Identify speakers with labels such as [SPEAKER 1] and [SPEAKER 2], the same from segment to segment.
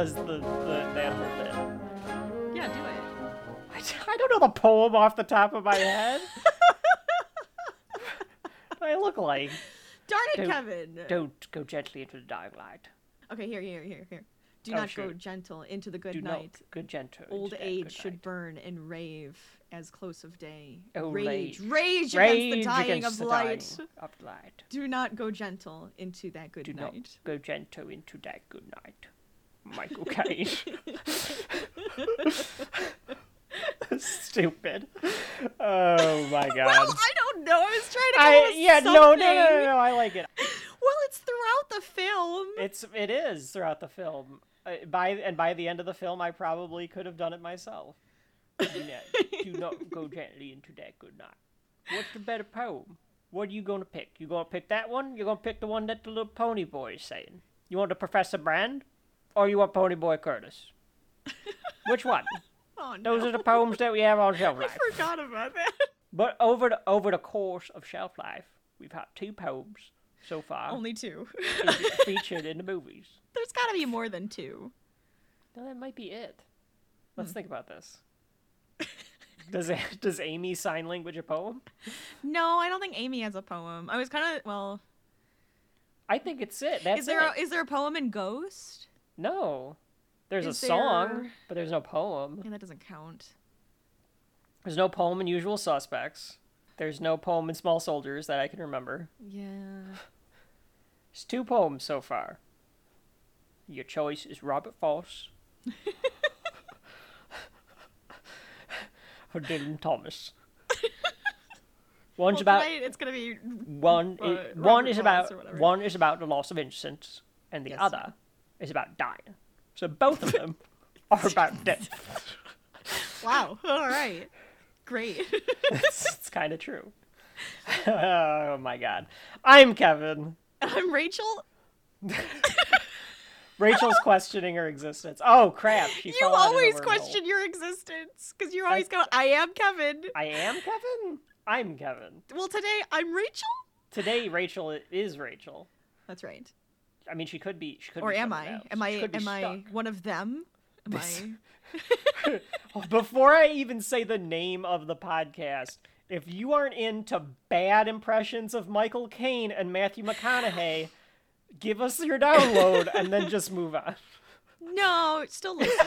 [SPEAKER 1] Does the, the that whole bit.
[SPEAKER 2] Yeah, do it.
[SPEAKER 1] I, I don't know the poem off the top of my head. I look like?
[SPEAKER 2] Darn it,
[SPEAKER 1] Don't-
[SPEAKER 2] Kevin.
[SPEAKER 1] Don't go gently into the dying light.
[SPEAKER 2] Okay, here, here, here, here. Do
[SPEAKER 1] Oh,
[SPEAKER 2] not go gentle into the good
[SPEAKER 1] Do
[SPEAKER 2] night.
[SPEAKER 1] not go gentle.
[SPEAKER 2] Old age
[SPEAKER 1] good
[SPEAKER 2] should
[SPEAKER 1] night.
[SPEAKER 2] burn and rave as close of day.
[SPEAKER 1] Oh,
[SPEAKER 2] rage,
[SPEAKER 1] rage.
[SPEAKER 2] rage, against the dying
[SPEAKER 1] against
[SPEAKER 2] of
[SPEAKER 1] the
[SPEAKER 2] light.
[SPEAKER 1] dying of light.
[SPEAKER 2] Do not go gentle into that good
[SPEAKER 1] Do not
[SPEAKER 2] night.
[SPEAKER 1] go gentle into that good night. Michael Caine. Stupid. Oh my god.
[SPEAKER 2] Well, I don't know. I was trying to
[SPEAKER 1] I yeah no no no no
[SPEAKER 2] something.
[SPEAKER 1] no I like it.
[SPEAKER 2] Well, it's throughout the film.
[SPEAKER 1] It's it is throughout the film. Uh, by and by the end of the film, I probably could have done it myself. Do not, do not go gently into that good night. What's the better poem? What are you gonna pick? You gonna pick that one? You're gonna pick the one that the little pony boy is saying? You want the Professor Brand, or you want Pony Boy Curtis? Which one?
[SPEAKER 2] oh no,
[SPEAKER 1] Those are the poems that we have on Shelf life.
[SPEAKER 2] I forgot about that.
[SPEAKER 1] But over the over the course of Shelf Life, we've had two poems so far
[SPEAKER 2] Only two.
[SPEAKER 1] featured in the movies.
[SPEAKER 2] There's got to be more than two.
[SPEAKER 1] No, that might be it.
[SPEAKER 2] Hmm.
[SPEAKER 1] Let's think about this. does does Amy sign language a poem?
[SPEAKER 2] No, I don't think Amy has a poem. I was kind of well.
[SPEAKER 1] I think it's it. That's
[SPEAKER 2] is there
[SPEAKER 1] it.
[SPEAKER 2] a, is there a poem in Ghost?
[SPEAKER 1] No, there's
[SPEAKER 2] is
[SPEAKER 1] a song,
[SPEAKER 2] there-
[SPEAKER 1] but there's no poem.
[SPEAKER 2] Yeah, that doesn't count.
[SPEAKER 1] There's no poem in Usual Suspects. There's no poem in Small Soldiers that I can remember.
[SPEAKER 2] Yeah.
[SPEAKER 1] There's two poems so far. Your choice is Robert Frost or Dylan Thomas. One's
[SPEAKER 2] Well,
[SPEAKER 1] about
[SPEAKER 2] tonight it's gonna be
[SPEAKER 1] one.
[SPEAKER 2] uh, Robert
[SPEAKER 1] one is
[SPEAKER 2] Frost
[SPEAKER 1] about
[SPEAKER 2] whatever.
[SPEAKER 1] one is about the loss of innocence, and the
[SPEAKER 2] Yes.
[SPEAKER 1] other is about dying. So both of them are about death.
[SPEAKER 2] wow. All right. Great.
[SPEAKER 1] it's it's kind of true. oh my god. I'm Kevin.
[SPEAKER 2] I'm Rachel.
[SPEAKER 1] Rachel's questioning her existence. Oh crap! She
[SPEAKER 2] You
[SPEAKER 1] fell out of the
[SPEAKER 2] always question your existence because you always go, "I am Kevin."
[SPEAKER 1] I am Kevin. I'm Kevin.
[SPEAKER 2] Well, today I'm Rachel.
[SPEAKER 1] Today, Rachel is Rachel.
[SPEAKER 2] That's right.
[SPEAKER 1] I mean, she could be. She could
[SPEAKER 2] Or am I?
[SPEAKER 1] else.
[SPEAKER 2] Am I? Am I one of them? Am
[SPEAKER 1] This-
[SPEAKER 2] I?
[SPEAKER 1] Oh, before I even say the name of the podcast, if you aren't into bad impressions of Michael Caine and Matthew McConaughey, give us your download and then just move on.
[SPEAKER 2] No, still listen.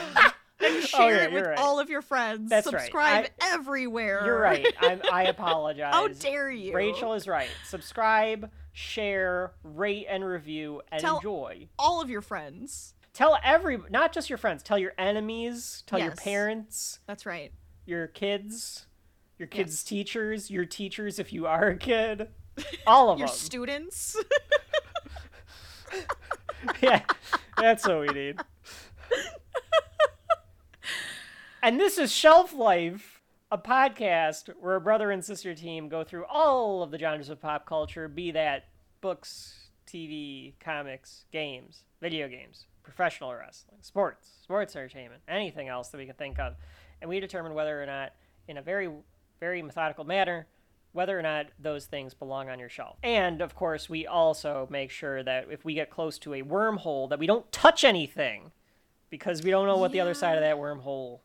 [SPEAKER 2] And share
[SPEAKER 1] Oh, yeah,
[SPEAKER 2] it with
[SPEAKER 1] right.
[SPEAKER 2] all of your friends.
[SPEAKER 1] That's right.
[SPEAKER 2] Subscribe
[SPEAKER 1] I-
[SPEAKER 2] everywhere.
[SPEAKER 1] You're right. I'm, I apologize.
[SPEAKER 2] How dare you?
[SPEAKER 1] Rachel is right. Subscribe, share, rate, and review, and
[SPEAKER 2] Tell-
[SPEAKER 1] enjoy.
[SPEAKER 2] all of your friends.
[SPEAKER 1] Tell every, not just your friends. Tell your enemies. Tell your parents.
[SPEAKER 2] That's right.
[SPEAKER 1] Your kids. Your kids'
[SPEAKER 2] Yes.
[SPEAKER 1] teachers. Your teachers if you are a kid. All of
[SPEAKER 2] Your
[SPEAKER 1] them.
[SPEAKER 2] students.
[SPEAKER 1] yeah, that's what we need. and this is Shelf Life, a podcast where a brother and sister team go through all of the genres of pop culture, be that books, TV, comics, games, video games, professional wrestling, sports, sports entertainment, anything else that we can think of. And we determine whether or not, in a very, very methodical manner, whether or not those things belong on your shelf. And of course, we also make sure that if we get close to a wormhole, that we don't touch anything because we don't know what the other side of that wormhole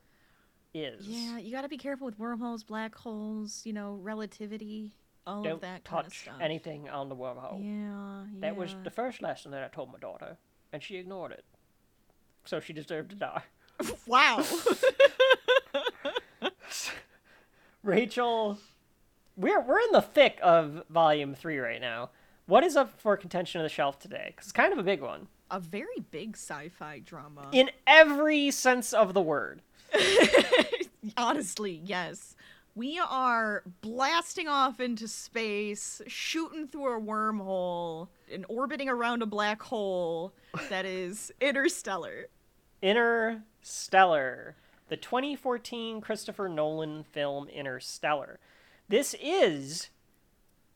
[SPEAKER 1] is.
[SPEAKER 2] yeah, you got to be careful with wormholes, black holes. You know, relativity, all
[SPEAKER 1] Don't
[SPEAKER 2] of that kind of
[SPEAKER 1] touch
[SPEAKER 2] stuff.
[SPEAKER 1] anything on the wormhole.
[SPEAKER 2] Yeah,
[SPEAKER 1] That was the first lesson that I told my daughter, and she ignored it. So she deserved to die.
[SPEAKER 2] wow.
[SPEAKER 1] Rachel, we're we're in the thick of volume three right now. What is up for contention of the shelf today? Because it's kind of a big one
[SPEAKER 2] a very big sci-fi drama.
[SPEAKER 1] in every sense of the word.
[SPEAKER 2] Honestly, yes. We are blasting off into space, shooting through a wormhole, and orbiting around a black hole that is interstellar.
[SPEAKER 1] Interstellar, the 2014 Christopher Nolan film Interstellar. This is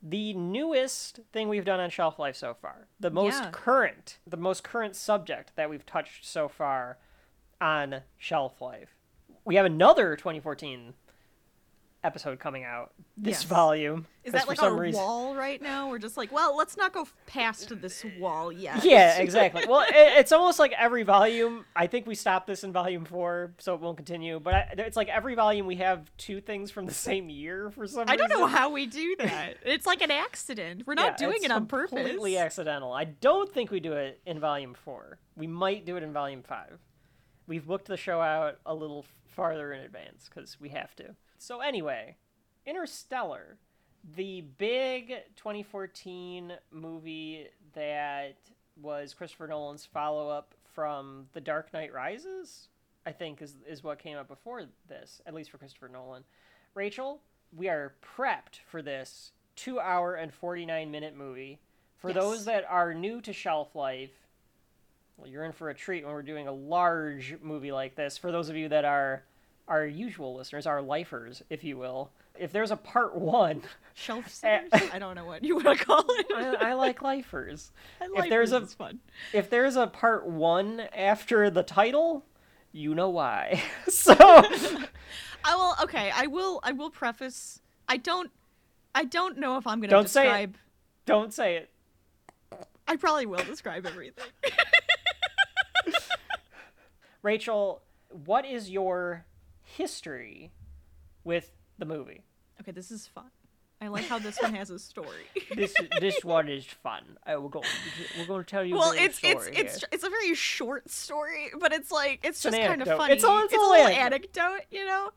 [SPEAKER 1] the newest thing we've done on Shelf Life so far. The most
[SPEAKER 2] Yeah.
[SPEAKER 1] current, the most current subject that we've touched so far on Shelf Life. We have another 2014 episode coming out. This
[SPEAKER 2] Yes.
[SPEAKER 1] volume.
[SPEAKER 2] Is that like
[SPEAKER 1] some
[SPEAKER 2] our
[SPEAKER 1] reason-
[SPEAKER 2] wall right now? We're just like, well, let's not go past this wall yet.
[SPEAKER 1] Yeah, exactly. Well, it, it's almost like every volume. I think we stopped this in volume four, so it won't continue. But I, it's like every volume we have two things from the same year for some reason.
[SPEAKER 2] I don't know how we do that. It's like an accident. We're not
[SPEAKER 1] Yeah,
[SPEAKER 2] doing it on purpose.
[SPEAKER 1] Completely accidental. I don't think we do it in volume four. We might do it in volume five. We've booked the show out a little farther in advance because we have to. So anyway, Interstellar, the big 2014 movie that was Christopher Nolan's follow-up from The Dark Knight Rises, I think is is what came up before this, at least for Christopher Nolan. Rachel, we are prepped for this 2 hour and 49 minute movie. For
[SPEAKER 2] Yes.
[SPEAKER 1] those that are new to shelf life, well, you're in for a treat when we're doing a large movie like this. For those of you that are our usual listeners, our lifers, if you will, if there's a part one,
[SPEAKER 2] Shelf sitters? I don't know what you want to call it.
[SPEAKER 1] I, I like lifers.
[SPEAKER 2] I
[SPEAKER 1] if there's a-
[SPEAKER 2] fun.
[SPEAKER 1] If there's a part one after the title, you know why. so
[SPEAKER 2] I will. Okay, I will. I will preface. I don't. I don't know if I'm gonna
[SPEAKER 1] Don't say it. don't say it.
[SPEAKER 2] I probably will describe everything.
[SPEAKER 1] Rachel, what is your history with the movie?
[SPEAKER 2] okay, this is fun. I like how this one has a story.
[SPEAKER 1] This this one is fun. I will go. We're going to tell you. a
[SPEAKER 2] well, it's it's
[SPEAKER 1] story
[SPEAKER 2] it's
[SPEAKER 1] here.
[SPEAKER 2] it's a very short story, but it's like it's
[SPEAKER 1] It's
[SPEAKER 2] just kind of funny.
[SPEAKER 1] It's all- it's
[SPEAKER 2] a
[SPEAKER 1] all
[SPEAKER 2] little
[SPEAKER 1] anecdote.
[SPEAKER 2] anecdote, you know.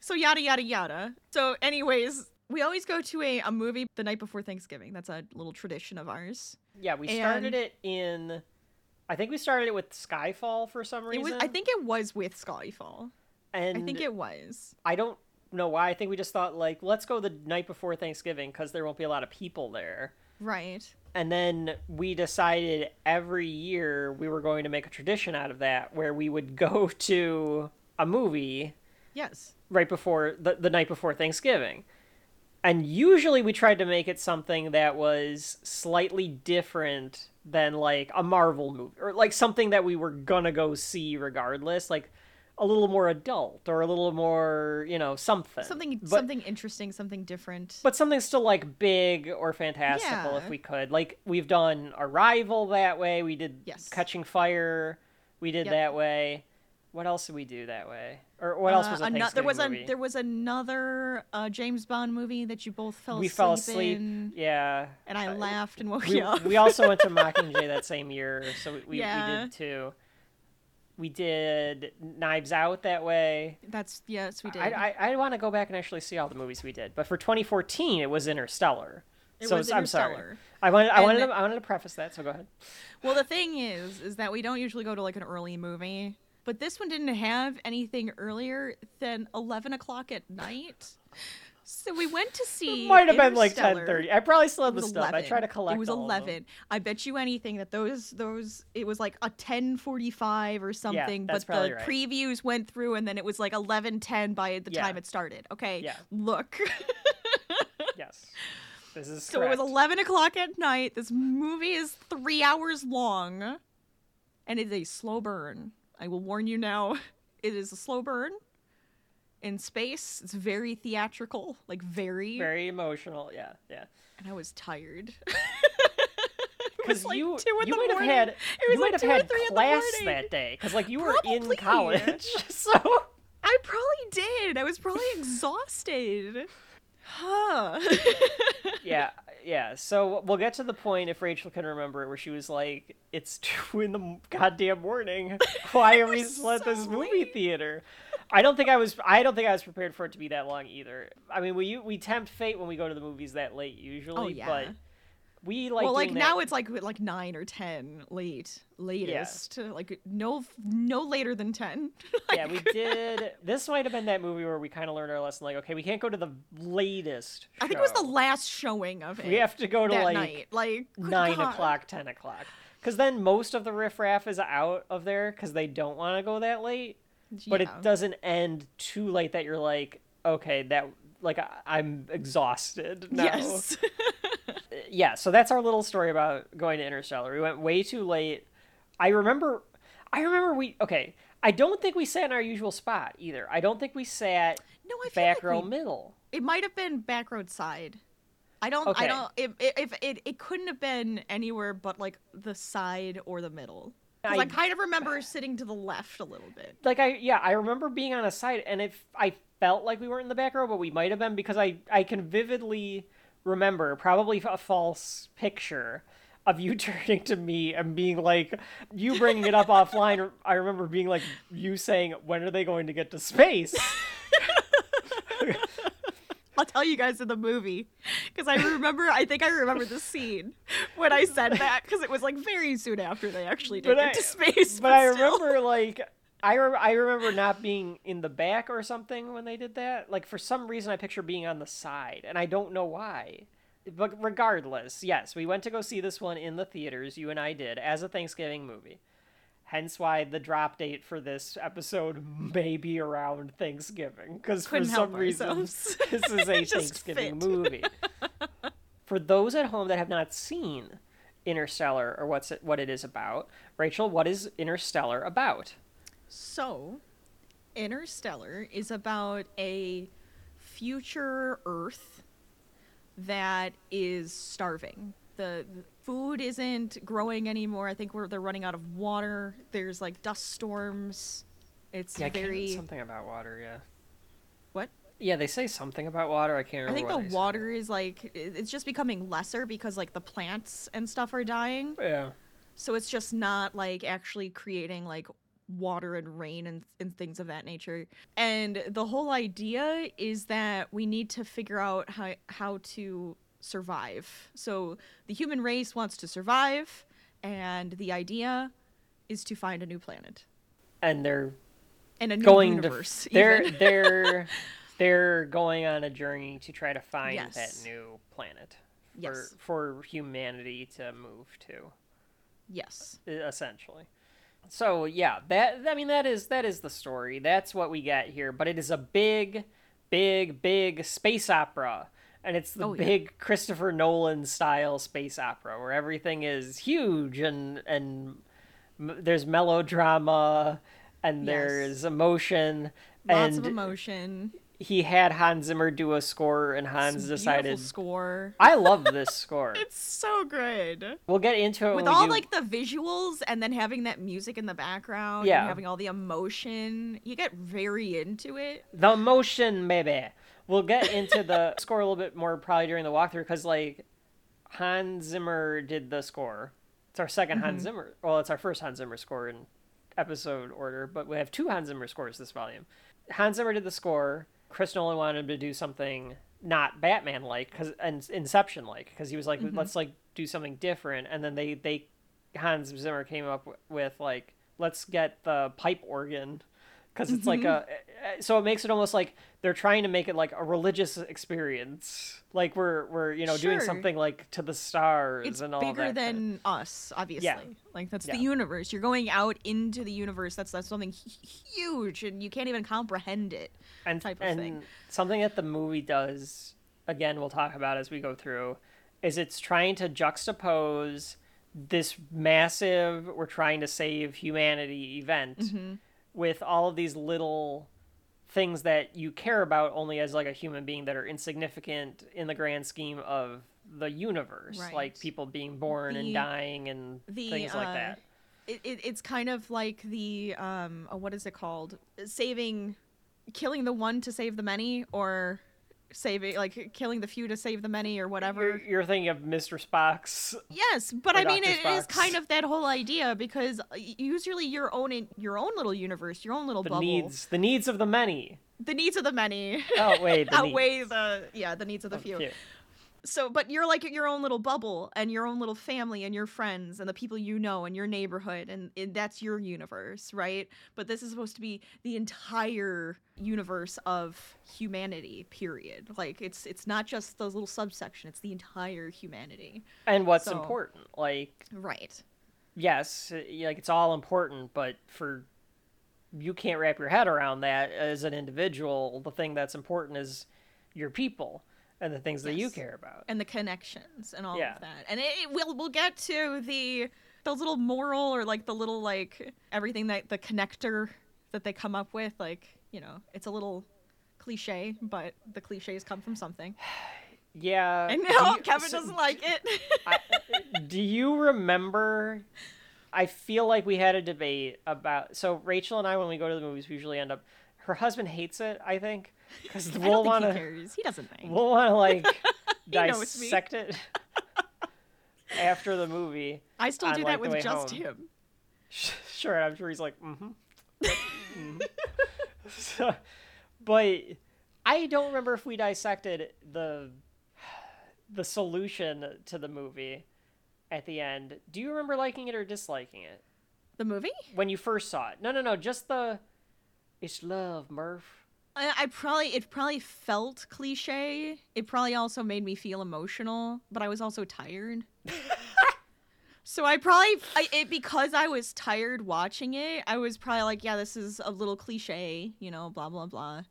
[SPEAKER 2] So yada yada yada. So, anyways, we always go to a, a movie the night before Thanksgiving. That's a little tradition of ours.
[SPEAKER 1] Yeah, we started it in. I think we started it with Skyfall for some
[SPEAKER 2] It
[SPEAKER 1] reason.
[SPEAKER 2] was. I think it was with Skyfall.
[SPEAKER 1] and
[SPEAKER 2] I think it was.
[SPEAKER 1] I don't know why. I think we just thought like, let's go the night before Thanksgiving because there won't be a lot of people there.
[SPEAKER 2] Right.
[SPEAKER 1] And then we decided every year we were going to make a tradition out of that, where we would go to a movie
[SPEAKER 2] Yes.
[SPEAKER 1] right before the, the night before Thanksgiving. And usually we tried to make it something that was slightly different than like a Marvel movie or like something that we were gonna go see regardless, like a little more adult or a little more, you know, something.
[SPEAKER 2] Something
[SPEAKER 1] But-
[SPEAKER 2] something interesting, something different.
[SPEAKER 1] but something still like big or fantastical if we could. Like we've done Arrival that way. We did
[SPEAKER 2] Yes.
[SPEAKER 1] Catching Fire. We did
[SPEAKER 2] Yep.
[SPEAKER 1] that way. What else did we do that way? Or what else
[SPEAKER 2] Uh,
[SPEAKER 1] was a
[SPEAKER 2] ano-
[SPEAKER 1] Thanksgiving
[SPEAKER 2] there was
[SPEAKER 1] movie?
[SPEAKER 2] a there was another uh, James Bond movie that you both fell
[SPEAKER 1] we
[SPEAKER 2] asleep
[SPEAKER 1] fell asleep.
[SPEAKER 2] in,
[SPEAKER 1] Yeah.
[SPEAKER 2] and I
[SPEAKER 1] Uh,
[SPEAKER 2] laughed and woke
[SPEAKER 1] We,
[SPEAKER 2] you up.
[SPEAKER 1] we also went to Mockingjay that same year, so we, we, we did too. We did Knives Out that way.
[SPEAKER 2] That's yes, we did.
[SPEAKER 1] I, I, I want to go back and actually see all the movies we did. But for 2014, it was Interstellar.
[SPEAKER 2] It
[SPEAKER 1] so
[SPEAKER 2] was
[SPEAKER 1] I'm sorry.
[SPEAKER 2] Interstellar.
[SPEAKER 1] I wanted I
[SPEAKER 2] And-
[SPEAKER 1] wanted to, I wanted to preface that. So go ahead.
[SPEAKER 2] Well, the thing is, is that we don't usually go to like an early movie, but this one didn't have anything earlier than eleven o'clock at night. So we went to see.
[SPEAKER 1] It might have been like
[SPEAKER 2] Interstellar.
[SPEAKER 1] 10:30. I probably still have the
[SPEAKER 2] was
[SPEAKER 1] stuff. I
[SPEAKER 2] 11.
[SPEAKER 1] try to collect.
[SPEAKER 2] It was
[SPEAKER 1] all of them.
[SPEAKER 2] eleven. I bet you anything that those those it was like a ten forty five or something.
[SPEAKER 1] that's
[SPEAKER 2] but the
[SPEAKER 1] right.
[SPEAKER 2] previews went through, and then it was like eleven ten by the
[SPEAKER 1] Yeah.
[SPEAKER 2] time it started. Okay.
[SPEAKER 1] Yeah.
[SPEAKER 2] Look.
[SPEAKER 1] Yes. This is
[SPEAKER 2] so it was eleven o'clock at night. This movie is three hours long, and it's a slow burn. I will warn you now. It is a slow burn. In space, it's very theatrical, like very.
[SPEAKER 1] very emotional. Yeah, yeah.
[SPEAKER 2] And I was tired.
[SPEAKER 1] Because
[SPEAKER 2] like
[SPEAKER 1] you you might have had
[SPEAKER 2] It was
[SPEAKER 1] you
[SPEAKER 2] like
[SPEAKER 1] might have had
[SPEAKER 2] three in the
[SPEAKER 1] class that day because like you were in college. so
[SPEAKER 2] I probably did. I was probably exhausted. Huh.
[SPEAKER 1] yeah, yeah. So we'll get to the point if Rachel can remember it, where she was like, "It's two in the goddamn morning. Why are we still at this movie theater?" I don't think I was. I don't think I was prepared for it to be that long either. I mean, we we tempt fate when we go to the movies that late usually,
[SPEAKER 2] Oh, yeah.
[SPEAKER 1] but we like.
[SPEAKER 2] well, like now
[SPEAKER 1] that-
[SPEAKER 2] it's like like nine or ten late, latest. Like no no later than ten.
[SPEAKER 1] yeah, we did. This might have been that movie where we kind of learned our lesson. Like, okay, we can't go to the latest.
[SPEAKER 2] I think it was the last showing of it.
[SPEAKER 1] We have to go to like
[SPEAKER 2] night. Like
[SPEAKER 1] nine
[SPEAKER 2] God.
[SPEAKER 1] o'clock, ten o'clock. Because then most of the riffraff is out of there because they don't want to go that late. But it doesn't end too late that you're like, okay, that like I- I'm exhausted now.
[SPEAKER 2] Yes.
[SPEAKER 1] yeah, so that's our little story about going to Interstellar. We went way too late. I remember I remember we okay, I don't think we sat in our usual spot either. I don't think we sat
[SPEAKER 2] no, I
[SPEAKER 1] back
[SPEAKER 2] like
[SPEAKER 1] row
[SPEAKER 2] we,
[SPEAKER 1] middle.
[SPEAKER 2] It might have been back road side. I don't.
[SPEAKER 1] Okay.
[SPEAKER 2] I don't. If, if it, it couldn't have been anywhere but like the side or the middle. I,
[SPEAKER 1] I-
[SPEAKER 2] kind of remember sitting to the left a little bit.
[SPEAKER 1] like I yeah, I remember being on a side and if I felt like we weren't in the back row, but we might have been because I I can vividly remember probably a false picture of you turning to me and being like you bringing it up offline I remember being like you saying when are they going to get to space
[SPEAKER 2] I'll tell you guys in the movie because I remember. I think I remember the scene when I said that because it was like very soon after they actually did
[SPEAKER 1] But
[SPEAKER 2] get
[SPEAKER 1] I-
[SPEAKER 2] to space.
[SPEAKER 1] but I remember like I, re- I remember not being in the back or something when they did that. Like for some reason, I picture being on the side, and I don't know why. But regardless, yes, we went to go see this one in the theaters. You and I did as a Thanksgiving movie. Hence why the drop date for this episode may be around Thanksgiving, because for some reason this is a Thanksgiving
[SPEAKER 2] fit.
[SPEAKER 1] movie. for those at home that have not seen Interstellar or what's it, what it is about, Rachel, what is Interstellar about?
[SPEAKER 2] So, Interstellar is about a future Earth that is starving. The, the food isn't growing anymore. I think we're they're running out of water. There's like dust storms. It's
[SPEAKER 1] Yeah,
[SPEAKER 2] very
[SPEAKER 1] something about water. Yeah.
[SPEAKER 2] what?
[SPEAKER 1] Yeah, they say something about water. I can't
[SPEAKER 2] I think the
[SPEAKER 1] say.
[SPEAKER 2] water is like it's just becoming lesser because like the plants and stuff are dying.
[SPEAKER 1] Yeah.
[SPEAKER 2] So it's just not like actually creating like water and rain and, and things of that nature. And the whole idea is that we need to figure out how, how to survive. So the human race wants to survive, and the idea is to find a new planet
[SPEAKER 1] And they're
[SPEAKER 2] and a new
[SPEAKER 1] going
[SPEAKER 2] universe.
[SPEAKER 1] to they're they're they're going on a journey to try to find
[SPEAKER 2] Yes.
[SPEAKER 1] that new planet for
[SPEAKER 2] Yes.
[SPEAKER 1] for humanity to move to
[SPEAKER 2] yes.
[SPEAKER 1] essentially. So yeah, that I mean that is that is the story. That's what we get here, but it is a big big big space opera. And it's the
[SPEAKER 2] Oh, yeah.
[SPEAKER 1] big Christopher Nolan style space opera where everything is huge and and m- there's melodrama and
[SPEAKER 2] Yes.
[SPEAKER 1] there's emotion
[SPEAKER 2] Lots
[SPEAKER 1] and
[SPEAKER 2] of emotion.
[SPEAKER 1] He had Hans Zimmer do a score and Hans decided
[SPEAKER 2] score.
[SPEAKER 1] I love this score.
[SPEAKER 2] It's so good.
[SPEAKER 1] We'll get into it
[SPEAKER 2] with all
[SPEAKER 1] do-
[SPEAKER 2] like the visuals and then having that music in the background
[SPEAKER 1] Yeah.
[SPEAKER 2] and having all the emotion you get very into it
[SPEAKER 1] the emotion maybe we'll get into the score a little bit more probably during the walkthrough because like hans zimmer did the score it's our 2nd hans mm-hmm. zimmer well it's our first hans zimmer score in episode order but we have two hans zimmer scores this volume hans zimmer did the score chris nolan wanted him to do something not batman like because and inception like because he was like let's like do something different. And then they they hans zimmer came up with like let's get the pipe organ because it's like a
[SPEAKER 2] Mm-hmm.
[SPEAKER 1] so it makes it almost like they're trying to make it like a religious experience. Like we're we're you know doing something like to the stars
[SPEAKER 2] it's
[SPEAKER 1] and all
[SPEAKER 2] bigger
[SPEAKER 1] that
[SPEAKER 2] than us obviously. Yeah. like that's the universe. You're going out into the universe. That's that's something huge and you can't even comprehend it
[SPEAKER 1] and,
[SPEAKER 2] type of
[SPEAKER 1] and
[SPEAKER 2] thing.
[SPEAKER 1] something that the movie does again we'll talk about as we go through is it's trying to juxtapose this massive we're trying to save humanity event
[SPEAKER 2] Mm-hmm.
[SPEAKER 1] with all of these little things that you care about only as like a human being that are insignificant in the grand scheme of the universe like people being born and dying and
[SPEAKER 2] the
[SPEAKER 1] things like
[SPEAKER 2] uh,
[SPEAKER 1] that
[SPEAKER 2] it, it, it's kind of like the um oh, what is it called saving killing the one to save the many or saving like killing the few to save the many or whatever
[SPEAKER 1] you're, you're thinking of mr spock's
[SPEAKER 2] Yes, but I mean,
[SPEAKER 1] Dr.
[SPEAKER 2] it is
[SPEAKER 1] Spock's.
[SPEAKER 2] kind of that whole idea because usually your own in your own little universe, your own little
[SPEAKER 1] the
[SPEAKER 2] bubble,
[SPEAKER 1] needs the needs of the many
[SPEAKER 2] the needs of the many
[SPEAKER 1] outweigh the
[SPEAKER 2] outweigh
[SPEAKER 1] needs
[SPEAKER 2] the yeah the needs of the
[SPEAKER 1] of
[SPEAKER 2] few.
[SPEAKER 1] few.
[SPEAKER 2] So, but you're like your own little bubble and your own little family and your friends and the people you know and your neighborhood and, and that's your universe, right? But this is supposed to be the entire universe of humanity. Period. Like it's it's not just those little subsection; it's the entire humanity.
[SPEAKER 1] and what's
[SPEAKER 2] So-
[SPEAKER 1] important like
[SPEAKER 2] Right.
[SPEAKER 1] yes like it's all important but for you can't wrap your head around that as an individual the thing that's important is your people and the things that you care about
[SPEAKER 2] and the connections and all
[SPEAKER 1] Yeah.
[SPEAKER 2] of that. And it, it- we'll we'll get to the those little moral or like the little like everything that the connector that they come up with. Like you know, it's a little cliche, but the cliches come from something.
[SPEAKER 1] Yeah.
[SPEAKER 2] I
[SPEAKER 1] do
[SPEAKER 2] know
[SPEAKER 1] you-
[SPEAKER 2] Kevin
[SPEAKER 1] so-
[SPEAKER 2] doesn't like it.
[SPEAKER 1] I, do you remember? I feel like we had a debate about. So Rachel and I, when we go to the movies, we usually end up. Her husband hates it. I think because we'll want
[SPEAKER 2] he
[SPEAKER 1] to.
[SPEAKER 2] cares. He doesn't think.
[SPEAKER 1] We'll want to like
[SPEAKER 2] He
[SPEAKER 1] dissect it after the movie.
[SPEAKER 2] I still do that
[SPEAKER 1] way
[SPEAKER 2] with just
[SPEAKER 1] home.
[SPEAKER 2] him.
[SPEAKER 1] Sure, I'm sure he's like, mm-hmm. Mhm. so, but I don't remember if we dissected the the solution to the movie at the end. Do you remember liking it or disliking it
[SPEAKER 2] The movie?
[SPEAKER 1] when you first saw it? No, no, no, just the it's love, Murph.
[SPEAKER 2] I, I probably it probably felt cliche. It probably also made me feel emotional, but I was also tired. so I probably I, it because I was tired watching it. I was probably like, yeah, this is a little cliche, you know, blah blah blah.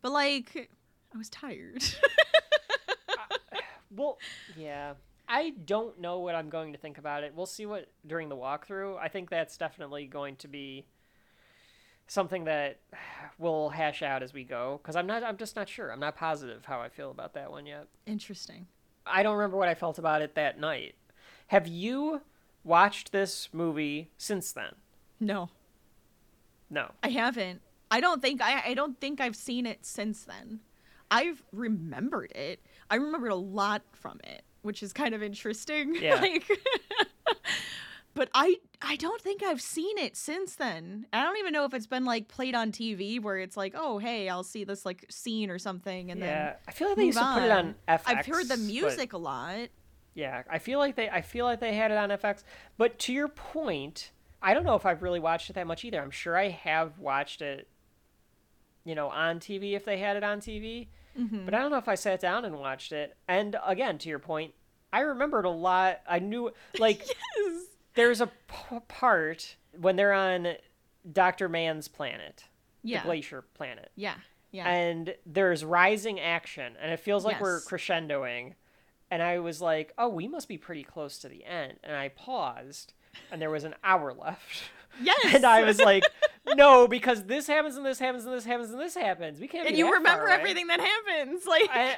[SPEAKER 2] But like, I was tired.
[SPEAKER 1] Uh, well, yeah. I don't know what I'm going to think about it. We'll see what during the walkthrough. I think that's definitely going to be something that we'll hash out as we go because I'm not. I'm just not sure. I'm not positive how I feel about that one yet.
[SPEAKER 2] Interesting.
[SPEAKER 1] I don't remember what I felt about it that night. Have you watched this movie since then?
[SPEAKER 2] No,
[SPEAKER 1] No.
[SPEAKER 2] I haven't. I don't think I I don't think I've seen it since then. I've remembered it. I remembered a lot from it, which is kind of interesting.
[SPEAKER 1] Yeah.
[SPEAKER 2] like, but I I don't think I've seen it since then. I don't even know if it's been like played on TV where it's like, oh hey, I'll see this like scene or something, and
[SPEAKER 1] yeah,
[SPEAKER 2] then
[SPEAKER 1] I feel like they used
[SPEAKER 2] move
[SPEAKER 1] to put it on
[SPEAKER 2] on.
[SPEAKER 1] FX.
[SPEAKER 2] I've heard the
[SPEAKER 1] but-
[SPEAKER 2] music a lot.
[SPEAKER 1] Yeah, I feel like they I feel like they had it on FX. But to your point, I don't know if I've really watched it that much either. I'm sure I have watched it you know, on TV if they had it on TV.
[SPEAKER 2] Mm-hmm.
[SPEAKER 1] But I don't know if I sat down and watched it. And again, to your point, I remembered a lot. I knew like
[SPEAKER 2] Yes.
[SPEAKER 1] There's a p- part when they're on Dr. Mann's planet,
[SPEAKER 2] Yeah.
[SPEAKER 1] the glacier planet.
[SPEAKER 2] Yeah. Yeah.
[SPEAKER 1] and there's rising action and it feels like we're crescendoing and i was like oh we must be pretty close to the end and i paused and there was an hour left
[SPEAKER 2] yes.
[SPEAKER 1] and i was like no because this happens and this happens and this happens and this happens we can't
[SPEAKER 2] and you remember
[SPEAKER 1] away."
[SPEAKER 2] everything that happens. Like
[SPEAKER 1] I,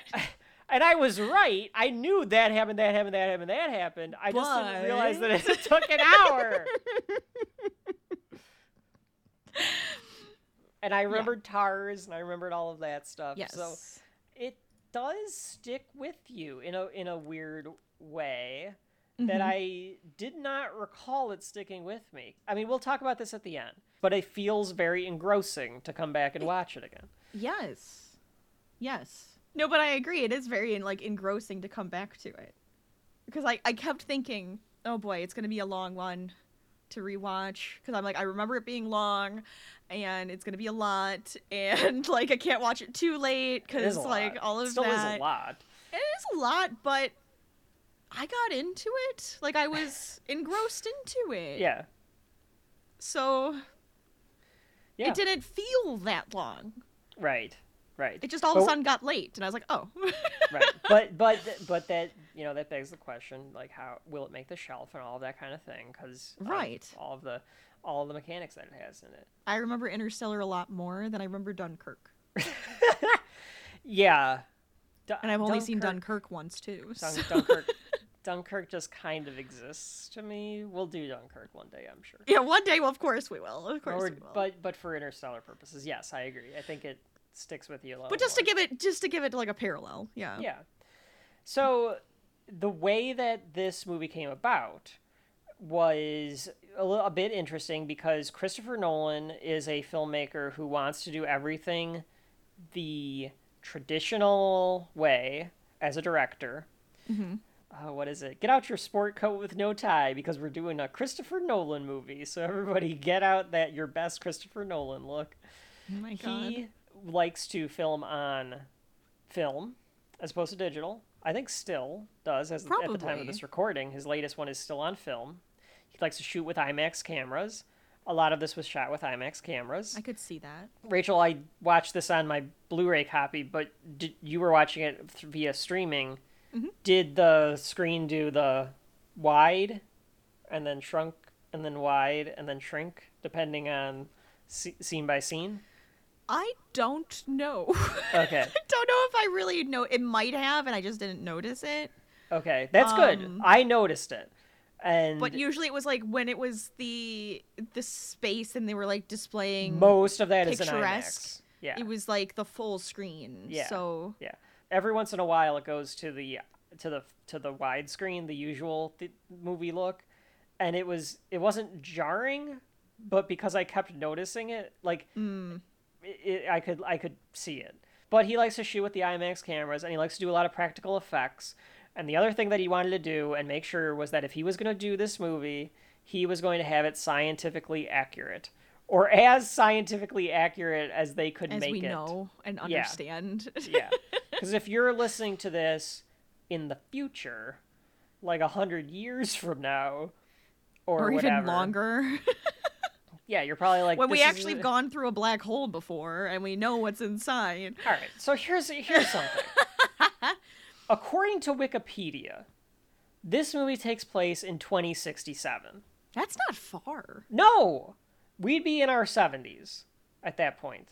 [SPEAKER 1] and i was right i knew that happened that happened that happened that happened i just didn't realize that it took an hour and i remembered tars and i remembered all of that stuff
[SPEAKER 2] yes.
[SPEAKER 1] so it does stick with you in a in a weird way that
[SPEAKER 2] Mhm.
[SPEAKER 1] I did not recall it sticking with me. I mean, we'll talk about this at the end, but it feels very engrossing to come back and watch it again.
[SPEAKER 2] Yes. Yes. No, but I agree. It is very like engrossing to come back to it. Because I, I kept thinking, oh boy, it's gonna be a long one to rewatch. Because I'm like, I remember it being long, and it's gonna be a lot, and like I can't watch it too late because like
[SPEAKER 1] lot.
[SPEAKER 2] all
[SPEAKER 1] It
[SPEAKER 2] of
[SPEAKER 1] still
[SPEAKER 2] that.
[SPEAKER 1] is a lot.
[SPEAKER 2] It is a lot, but I got into it. Like I was engrossed into it.
[SPEAKER 1] Yeah.
[SPEAKER 2] So
[SPEAKER 1] Yeah.
[SPEAKER 2] it didn't feel that long.
[SPEAKER 1] Right. Right.
[SPEAKER 2] It just all of a sudden got late, and I was like, oh.
[SPEAKER 1] right. But but but that you know that begs the question like how will it make the shelf and all of that kind of thing because
[SPEAKER 2] Right.
[SPEAKER 1] all of the all of the mechanics that it has in it.
[SPEAKER 2] I remember Interstellar a lot more than I remember Dunkirk.
[SPEAKER 1] Yeah.
[SPEAKER 2] And I've only seen
[SPEAKER 1] Dunkirk-
[SPEAKER 2] Dunkirk once too.
[SPEAKER 1] Dun-
[SPEAKER 2] so-
[SPEAKER 1] Dunkirk. Dunkirk just kind of exists to me. We'll do Dunkirk one day, I'm sure.
[SPEAKER 2] yeah, one day, well, of course we will. Of course
[SPEAKER 1] Or-
[SPEAKER 2] we will.
[SPEAKER 1] but but for interstellar purposes, yes, I agree. I think it sticks with you a lot.
[SPEAKER 2] But just to give it, just to give it like a parallel, yeah.
[SPEAKER 1] yeah. So the way that this movie came about was a, little, a bit interesting because Christopher Nolan is a filmmaker who wants to do everything the traditional way as a director.
[SPEAKER 2] hmm
[SPEAKER 1] uh, what is it? Get out your sport coat with no tie because we're doing a Christopher Nolan movie. So everybody get out that your best Christopher Nolan look.
[SPEAKER 2] Oh my god.
[SPEAKER 1] He likes to film on film as opposed to digital. I think still does as at the time of this recording. His latest one is still on film. He likes to shoot with IMAX cameras. A lot of this was shot with IMAX cameras.
[SPEAKER 2] I could see that.
[SPEAKER 1] Rachel, I watched this on my Blu-ray copy, but did, you were watching it th- via streaming.
[SPEAKER 2] Mhm.
[SPEAKER 1] Did the screen do the wide, and then shrunk, and then wide, and then shrink, depending on scene by scene?
[SPEAKER 2] I don't know.
[SPEAKER 1] Okay.
[SPEAKER 2] I don't know if I really know. It might have, and I just didn't notice it.
[SPEAKER 1] Okay, that's good.
[SPEAKER 2] Um,
[SPEAKER 1] I noticed it. And
[SPEAKER 2] But usually it was like when it was the the space and they were like displaying.
[SPEAKER 1] most of that is
[SPEAKER 2] picturesque.
[SPEAKER 1] IMAX. Yeah.
[SPEAKER 2] It was like the full screen.
[SPEAKER 1] Yeah.
[SPEAKER 2] So
[SPEAKER 1] Yeah. Every once in a while, it goes to the to the to the widescreen, the usual th- movie look, and it was it wasn't jarring, but because I kept noticing it, like
[SPEAKER 2] mm,
[SPEAKER 1] it, I could I could see it. But he likes to shoot with the IMAX cameras, and he likes to do a lot of practical effects. And the other thing that he wanted to do and make sure was that if he was going to do this movie, he was going to have it scientifically accurate, or as scientifically accurate as they could
[SPEAKER 2] as
[SPEAKER 1] make
[SPEAKER 2] we
[SPEAKER 1] it
[SPEAKER 2] know and understand.
[SPEAKER 1] yeah because if you're listening to this in the future like a hundred years from now or,
[SPEAKER 2] or even longer.
[SPEAKER 1] yeah you're probably like
[SPEAKER 2] when we
[SPEAKER 1] "This is
[SPEAKER 2] actually have gone through a black hole before and we know what's inside.
[SPEAKER 1] all right so here's here's something according to wikipedia this movie takes place in 2067
[SPEAKER 2] That's not far.
[SPEAKER 1] no we'd be in our 70s at that point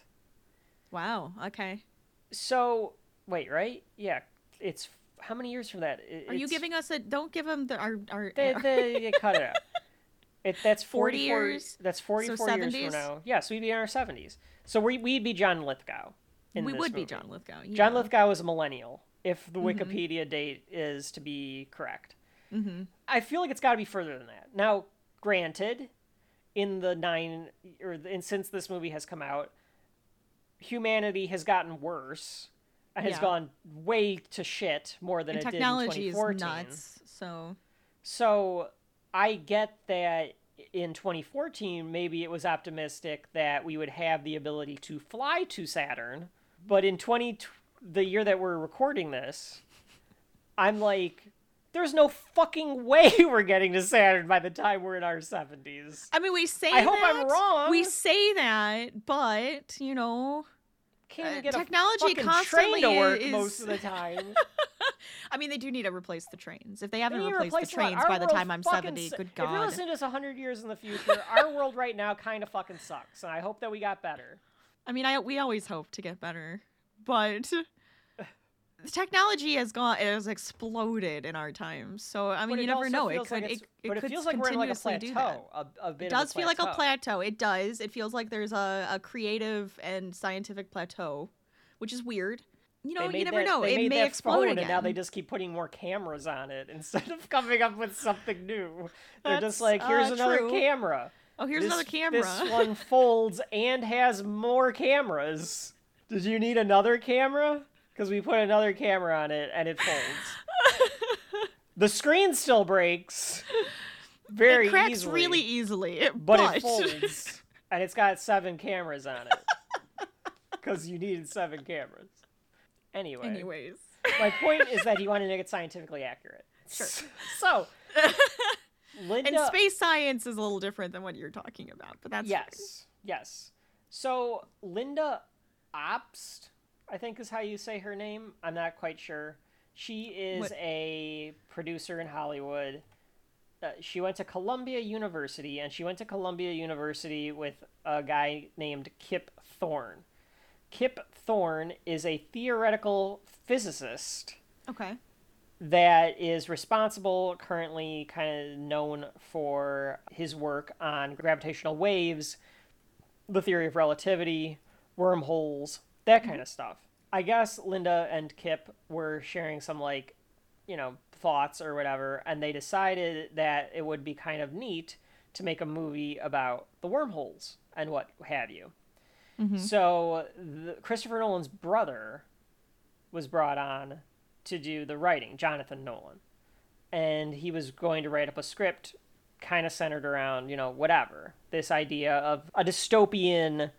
[SPEAKER 2] Wow. Okay.
[SPEAKER 1] so wait right yeah it's how many years from that
[SPEAKER 2] Are you giving us a? Don't give them the our our.
[SPEAKER 1] They, they, they cut it out. It, that's
[SPEAKER 2] 40
[SPEAKER 1] 44
[SPEAKER 2] years?
[SPEAKER 1] That's 44
[SPEAKER 2] So
[SPEAKER 1] years from now. Yes, we'd be in our 70s. So we, we'd be John Lithgow. In
[SPEAKER 2] we would be. John Lithgow.
[SPEAKER 1] John. Lithgow is a millennial, if the
[SPEAKER 2] Mhm.
[SPEAKER 1] Wikipedia date is to be correct.
[SPEAKER 2] Mhm.
[SPEAKER 1] I feel like it's got to be further than that. Now, granted, in the nine or in, since this movie has come out, humanity has gotten worse and has
[SPEAKER 2] Yeah.
[SPEAKER 1] gone way to shit more than
[SPEAKER 2] And
[SPEAKER 1] it did in
[SPEAKER 2] technology is
[SPEAKER 1] 2014.
[SPEAKER 2] nuts. So
[SPEAKER 1] So I get that in 2014, maybe it was optimistic that we would have the ability to fly to Saturn, but in 20, the year that we're recording this, I'm like, there's no fucking way we're getting to Saturn by the time we're in our 70s.
[SPEAKER 2] I mean, we say
[SPEAKER 1] I hope I'm wrong.
[SPEAKER 2] We say that, but you know,
[SPEAKER 1] Can't
[SPEAKER 2] Uh,
[SPEAKER 1] get
[SPEAKER 2] technology
[SPEAKER 1] a fucking train
[SPEAKER 2] constantly
[SPEAKER 1] to work
[SPEAKER 2] is-
[SPEAKER 1] most of the time.
[SPEAKER 2] I mean, they do need to replace the trains. If they
[SPEAKER 1] They
[SPEAKER 2] haven't
[SPEAKER 1] to
[SPEAKER 2] replaced
[SPEAKER 1] replace
[SPEAKER 2] the trains by the time I'm 70,
[SPEAKER 1] su-
[SPEAKER 2] good
[SPEAKER 1] If you're listening to this 100 years in the future, our world right now kind of fucking sucks, and I hope that we got better.
[SPEAKER 2] I mean, I we always hope to get better, but the technology has gone it has exploded in our time. So I mean, you never know. It could
[SPEAKER 1] like
[SPEAKER 2] it, it
[SPEAKER 1] but it
[SPEAKER 2] could
[SPEAKER 1] feels like we're in like a
[SPEAKER 2] continuously do that.
[SPEAKER 1] plateau. A, a bit
[SPEAKER 2] It does feel like a
[SPEAKER 1] plateau.
[SPEAKER 2] plateau. It does. It feels like there's a, a creative and scientific plateau, which is weird. You know, you never
[SPEAKER 1] that-
[SPEAKER 2] know. It may explode again.
[SPEAKER 1] and now they just keep putting more cameras on it instead of coming up with something new. They're just like, here's
[SPEAKER 2] uh,
[SPEAKER 1] another
[SPEAKER 2] true.
[SPEAKER 1] camera.
[SPEAKER 2] oh, here's
[SPEAKER 1] This-
[SPEAKER 2] another camera.
[SPEAKER 1] This one folds and has more cameras. Did you need another camera? Because we put another camera on it and it folds. the screen still breaks very
[SPEAKER 2] it cracks
[SPEAKER 1] easily,
[SPEAKER 2] really easily,
[SPEAKER 1] but,
[SPEAKER 2] but,
[SPEAKER 1] it folds and it's got seven cameras on it. Because you needed seven cameras. Anyway,
[SPEAKER 2] anyways.
[SPEAKER 1] my point is that he wanted to make it scientifically accurate.
[SPEAKER 2] Sure.
[SPEAKER 1] So, Lynda.
[SPEAKER 2] And space science is a little different than what you're talking about, but that's fine.
[SPEAKER 1] yes, yes. So Lynda Obst, I think is how you say her name. I'm not quite sure. She is
[SPEAKER 2] What-
[SPEAKER 1] a producer in Hollywood. Uh, she went to Columbia University, and she went to Columbia University with a guy named Kip Thorne. Kip Thorne is a theoretical physicist
[SPEAKER 2] Okay.
[SPEAKER 1] that is responsible, currently kind of known for his work on gravitational waves, the theory of relativity, wormholes, that mm-hmm. kind of stuff. I guess Lynda and Kip were sharing some, like, you know, thoughts or whatever, and they decided that it would be kind of neat to make a movie about the wormholes and what have you. Mm-hmm. So, the, Christopher Nolan's brother was brought on to do the writing, Jonathan Nolan. And he was going to write up a script kind of centered around, you know, whatever. This idea of a dystopian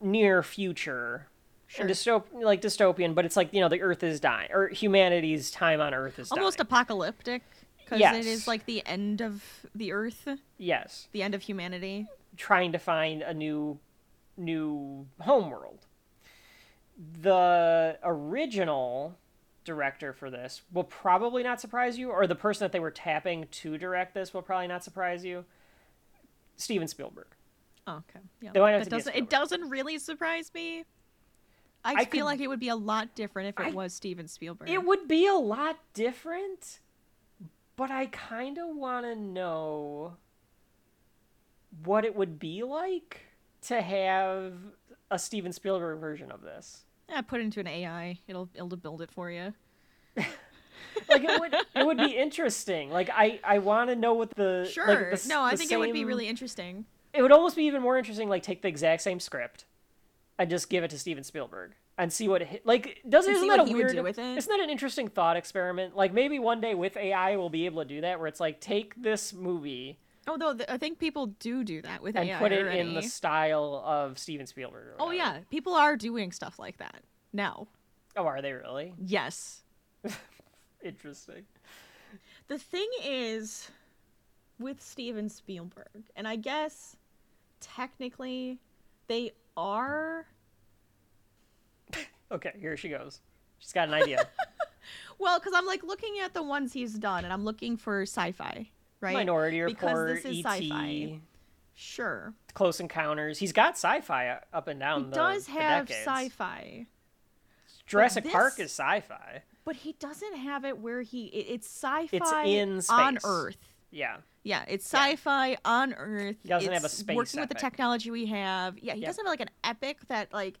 [SPEAKER 1] near future.
[SPEAKER 2] Sure.
[SPEAKER 1] Dystop- like dystopian, but it's like, you know, the earth is dying or humanity's time on earth is
[SPEAKER 2] Almost
[SPEAKER 1] dying.
[SPEAKER 2] apocalyptic because
[SPEAKER 1] Yes.
[SPEAKER 2] it is like the end of the earth,
[SPEAKER 1] yes.
[SPEAKER 2] the end of humanity.
[SPEAKER 1] trying to find a new new homeworld. The original director for this will probably not surprise you, or the person that they were tapping to direct this will probably not surprise you. Steven Spielberg.
[SPEAKER 2] Oh, okay. Yeah.
[SPEAKER 1] It
[SPEAKER 2] That
[SPEAKER 1] to be a
[SPEAKER 2] doesn't it doesn't really surprise me. I,
[SPEAKER 1] I
[SPEAKER 2] feel
[SPEAKER 1] could-
[SPEAKER 2] like it would be a lot different if it
[SPEAKER 1] I-
[SPEAKER 2] was Steven Spielberg.
[SPEAKER 1] It would be a lot different, but I kind of want to know what it would be like to have a Steven Spielberg version of this.
[SPEAKER 2] yeah, put it into an AI. It'll it'll build it for you.
[SPEAKER 1] Like it would, it would be interesting. Like I, I want to know what the
[SPEAKER 2] Sure.
[SPEAKER 1] Like the
[SPEAKER 2] no, I think it would be really interesting.
[SPEAKER 1] It would almost be even more interesting. Like take the exact same script, and just give it to Steven Spielberg and see what it, like doesn't
[SPEAKER 2] And
[SPEAKER 1] isn't that a
[SPEAKER 2] would
[SPEAKER 1] weird
[SPEAKER 2] with it.
[SPEAKER 1] isn't that an interesting thought experiment? Like maybe one day with AI we'll be able to do that where it's like take this movie Oh,
[SPEAKER 2] Although th- I think people do do that with
[SPEAKER 1] and
[SPEAKER 2] AI
[SPEAKER 1] put it
[SPEAKER 2] already.
[SPEAKER 1] in the style of Steven Spielberg.
[SPEAKER 2] Oh yeah, people are doing stuff like that now.
[SPEAKER 1] Oh, are they really?
[SPEAKER 2] Yes.
[SPEAKER 1] Interesting.
[SPEAKER 2] The thing is with Steven Spielberg, and I guess technically they are
[SPEAKER 1] Okay, here she goes. She's got an idea.
[SPEAKER 2] well, because I'm like looking at the ones he's done, and I'm looking for sci-fi, right?
[SPEAKER 1] Minority
[SPEAKER 2] Because
[SPEAKER 1] Report,
[SPEAKER 2] this is
[SPEAKER 1] E.T.,
[SPEAKER 2] sci-fi. Sure,
[SPEAKER 1] Close Encounters. He's got sci-fi up and down
[SPEAKER 2] he
[SPEAKER 1] the
[SPEAKER 2] does have
[SPEAKER 1] decades.
[SPEAKER 2] sci-fi,
[SPEAKER 1] Jurassic Park
[SPEAKER 2] this-
[SPEAKER 1] is sci-fi.
[SPEAKER 2] but he doesn't have it where he it, it's sci-fi
[SPEAKER 1] It's in space. on.
[SPEAKER 2] Earth.
[SPEAKER 1] Yeah.
[SPEAKER 2] Yeah, it's sci-fi on Earth.
[SPEAKER 1] He doesn't have a
[SPEAKER 2] It's
[SPEAKER 1] space
[SPEAKER 2] working with the technology we have. Yeah, he
[SPEAKER 1] Yeah.
[SPEAKER 2] doesn't have like an epic that like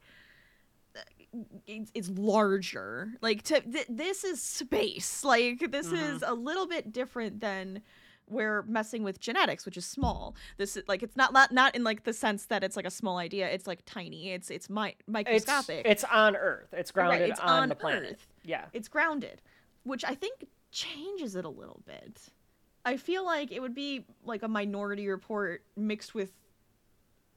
[SPEAKER 2] it's, it's larger. Like to th- this is space. Like this
[SPEAKER 1] Mhm.
[SPEAKER 2] is a little bit different than we're messing with genetics, which is small. This is like it's not not not in like the sense that it's like a small idea. It's like tiny. It's it's mi- microscopic.
[SPEAKER 1] it's on Earth. It's grounded
[SPEAKER 2] it's
[SPEAKER 1] on,
[SPEAKER 2] on
[SPEAKER 1] the planet.
[SPEAKER 2] Earth.
[SPEAKER 1] Yeah.
[SPEAKER 2] it's grounded, which I think changes it a little bit. I feel like it would be like a Minority Report mixed with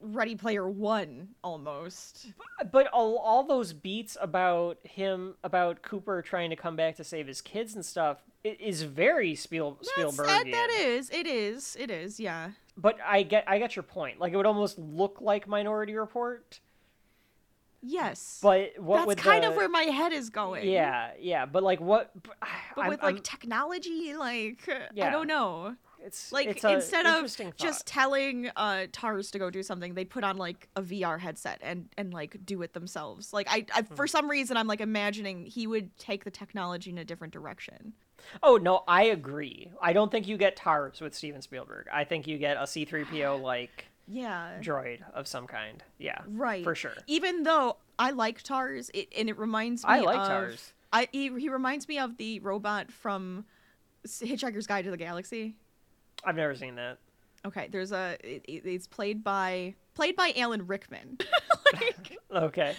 [SPEAKER 2] Ready Player One almost.
[SPEAKER 1] But all, all those beats about him about Cooper trying to come back to save his kids and stuff it is very Spiel,
[SPEAKER 2] That's,
[SPEAKER 1] Spielbergian.
[SPEAKER 2] that, that is, it is, it is, yeah.
[SPEAKER 1] But I get I get your point. Like it would almost look like Minority Report,
[SPEAKER 2] Yes,
[SPEAKER 1] but what
[SPEAKER 2] that's kind
[SPEAKER 1] the,
[SPEAKER 2] of where my head is going.
[SPEAKER 1] Yeah, yeah, but like what? But, I'm-
[SPEAKER 2] with like
[SPEAKER 1] I'm-
[SPEAKER 2] technology, like I don't know.
[SPEAKER 1] It's
[SPEAKER 2] Like
[SPEAKER 1] it's
[SPEAKER 2] instead of just telling uh Tars to go do something, they'd put on like a VR headset and and like do it themselves. Like I, I
[SPEAKER 1] Hmm.
[SPEAKER 2] for some reason I'm like imagining he would take the technology in a different direction.
[SPEAKER 1] Oh no, I agree. I don't think you get TARS with Steven Spielberg. I think you get a C-3PO like
[SPEAKER 2] Yeah.
[SPEAKER 1] droid of some kind. Yeah,
[SPEAKER 2] Right.
[SPEAKER 1] for sure.
[SPEAKER 2] Even though I like Tars, it, and it reminds me
[SPEAKER 1] I like
[SPEAKER 2] of,
[SPEAKER 1] TARS.
[SPEAKER 2] I he, he reminds me of the robot from Hitchhiker's Guide to the Galaxy.
[SPEAKER 1] I've never seen that.
[SPEAKER 2] Okay, there's a it, it- it's played by played by Alan Rickman. like,
[SPEAKER 1] Okay.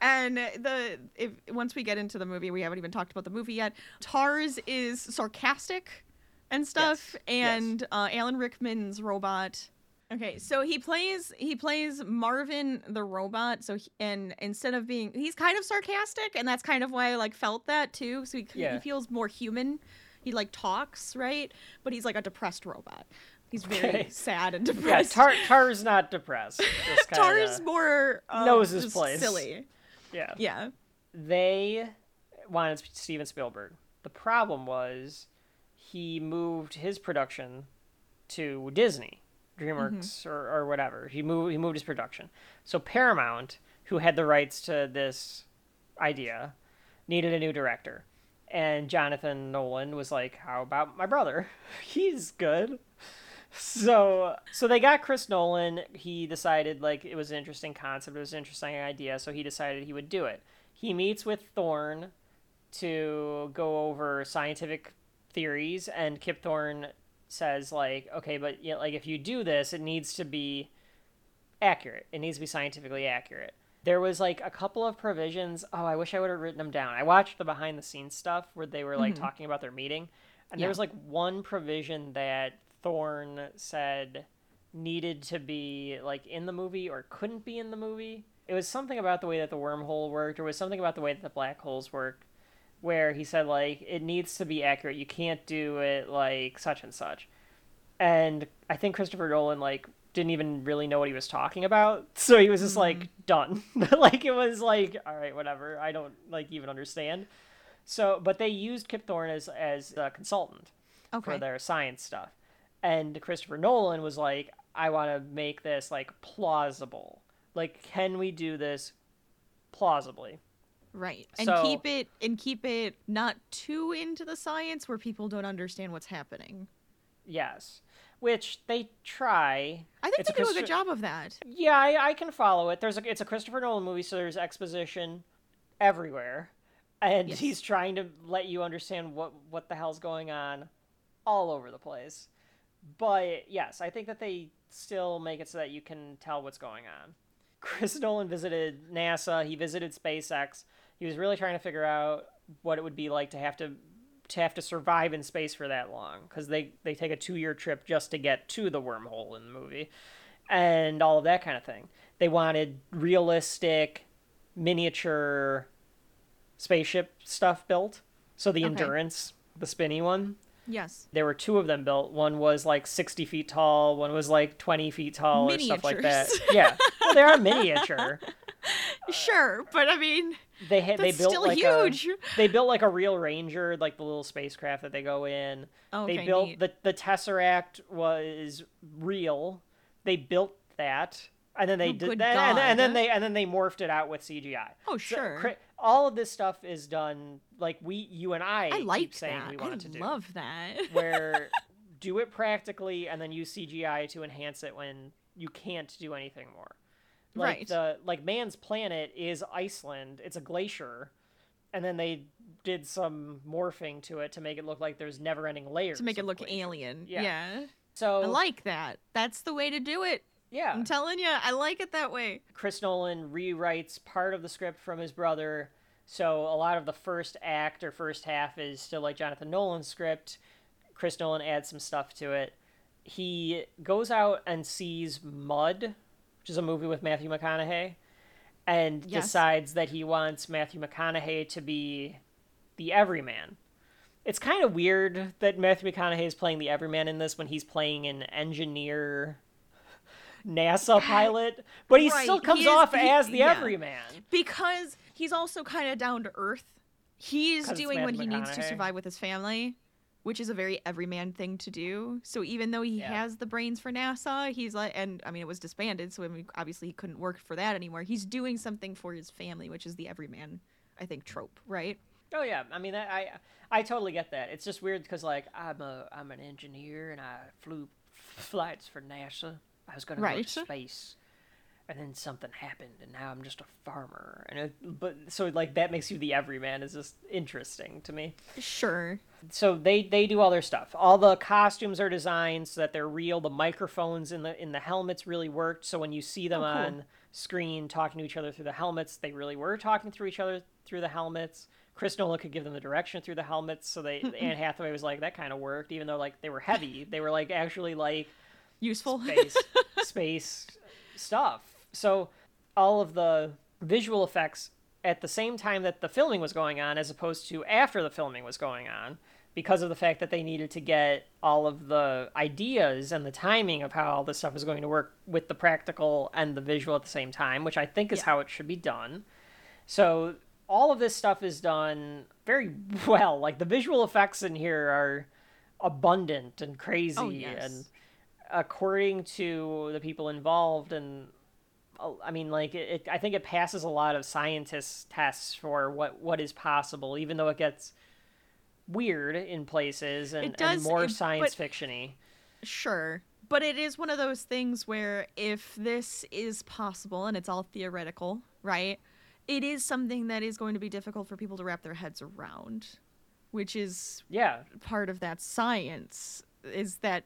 [SPEAKER 2] and the if once we get into the movie, we haven't even talked about the movie yet. Tars is sarcastic and stuff,
[SPEAKER 1] Yes, yes.
[SPEAKER 2] and uh, Alan Rickman's robot. Okay, so he plays he plays Marvin the robot. So he, and instead of being he's kind of sarcastic, and that's kind of why I like felt that too. So he,
[SPEAKER 1] Yeah.
[SPEAKER 2] he feels more human. He like talks right, but he's like a depressed robot. He's very
[SPEAKER 1] Okay.
[SPEAKER 2] sad and
[SPEAKER 1] Yeah,
[SPEAKER 2] depressed.
[SPEAKER 1] Tar Tar's not depressed. Just
[SPEAKER 2] Tar's more uh,
[SPEAKER 1] knows his place.
[SPEAKER 2] Silly.
[SPEAKER 1] Yeah.
[SPEAKER 2] Yeah.
[SPEAKER 1] They wanted Steven Spielberg. The problem was he moved his production to Disney, DreamWorks or, or whatever. He moved he moved his production. So Paramount, who had the rights to this idea, needed a new director. And Jonathan Nolan was like, "How about my brother? He's good." So, so they got Chris Nolan. He decided like it was an interesting concept, it was an interesting idea, so he decided he would do it. He meets with Thorne to go over scientific theories, and Kip Thorne says like, okay, but you know, like if you do this, it needs to be accurate. It needs to be scientifically accurate. There was like a couple of provisions. Oh, I wish I would have written them down. I watched the behind the scenes stuff where they were like mm-hmm. talking about their meeting, and there was like one provision that Thorne said needed to be like in the movie or couldn't be in the movie. It was something about the way that the wormhole worked, or was something about the way that the black holes work, where he said like it needs to be accurate. You can't do it like such and such. And I think Christopher Nolan like didn't even really know what he was talking about, so he was just like mm-hmm. done. like it was like all right, whatever. I don't like even understand. So, but they used Kip Thorne as as a consultant
[SPEAKER 2] Okay.
[SPEAKER 1] for their science stuff. And Christopher Nolan was like, I want to make this like plausible. Like, can we do this plausibly?
[SPEAKER 2] Right. And
[SPEAKER 1] So-
[SPEAKER 2] keep it and keep it not too into the science where people don't understand what's happening.
[SPEAKER 1] Yes. Which they try.
[SPEAKER 2] I think
[SPEAKER 1] It's
[SPEAKER 2] they do a good job of that.
[SPEAKER 1] Yeah, I, I can follow it. There's a, it's a Christopher Nolan movie, so there's exposition everywhere, and
[SPEAKER 2] Yes.
[SPEAKER 1] he's trying to let you understand what what the hell's going on, all over the place. But yes, I think that they still make it so that you can tell what's going on. Chris Nolan visited NASA. He visited SpaceX. He was really trying to figure out what it would be like to have to to have to survive in space for that long because they they take a two year trip just to get to the wormhole in the movie and all of that kind of thing. They wanted realistic, miniature spaceship stuff built. So the
[SPEAKER 2] Okay.
[SPEAKER 1] Endurance, the spinny one,
[SPEAKER 2] Yes.
[SPEAKER 1] there were two of them built. One was like 60 feet tall, one was like 20 feet tall, or stuff like that.
[SPEAKER 2] Miniatures.
[SPEAKER 1] Yeah. Well, they are miniature.
[SPEAKER 2] sure, but I mean,
[SPEAKER 1] They had they built
[SPEAKER 2] still
[SPEAKER 1] like
[SPEAKER 2] huge.
[SPEAKER 1] a they built like a real Ranger, like the little spacecraft that they go in.
[SPEAKER 2] Oh, okay,
[SPEAKER 1] they built
[SPEAKER 2] neat.
[SPEAKER 1] the the Tesseract was real. They built that, and then they
[SPEAKER 2] Oh,
[SPEAKER 1] did that, and, and then they and then they morphed it out with CGI.
[SPEAKER 2] Oh,
[SPEAKER 1] So,
[SPEAKER 2] sure.
[SPEAKER 1] cra- all of this stuff is done like we, you and I,
[SPEAKER 2] I like
[SPEAKER 1] keep saying
[SPEAKER 2] that.
[SPEAKER 1] we
[SPEAKER 2] I
[SPEAKER 1] wanted to do.
[SPEAKER 2] love that.
[SPEAKER 1] Where do it practically and then use CGI to enhance it when you can't do anything more. Like
[SPEAKER 2] Right.
[SPEAKER 1] the like Mann's planet is Iceland. It's a glacier. And then they did some morphing to it to make it look like there's never ending layers.
[SPEAKER 2] to make it look
[SPEAKER 1] glacier.
[SPEAKER 2] alien.
[SPEAKER 1] Yeah.
[SPEAKER 2] Yeah.
[SPEAKER 1] So
[SPEAKER 2] I like that. That's the way to do it.
[SPEAKER 1] yeah.
[SPEAKER 2] I'm telling you, I like it that way.
[SPEAKER 1] Chris Nolan rewrites part of the script from his brother. So a lot of the first act or first half is still like Jonathan Nolan's script. Chris Nolan adds some stuff to it. He goes out and sees Mud, which is a movie with Matthew McConaughey, and
[SPEAKER 2] Yes.
[SPEAKER 1] decides that he wants Matthew McConaughey to be the everyman. It's kind of weird that Matthew McConaughey is playing the everyman in this when he's playing an engineer NASA pilot, but he
[SPEAKER 2] Right,
[SPEAKER 1] still
[SPEAKER 2] he
[SPEAKER 1] comes
[SPEAKER 2] is-
[SPEAKER 1] off
[SPEAKER 2] he-
[SPEAKER 1] as the
[SPEAKER 2] yeah.
[SPEAKER 1] everyman.
[SPEAKER 2] Because he's also kind of down to earth. He's doing what he needs to survive with his family, which is a very everyman thing to do. So even though he
[SPEAKER 1] Yeah.
[SPEAKER 2] has the brains for NASA, he's like, and I mean, it was disbanded, so I mean, obviously he couldn't work for that anymore. He's doing something for his family, which is the everyman, I think, trope, right?
[SPEAKER 1] Oh yeah, I mean I I, totally get that. It's just weird because like I'm a I'm an engineer and I flew flights for NASA. I was gonna go to space, and then something happened, and now I'm just a farmer. And it, but so like that makes you the everyman is just interesting to me.
[SPEAKER 2] Sure.
[SPEAKER 1] so they they do all their stuff. All the costumes are designed so that they're real. The microphones in the in the helmets really worked. So when you see them
[SPEAKER 2] Oh, cool.
[SPEAKER 1] on screen talking to each other through the helmets, they really were talking through each other through the helmets. Chris Nolan could give them the direction through the helmets, so they Anne Hathaway was like that kind of worked, even though like they were heavy. They were like actually like
[SPEAKER 2] Useful.
[SPEAKER 1] space space stuff. So all of the visual effects at the same time that the filming was going on as opposed to after the filming was going on because of the fact that they needed to get all of the ideas and the timing of how all this stuff is going to work with the practical and the visual at the same time, which I think is
[SPEAKER 2] Yeah.
[SPEAKER 1] how it should be done. So all of this stuff is done very well. Like the visual effects in here are abundant and crazy
[SPEAKER 2] Oh, yes.
[SPEAKER 1] and according to the people involved and I mean, like it, it, I think it passes a lot of scientists' tests for what what is possible, even though it gets weird in places and,
[SPEAKER 2] does,
[SPEAKER 1] and more
[SPEAKER 2] it-
[SPEAKER 1] science fictiony.
[SPEAKER 2] Sure. But it is one of those things where if this is possible and it's all theoretical, right? It is something that is going to be difficult for people to wrap their heads around, which is
[SPEAKER 1] Yeah,
[SPEAKER 2] part of that science is that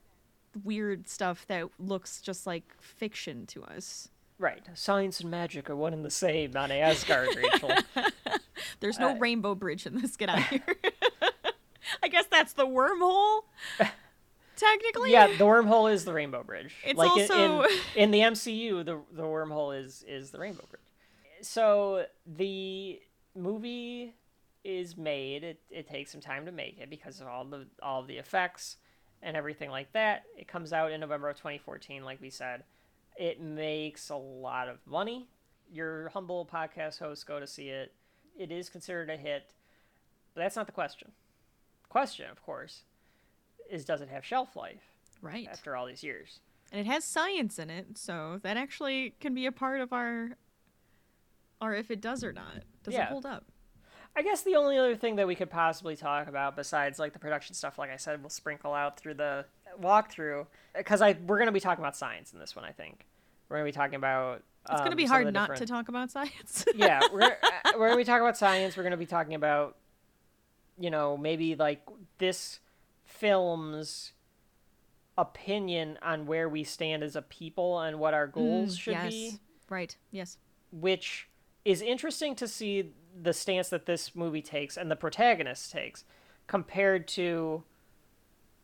[SPEAKER 2] weird stuff that looks just like fiction to us.
[SPEAKER 1] Right. Science and magic are one and the same on Asgard, Rachel.
[SPEAKER 2] There's no
[SPEAKER 1] Uh,
[SPEAKER 2] rainbow bridge in this. Get out of here. I guess that's the wormhole. Technically.
[SPEAKER 1] yeah, the wormhole is the Rainbow Bridge.
[SPEAKER 2] It's
[SPEAKER 1] like
[SPEAKER 2] also-
[SPEAKER 1] in, in the MCU, the the wormhole is is the Rainbow Bridge. So the movie is made. It it takes some time to make it because of all the all the effects and everything like that. It comes out in November of 2014, like we said. It makes a lot of money. Your humble podcast hosts go to see it. It is considered a hit, but that's not the question. Question, of course, is does it have shelf life?
[SPEAKER 2] Right.
[SPEAKER 1] after all these years.
[SPEAKER 2] and it has science in it, so that actually can be a part of our, or if it does or not. Does
[SPEAKER 1] Yeah.
[SPEAKER 2] it hold up?
[SPEAKER 1] I guess the only other thing that we could possibly talk about besides like the production stuff, like I said, we'll sprinkle out through the walkthrough because I we're gonna be talking about science in this one. I think we're gonna be talking about.
[SPEAKER 2] It's going to
[SPEAKER 1] um,
[SPEAKER 2] be hard not to talk about science.
[SPEAKER 1] yeah, we're uh, we're gonna be talking about science. We're gonna be talking about, you know, maybe like this film's opinion on where we stand as a people and what our goals should
[SPEAKER 2] Mm, yes.
[SPEAKER 1] be,
[SPEAKER 2] Right. Yes.
[SPEAKER 1] which is interesting to see the stance that this movie takes and the protagonist takes compared to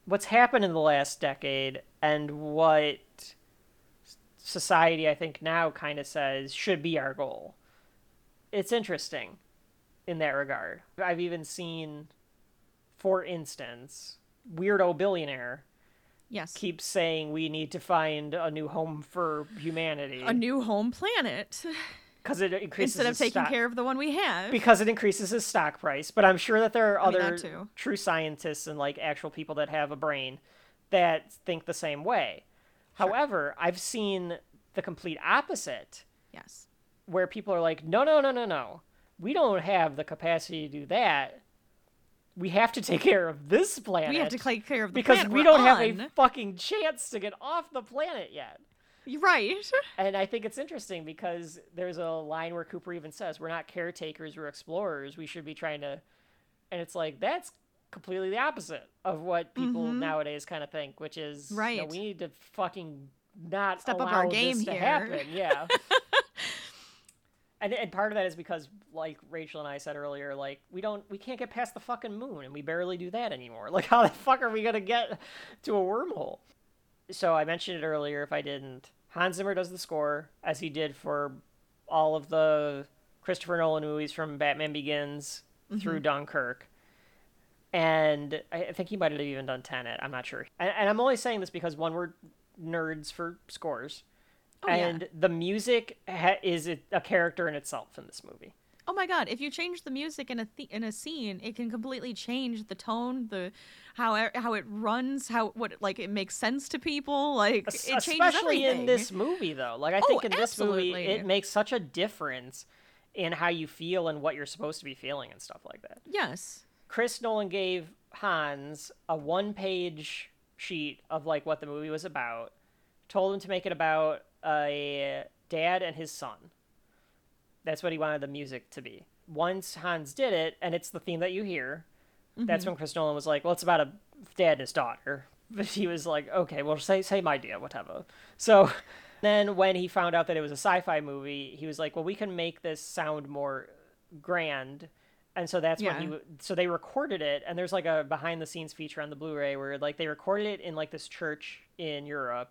[SPEAKER 1] what's happened in the last decade and what society I think now kind of says should be our goal. It's interesting in that regard. I've even seen for instance, Weirdo Billionaire
[SPEAKER 2] Yes.
[SPEAKER 1] keeps saying we need to find a new home for humanity
[SPEAKER 2] a new home planet
[SPEAKER 1] because it increases
[SPEAKER 2] instead of taking
[SPEAKER 1] stock-
[SPEAKER 2] care of the one we have.
[SPEAKER 1] because it increases his stock price. But I'm sure that there are
[SPEAKER 2] I mean,
[SPEAKER 1] other
[SPEAKER 2] that
[SPEAKER 1] true scientists and like actual people that have a brain that think the same way. However, I've seen the complete opposite
[SPEAKER 2] yes.
[SPEAKER 1] where people are like, no, no, no, no, no. We don't have the capacity to do that. We have to take care of this planet.
[SPEAKER 2] We have to take care of the
[SPEAKER 1] because
[SPEAKER 2] planet
[SPEAKER 1] Because
[SPEAKER 2] we're
[SPEAKER 1] don't have
[SPEAKER 2] on.
[SPEAKER 1] a fucking chance to get off the planet yet.
[SPEAKER 2] Right.
[SPEAKER 1] And I think it's interesting because there's a line where Cooper even says, "We're not caretakers, we're explorers. We should be trying to," and it's like that's completely the opposite of what people nowadays kind of think, which is, you know,
[SPEAKER 2] Mm-hmm. Right.
[SPEAKER 1] we need to fucking not
[SPEAKER 2] Step up our game
[SPEAKER 1] this to
[SPEAKER 2] here.
[SPEAKER 1] happen. Yeah. and and part of that is because, like Rachel and I said earlier, like we don't, we can't get past the fucking moon, and we barely do that anymore. Like, how the fuck are we gonna get to a wormhole? so I mentioned it earlier if I didn't. Hans Zimmer does the score as he did for all of the Christopher Nolan movies from Batman Begins through Dunkirk. And I think he might have even done Tenet. I'm not sure. And, and I'm only saying this because one, we're nerds for scores.
[SPEAKER 2] Oh, yeah.
[SPEAKER 1] and the music ha- is a, a character in itself in this movie.
[SPEAKER 2] Oh my god! If you change the music in a th- in a scene, it can completely change the tone, the how it, how it runs, how what like it makes sense to people. Like
[SPEAKER 1] Es-
[SPEAKER 2] it changes
[SPEAKER 1] especially
[SPEAKER 2] everything.
[SPEAKER 1] in this movie though like i
[SPEAKER 2] Oh,
[SPEAKER 1] think in this movie it makes such a difference in how you feel and what you're supposed to be feeling and stuff like that
[SPEAKER 2] Yes.
[SPEAKER 1] Chris nolan gave hans a one page sheet of like what the movie was about told him to make it about a dad and his son that's what he wanted the music to be once hans did it and it's the theme that you hear that's
[SPEAKER 2] Mm-hmm.
[SPEAKER 1] when Chris Nolan was like, "Well, it's about a dad and his daughter." But he was like, "Okay, well, say say my idea, whatever." So then, when he found out that it was a sci-fi movie, he was like, "Well, we can make this sound more grand." And so that's when
[SPEAKER 2] Yeah.
[SPEAKER 1] he so they recorded it, and there's like a behind-the-scenes feature on the Blu-ray where like they recorded it in like this church in Europe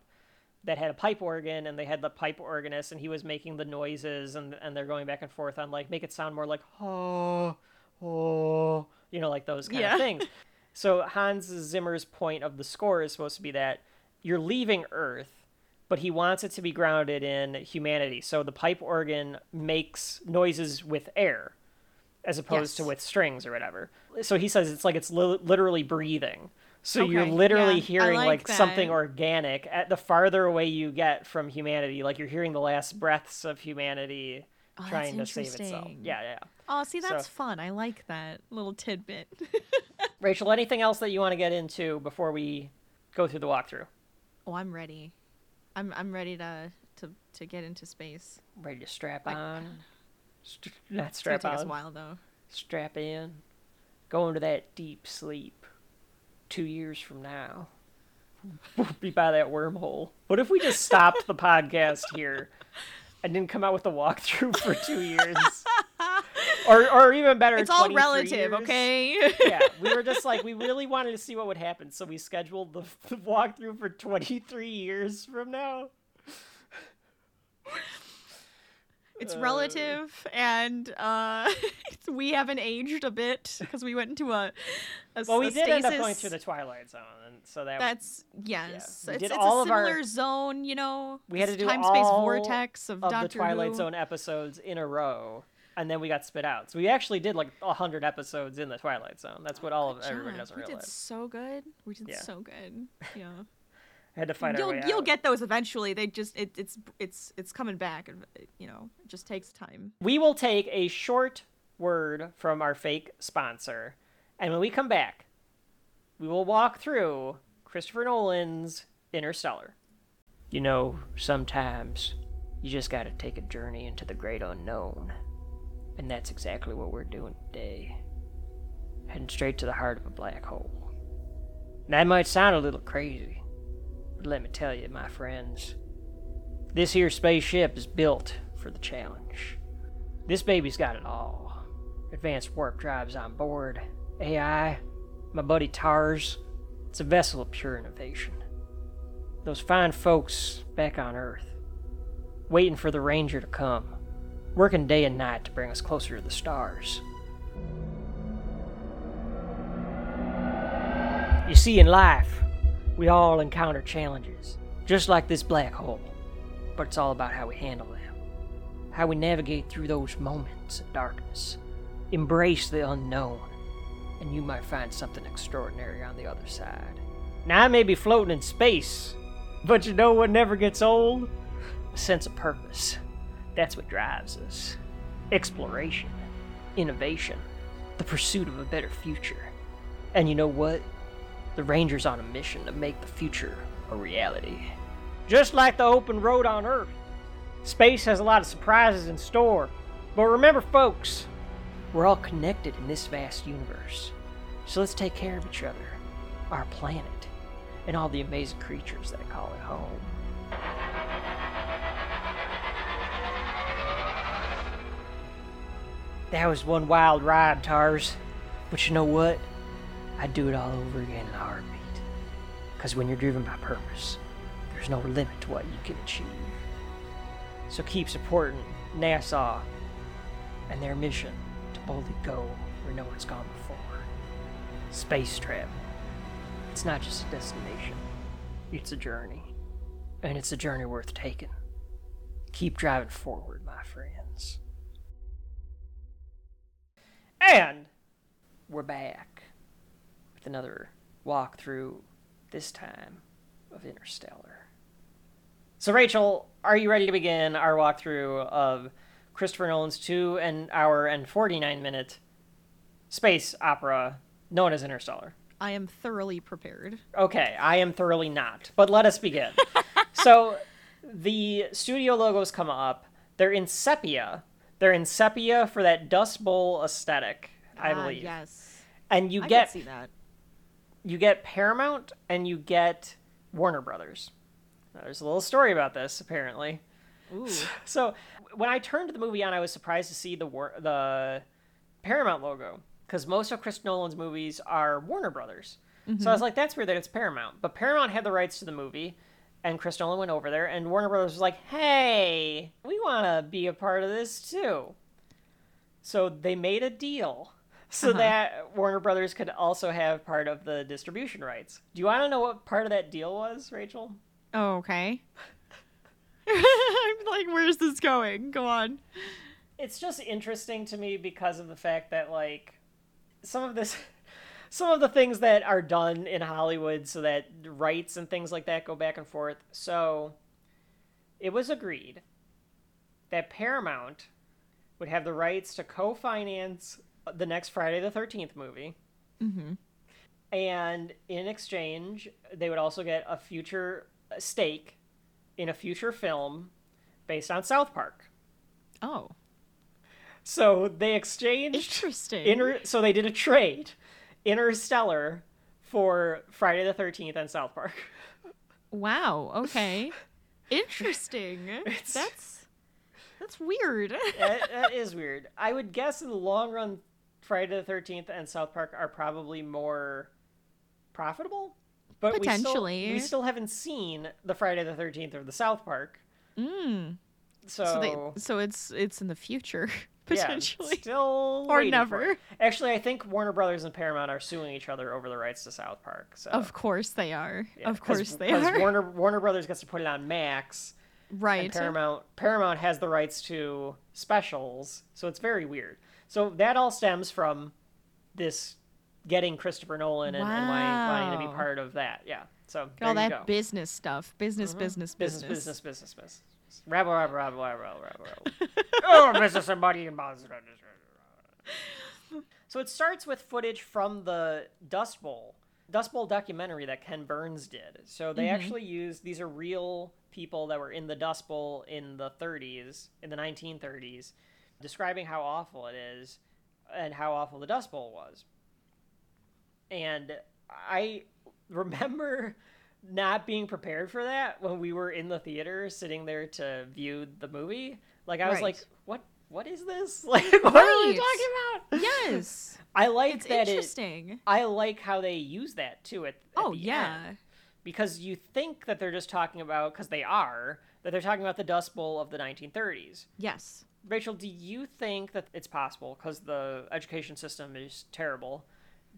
[SPEAKER 1] that had a pipe organ, and they had the pipe organist, and he was making the noises, and and they're going back and forth on like make it sound more like oh oh you know like those kind
[SPEAKER 2] Yeah.
[SPEAKER 1] of things. So Hans Zimmer's point of the score is supposed to be that you're leaving Earth, but he wants it to be grounded in humanity. So the pipe organ makes noises with air as opposed to with strings or whatever. So he says it's like it's li- literally breathing. So you're literally
[SPEAKER 2] yeah,
[SPEAKER 1] hearing
[SPEAKER 2] like
[SPEAKER 1] like, something organic. At the farther away you get from humanity, like you're hearing the last breaths of humanity
[SPEAKER 2] Oh,
[SPEAKER 1] trying to save itself. Yeah, yeah.
[SPEAKER 2] Oh, see,
[SPEAKER 1] So-
[SPEAKER 2] that's fun. I like that little tidbit.
[SPEAKER 1] Rachel, anything else that you want to get into before we go through the walkthrough?
[SPEAKER 2] oh, I'm ready. I'm I'm ready to to to get into space.
[SPEAKER 1] Ready to strap on? St- not
[SPEAKER 2] It's gonna
[SPEAKER 1] strap
[SPEAKER 2] take us a while though.
[SPEAKER 1] Strap in. Go into that deep sleep. Two years from now, we'll be by that wormhole. What if we just stopped the podcast here and didn't come out with a walkthrough for two years? or, or even better,
[SPEAKER 2] It's all relative,
[SPEAKER 1] years?
[SPEAKER 2] okay?
[SPEAKER 1] yeah, we were just like we really wanted to see what would happen, so we scheduled the, the walkthrough for 23 years from now.
[SPEAKER 2] It's
[SPEAKER 1] Uh,
[SPEAKER 2] relative, and uh, we haven't aged a bit because we went into a, a
[SPEAKER 1] Well, we
[SPEAKER 2] a
[SPEAKER 1] did end up going
[SPEAKER 2] stasis.
[SPEAKER 1] through the Twilight Zone, and so that
[SPEAKER 2] That's yes.
[SPEAKER 1] We
[SPEAKER 2] It's,
[SPEAKER 1] did
[SPEAKER 2] it's
[SPEAKER 1] all
[SPEAKER 2] a
[SPEAKER 1] of our-
[SPEAKER 2] similar zone, you know.
[SPEAKER 1] We had to do
[SPEAKER 2] time space vortex of,
[SPEAKER 1] of
[SPEAKER 2] Doctor
[SPEAKER 1] the Twilight
[SPEAKER 2] Who.
[SPEAKER 1] Zone episodes in a row, and then we got spit out. So we actually did like hundred episodes in the Twilight Zone. That's what all of
[SPEAKER 2] Good
[SPEAKER 1] everybody doesn't
[SPEAKER 2] we did so good. We did
[SPEAKER 1] Yeah.
[SPEAKER 2] so good. Yeah.
[SPEAKER 1] Had to fight
[SPEAKER 2] You'll
[SPEAKER 1] way
[SPEAKER 2] you'll
[SPEAKER 1] out.
[SPEAKER 2] get those eventually. They just it, it's it's it's coming back. and You know, it just takes time.
[SPEAKER 1] We will take a short word from our fake sponsor, and when we come back, we will walk through Christopher Nolan's Interstellar. You know, sometimes you just gotta take a journey into the great unknown. And that's exactly what we're doing today. Heading straight to the heart of a black hole. That might sound a little crazy, let me tell you, my friends, this here spaceship is built for the challenge. This baby's got it all. Advanced warp drives on board, AI, my buddy Tars. It's a vessel of pure innovation. Those fine folks back on Earth, waiting for the Ranger to come, working day and night to bring us closer to the stars. You see, in life, we all encounter challenges, just like this black hole, but it's all about how we handle them how we navigate through those moments of darkness, embrace the unknown, and you might find something extraordinary on the other side. Now, I may be floating in space, but you know what never gets old? A sense of purpose. That's what drives us. Exploration, innovation, the pursuit of a better future. And you know what? The Ranger's on a mission to make the future a reality. Just like the open road on Earth. Space has a lot of surprises in store. But remember, folks, we're all connected in this vast universe. So let's take care of each other, our planet, and all the amazing creatures that call it home. That was one wild ride, Tars. But you know what? I'd do it all over again in a heartbeat. Because when you're driven by purpose, there's no limit to what you can achieve. So keep supporting NASA and their mission to boldly go where no one's gone before. Space travel. It's not just a destination, it's a journey. And it's a journey worth taking. Keep driving forward, my friends. And we're back with another walkthrough, this time of Interstellar. So, Rachel, are you ready to begin our walkthrough of Christopher Nolan's two and hour and 49 minute space opera known as Interstellar?
[SPEAKER 2] I am thoroughly prepared.
[SPEAKER 1] Okay, I am thoroughly not, but let us begin. so, the studio logos come up. They're in sepia. They're in sepia for that Dust Bowl aesthetic, I
[SPEAKER 2] Ah,
[SPEAKER 1] believe.
[SPEAKER 2] yes.
[SPEAKER 1] And you
[SPEAKER 2] I
[SPEAKER 1] get
[SPEAKER 2] see that.
[SPEAKER 1] You get Paramount and you get Warner Brothers. Now, there's a little story about this apparently.
[SPEAKER 2] Ooh.
[SPEAKER 1] So when I turned the movie on, I was surprised to see the War- the Paramount logo because most of Chris Nolan's movies are Warner Brothers. So I mm-hmm. was like, that's weird that it's Paramount. But Paramount had the rights to the movie, and Chris Nolan went over there, and Warner Brothers was like, hey, we want to be a part of this too. So they made a deal so
[SPEAKER 2] Uh-huh.
[SPEAKER 1] that Warner Brothers could also have part of the distribution rights. Do you want to know what part of that deal was, Rachel?
[SPEAKER 2] Oh, okay. I'm like, where's this going? Go on.
[SPEAKER 1] it's just interesting to me because of the fact that like some of this some of the things that are done in Hollywood so that rights and things like that go back and forth. So it was agreed that Paramount would have the rights to co-finance the next Friday the 13th movie.
[SPEAKER 2] Mm-hmm.
[SPEAKER 1] And in exchange, they would also get a future stake in a future film based on South Park.
[SPEAKER 2] Oh,
[SPEAKER 1] So they exchanged
[SPEAKER 2] interesting.
[SPEAKER 1] Inter- so they did a trade, Interstellar, for Friday the Thirteenth and South Park.
[SPEAKER 2] wow. Okay. Interesting.
[SPEAKER 1] It's-
[SPEAKER 2] That's that's weird.
[SPEAKER 1] that, that is weird. I would guess in the long run, Friday the Thirteenth and South Park are probably more profitable. But we
[SPEAKER 2] Potentially.
[SPEAKER 1] still, we still haven't seen the Friday the Thirteenth or the South Park.
[SPEAKER 2] mm.
[SPEAKER 1] So,
[SPEAKER 2] So they so it's it's in the future
[SPEAKER 1] yeah,
[SPEAKER 2] potentially
[SPEAKER 1] still
[SPEAKER 2] or never.
[SPEAKER 1] Actually, I think Warner Brothers and Paramount are suing each other over the rights to South Park. So
[SPEAKER 2] Of course they are.
[SPEAKER 1] yeah,
[SPEAKER 2] of course they are.
[SPEAKER 1] Warner Warner Brothers gets to put it on Max.
[SPEAKER 2] right.
[SPEAKER 1] and Paramount Paramount has the rights to specials, so it's very weird. So that all stems from this getting Christopher Nolan and, and wanting, wanting to be part of that. Yeah. So
[SPEAKER 2] All that
[SPEAKER 1] go. Mm-hmm.
[SPEAKER 2] business stuff. Business, business,
[SPEAKER 1] business,
[SPEAKER 2] business.
[SPEAKER 1] business, business, business. Rabble, rabble, rabble, rabble, rabble, rabble. oh, business and money and. So it starts with footage from the Dust Bowl, Dust Bowl documentary that Ken Burns did. So they actually used these are real people that were in the Dust Bowl in the 30s, in the 1930s, describing how awful it is and how awful the Dust Bowl was. And I remember not being prepared for that when we were in the theater sitting there to view the movie. Like I was
[SPEAKER 2] Right.
[SPEAKER 1] like, what what is this? Like what are we talking about?
[SPEAKER 2] Yes.
[SPEAKER 1] I like
[SPEAKER 2] it's
[SPEAKER 1] that it
[SPEAKER 2] interesting.
[SPEAKER 1] I like how they use that too at, at
[SPEAKER 2] oh, yeah.
[SPEAKER 1] end. Because you think that they're just talking about because they are that they're talking about the Dust Bowl of the 1930s.
[SPEAKER 2] Yes.
[SPEAKER 1] Rachel, do you think that it's possible because the education system is terrible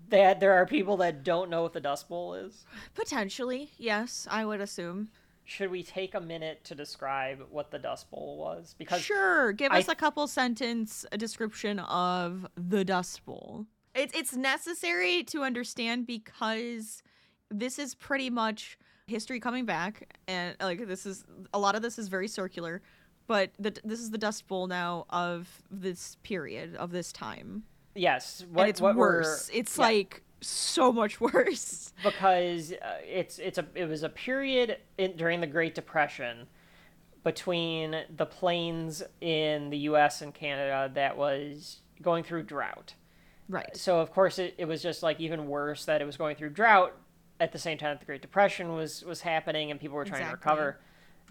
[SPEAKER 1] that there are people that don't know what the Dust Bowl is?
[SPEAKER 2] Potentially, yes, I would assume.
[SPEAKER 1] Should we take a minute to describe what the Dust Bowl was? Because
[SPEAKER 2] Sure, give
[SPEAKER 1] I
[SPEAKER 2] us a couple sentence a description of the Dust Bowl. It's it's necessary to understand because this is pretty much history coming back, and like this is a lot of this is very circular, but the, this is the Dust Bowl now of this period of this time,
[SPEAKER 1] yes, what,
[SPEAKER 2] and it's
[SPEAKER 1] what
[SPEAKER 2] worse. It's
[SPEAKER 1] yeah.
[SPEAKER 2] like so much worse.
[SPEAKER 1] because uh, it's it's a it was a period in, during the Great Depression between the plains in the U.S. and Canada that was going through drought.
[SPEAKER 2] Right.
[SPEAKER 1] So of course it, it was just like even worse that it was going through drought at the same time that the Great Depression was was happening and people were trying
[SPEAKER 2] Exactly.
[SPEAKER 1] to recover.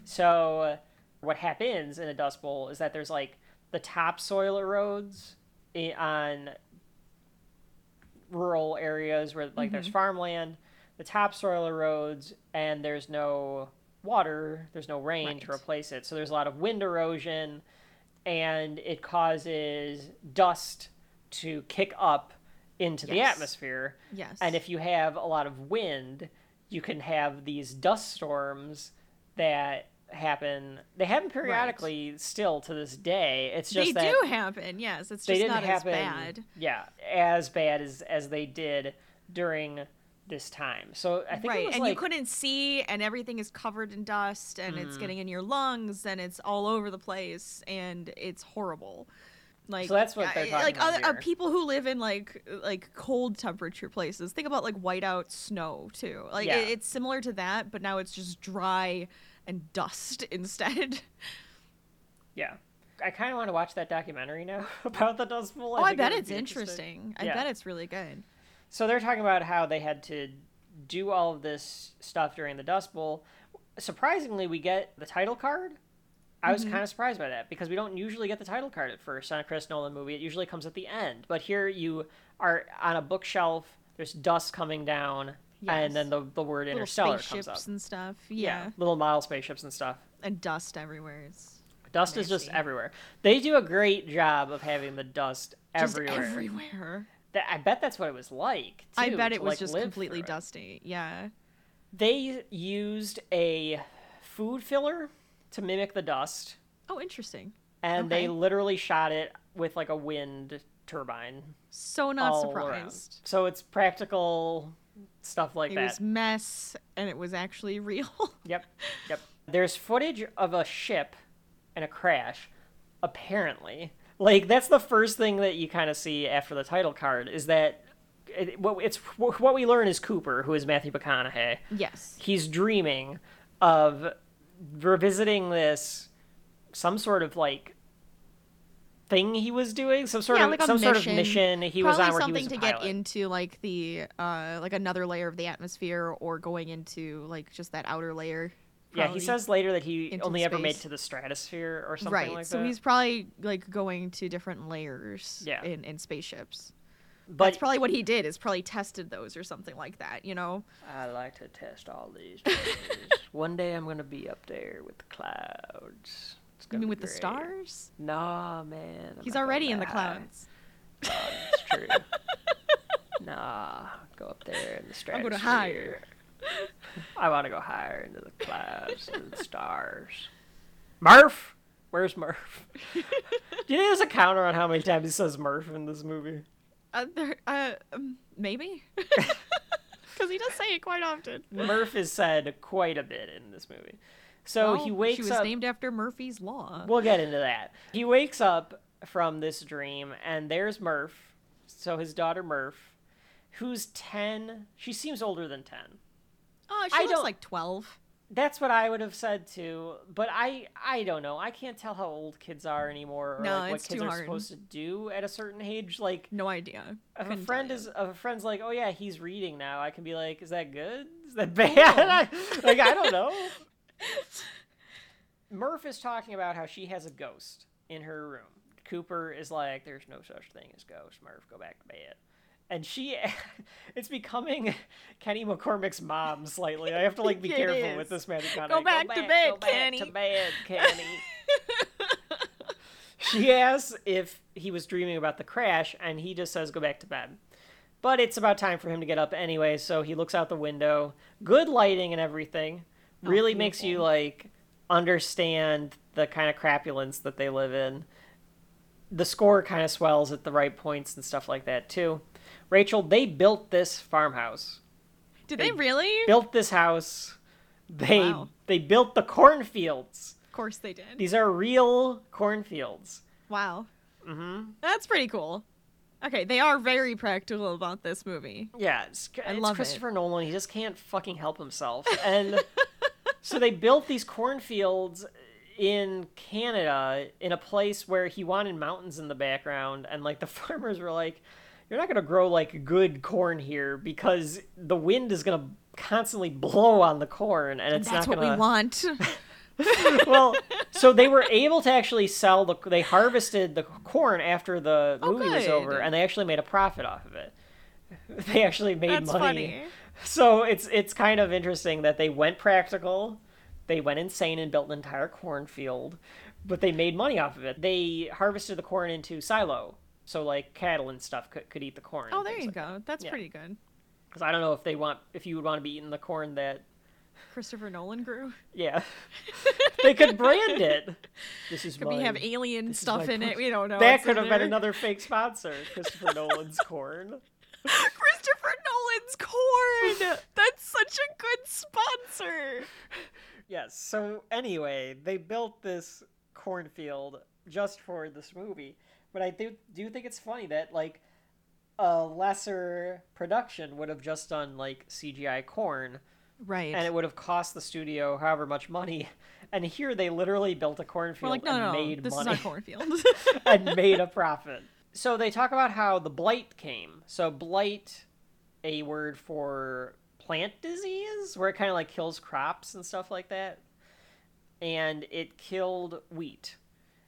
[SPEAKER 1] So uh, what happens in a Dust Bowl is that there's like the topsoil erodes on rural areas where like there's mm-hmm. farmland, the topsoil erodes and there's no water, there's no rain to replace it. So there's a lot of wind erosion and it causes dust to kick up into the atmosphere.
[SPEAKER 2] Yes.
[SPEAKER 1] And if you have a lot of wind, you can have these dust storms that happen. They happen periodically still to this day. It's just
[SPEAKER 2] they do happen, yes. It's just
[SPEAKER 1] didn't happen.
[SPEAKER 2] as bad.
[SPEAKER 1] Yeah, as bad as as they did during this time. So I think it
[SPEAKER 2] right and
[SPEAKER 1] like
[SPEAKER 2] you couldn't see and everything is covered in dust and
[SPEAKER 1] Mm-hmm.
[SPEAKER 2] it's getting in your lungs and it's all over the place and it's horrible like
[SPEAKER 1] So that's what they're talking
[SPEAKER 2] like
[SPEAKER 1] about
[SPEAKER 2] other, uh, people who live in like like cold temperature places think about like whiteout snow too like
[SPEAKER 1] Yeah.
[SPEAKER 2] it, it's similar to that but now it's just dry and dust instead
[SPEAKER 1] yeah. I kind of want to watch that documentary now about the Dust Bowl.
[SPEAKER 2] oh i bet
[SPEAKER 1] it
[SPEAKER 2] it's
[SPEAKER 1] be
[SPEAKER 2] interesting i
[SPEAKER 1] Yeah.
[SPEAKER 2] bet it's really good
[SPEAKER 1] So they're talking about how they had to do all of this stuff during the Dust Bowl. Surprisingly, we get the title card. I
[SPEAKER 2] Mm-hmm.
[SPEAKER 1] was kind of surprised by that because we don't usually get the title card at first on a Chris Nolan movie. It usually comes at the end. But here you are on a bookshelf. There's dust coming down,
[SPEAKER 2] Yes.
[SPEAKER 1] and then the the word
[SPEAKER 2] little
[SPEAKER 1] Interstellar comes up.
[SPEAKER 2] and stuff yeah.
[SPEAKER 1] little model spaceships and stuff.
[SPEAKER 2] and dust everywhere it's
[SPEAKER 1] Dust is just everywhere. They do a great job of having the dust
[SPEAKER 2] just
[SPEAKER 1] everywhere.
[SPEAKER 2] everywhere
[SPEAKER 1] That- I bet that's what it was like.
[SPEAKER 2] I
[SPEAKER 1] too,
[SPEAKER 2] bet
[SPEAKER 1] to,
[SPEAKER 2] it was
[SPEAKER 1] like,
[SPEAKER 2] just completely dusty. Yeah.
[SPEAKER 1] They used a food filler to mimic the dust,
[SPEAKER 2] Oh, interesting.
[SPEAKER 1] and they literally shot it with like a wind turbine.
[SPEAKER 2] So not surprised.
[SPEAKER 1] around. So it's practical stuff like
[SPEAKER 2] It
[SPEAKER 1] that.
[SPEAKER 2] was mess, and it was actually real.
[SPEAKER 1] Yep, yep. There's footage of a ship and a crash, apparently. Like that's the first thing that you kind of see after the title card is that it, what it's what we learn is Cooper, who is Matthew McConaughey.
[SPEAKER 2] yes.
[SPEAKER 1] He's dreaming of revisiting this some sort of like thing he was doing, some sort
[SPEAKER 2] yeah,
[SPEAKER 1] of
[SPEAKER 2] like
[SPEAKER 1] some
[SPEAKER 2] mission.
[SPEAKER 1] sort of mission he was on where
[SPEAKER 2] something
[SPEAKER 1] he was a
[SPEAKER 2] to get into like the uh like another layer of the atmosphere, or going into like just that outer layer.
[SPEAKER 1] yeah, he says later that he
[SPEAKER 2] into
[SPEAKER 1] only ever made
[SPEAKER 2] space.
[SPEAKER 1] to the stratosphere or something
[SPEAKER 2] right.
[SPEAKER 1] like
[SPEAKER 2] so
[SPEAKER 1] that.
[SPEAKER 2] So he's probably like going to different layers.
[SPEAKER 1] Yeah.
[SPEAKER 2] In in spaceships.
[SPEAKER 1] but
[SPEAKER 2] That's probably what he did. Is probably tested those or something like that. You know.
[SPEAKER 1] I like to test all these. things. One day I'm gonna be up there with the clouds. It's
[SPEAKER 2] You mean with the stars?
[SPEAKER 1] Nah, man. I'm
[SPEAKER 2] He's already in the clouds.
[SPEAKER 1] Oh, that's true. nah, go up there in the stratosphere.
[SPEAKER 2] I'll go to higher.
[SPEAKER 1] I want to go higher into the clouds and the stars. Murph, where's Murph? Do you think there's a counter on how many times he says Murph in this movie?
[SPEAKER 2] Uh, there, uh, um, maybe. Because he does say it quite often.
[SPEAKER 1] Murph is said quite a bit in this movie. So
[SPEAKER 2] Well,
[SPEAKER 1] he wakes up.
[SPEAKER 2] She was
[SPEAKER 1] up.
[SPEAKER 2] named after Murphy's Law.
[SPEAKER 1] We'll get into that. He wakes up from this dream, and there's Murph. So his daughter Murph, who's ten. She seems older than ten.
[SPEAKER 2] oh, she
[SPEAKER 1] I
[SPEAKER 2] looks
[SPEAKER 1] don't-
[SPEAKER 2] like 12.
[SPEAKER 1] That's what I would have said too, but I I don't know. I can't tell how old kids are anymore, or
[SPEAKER 2] No,
[SPEAKER 1] like what kids are supposed to do at a certain age. Like
[SPEAKER 2] No idea.
[SPEAKER 1] if a friend is if a friend's like, oh yeah, he's reading now, I can be like, is that good? Is that bad? like I don't know. Murph is talking about how she has a ghost in her room. Cooper is like, there's no such thing as ghosts. Murph, go back to bed. And she, it's becoming Kenny McCormick's mom slightly. I have to like be careful
[SPEAKER 2] is.
[SPEAKER 1] with this Matthew McConaughey.
[SPEAKER 2] Go back to bed,
[SPEAKER 1] go back
[SPEAKER 2] Kenny."
[SPEAKER 1] To bed, Kenny. she asks if he was dreaming about the crash, and he just says, "Go back to bed." But it's about time for him to get up anyway, so he looks out the window. Good lighting and everything.
[SPEAKER 2] Oh,
[SPEAKER 1] Really makes you like understand the kind of crapulence that they live in. The score kind of swells at the right points and stuff like that too. Rachel, they built this farmhouse.
[SPEAKER 2] Did they really?
[SPEAKER 1] Built this house. They
[SPEAKER 2] Wow.
[SPEAKER 1] they built the cornfields.
[SPEAKER 2] Of course they did.
[SPEAKER 1] These are real cornfields.
[SPEAKER 2] Wow.
[SPEAKER 1] Mm-hmm.
[SPEAKER 2] That's pretty cool. Okay, they are very practical about this movie.
[SPEAKER 1] Yeah, it's,
[SPEAKER 2] I
[SPEAKER 1] it's
[SPEAKER 2] love it.
[SPEAKER 1] Christopher Nolan. He just can't fucking help himself. And so they built these cornfields in Canada in a place where he wanted mountains in the background, and like the farmers were like, "You're not gonna grow like good corn here because the wind is gonna constantly blow on the corn, and it's
[SPEAKER 2] That's
[SPEAKER 1] not
[SPEAKER 2] what
[SPEAKER 1] gonna."
[SPEAKER 2] we want.
[SPEAKER 1] well, so they were able to actually sell the. They harvested the corn after the
[SPEAKER 2] Oh,
[SPEAKER 1] movie was over, and they actually made a profit off of it. They actually made
[SPEAKER 2] That's
[SPEAKER 1] money.
[SPEAKER 2] funny.
[SPEAKER 1] So it's it's kind of interesting that they went practical, they went insane and built an entire cornfield, but they made money off of it. They harvested the corn into silo, so like cattle and stuff could, could eat the corn.
[SPEAKER 2] Oh, there you go. That's
[SPEAKER 1] Yeah.
[SPEAKER 2] pretty good.
[SPEAKER 1] Because I don't know if they want if you would want to be eating the corn that
[SPEAKER 2] Christopher Nolan grew.
[SPEAKER 1] yeah they could brand it. This is
[SPEAKER 2] Could
[SPEAKER 1] mine.
[SPEAKER 2] we have alien
[SPEAKER 1] This
[SPEAKER 2] stuff in it? We don't know.
[SPEAKER 1] that could have been another fake sponsor, Christopher Nolan's corn.
[SPEAKER 2] Christopher Nolan's corn. That's such a good sponsor.
[SPEAKER 1] Yes. So anyway, they built this cornfield just for this movie, but I do do think it's funny that like a lesser production would have just done like CGI corn,
[SPEAKER 2] Right.
[SPEAKER 1] and it would have cost the studio however much money. And here they literally built a cornfield
[SPEAKER 2] like, no,
[SPEAKER 1] and
[SPEAKER 2] no,
[SPEAKER 1] made
[SPEAKER 2] This
[SPEAKER 1] money
[SPEAKER 2] is not cornfield.
[SPEAKER 1] and made a profit. So they talk about how the blight came. So blight, a word for plant disease, where it kind of like kills crops and stuff like that. And it killed wheat,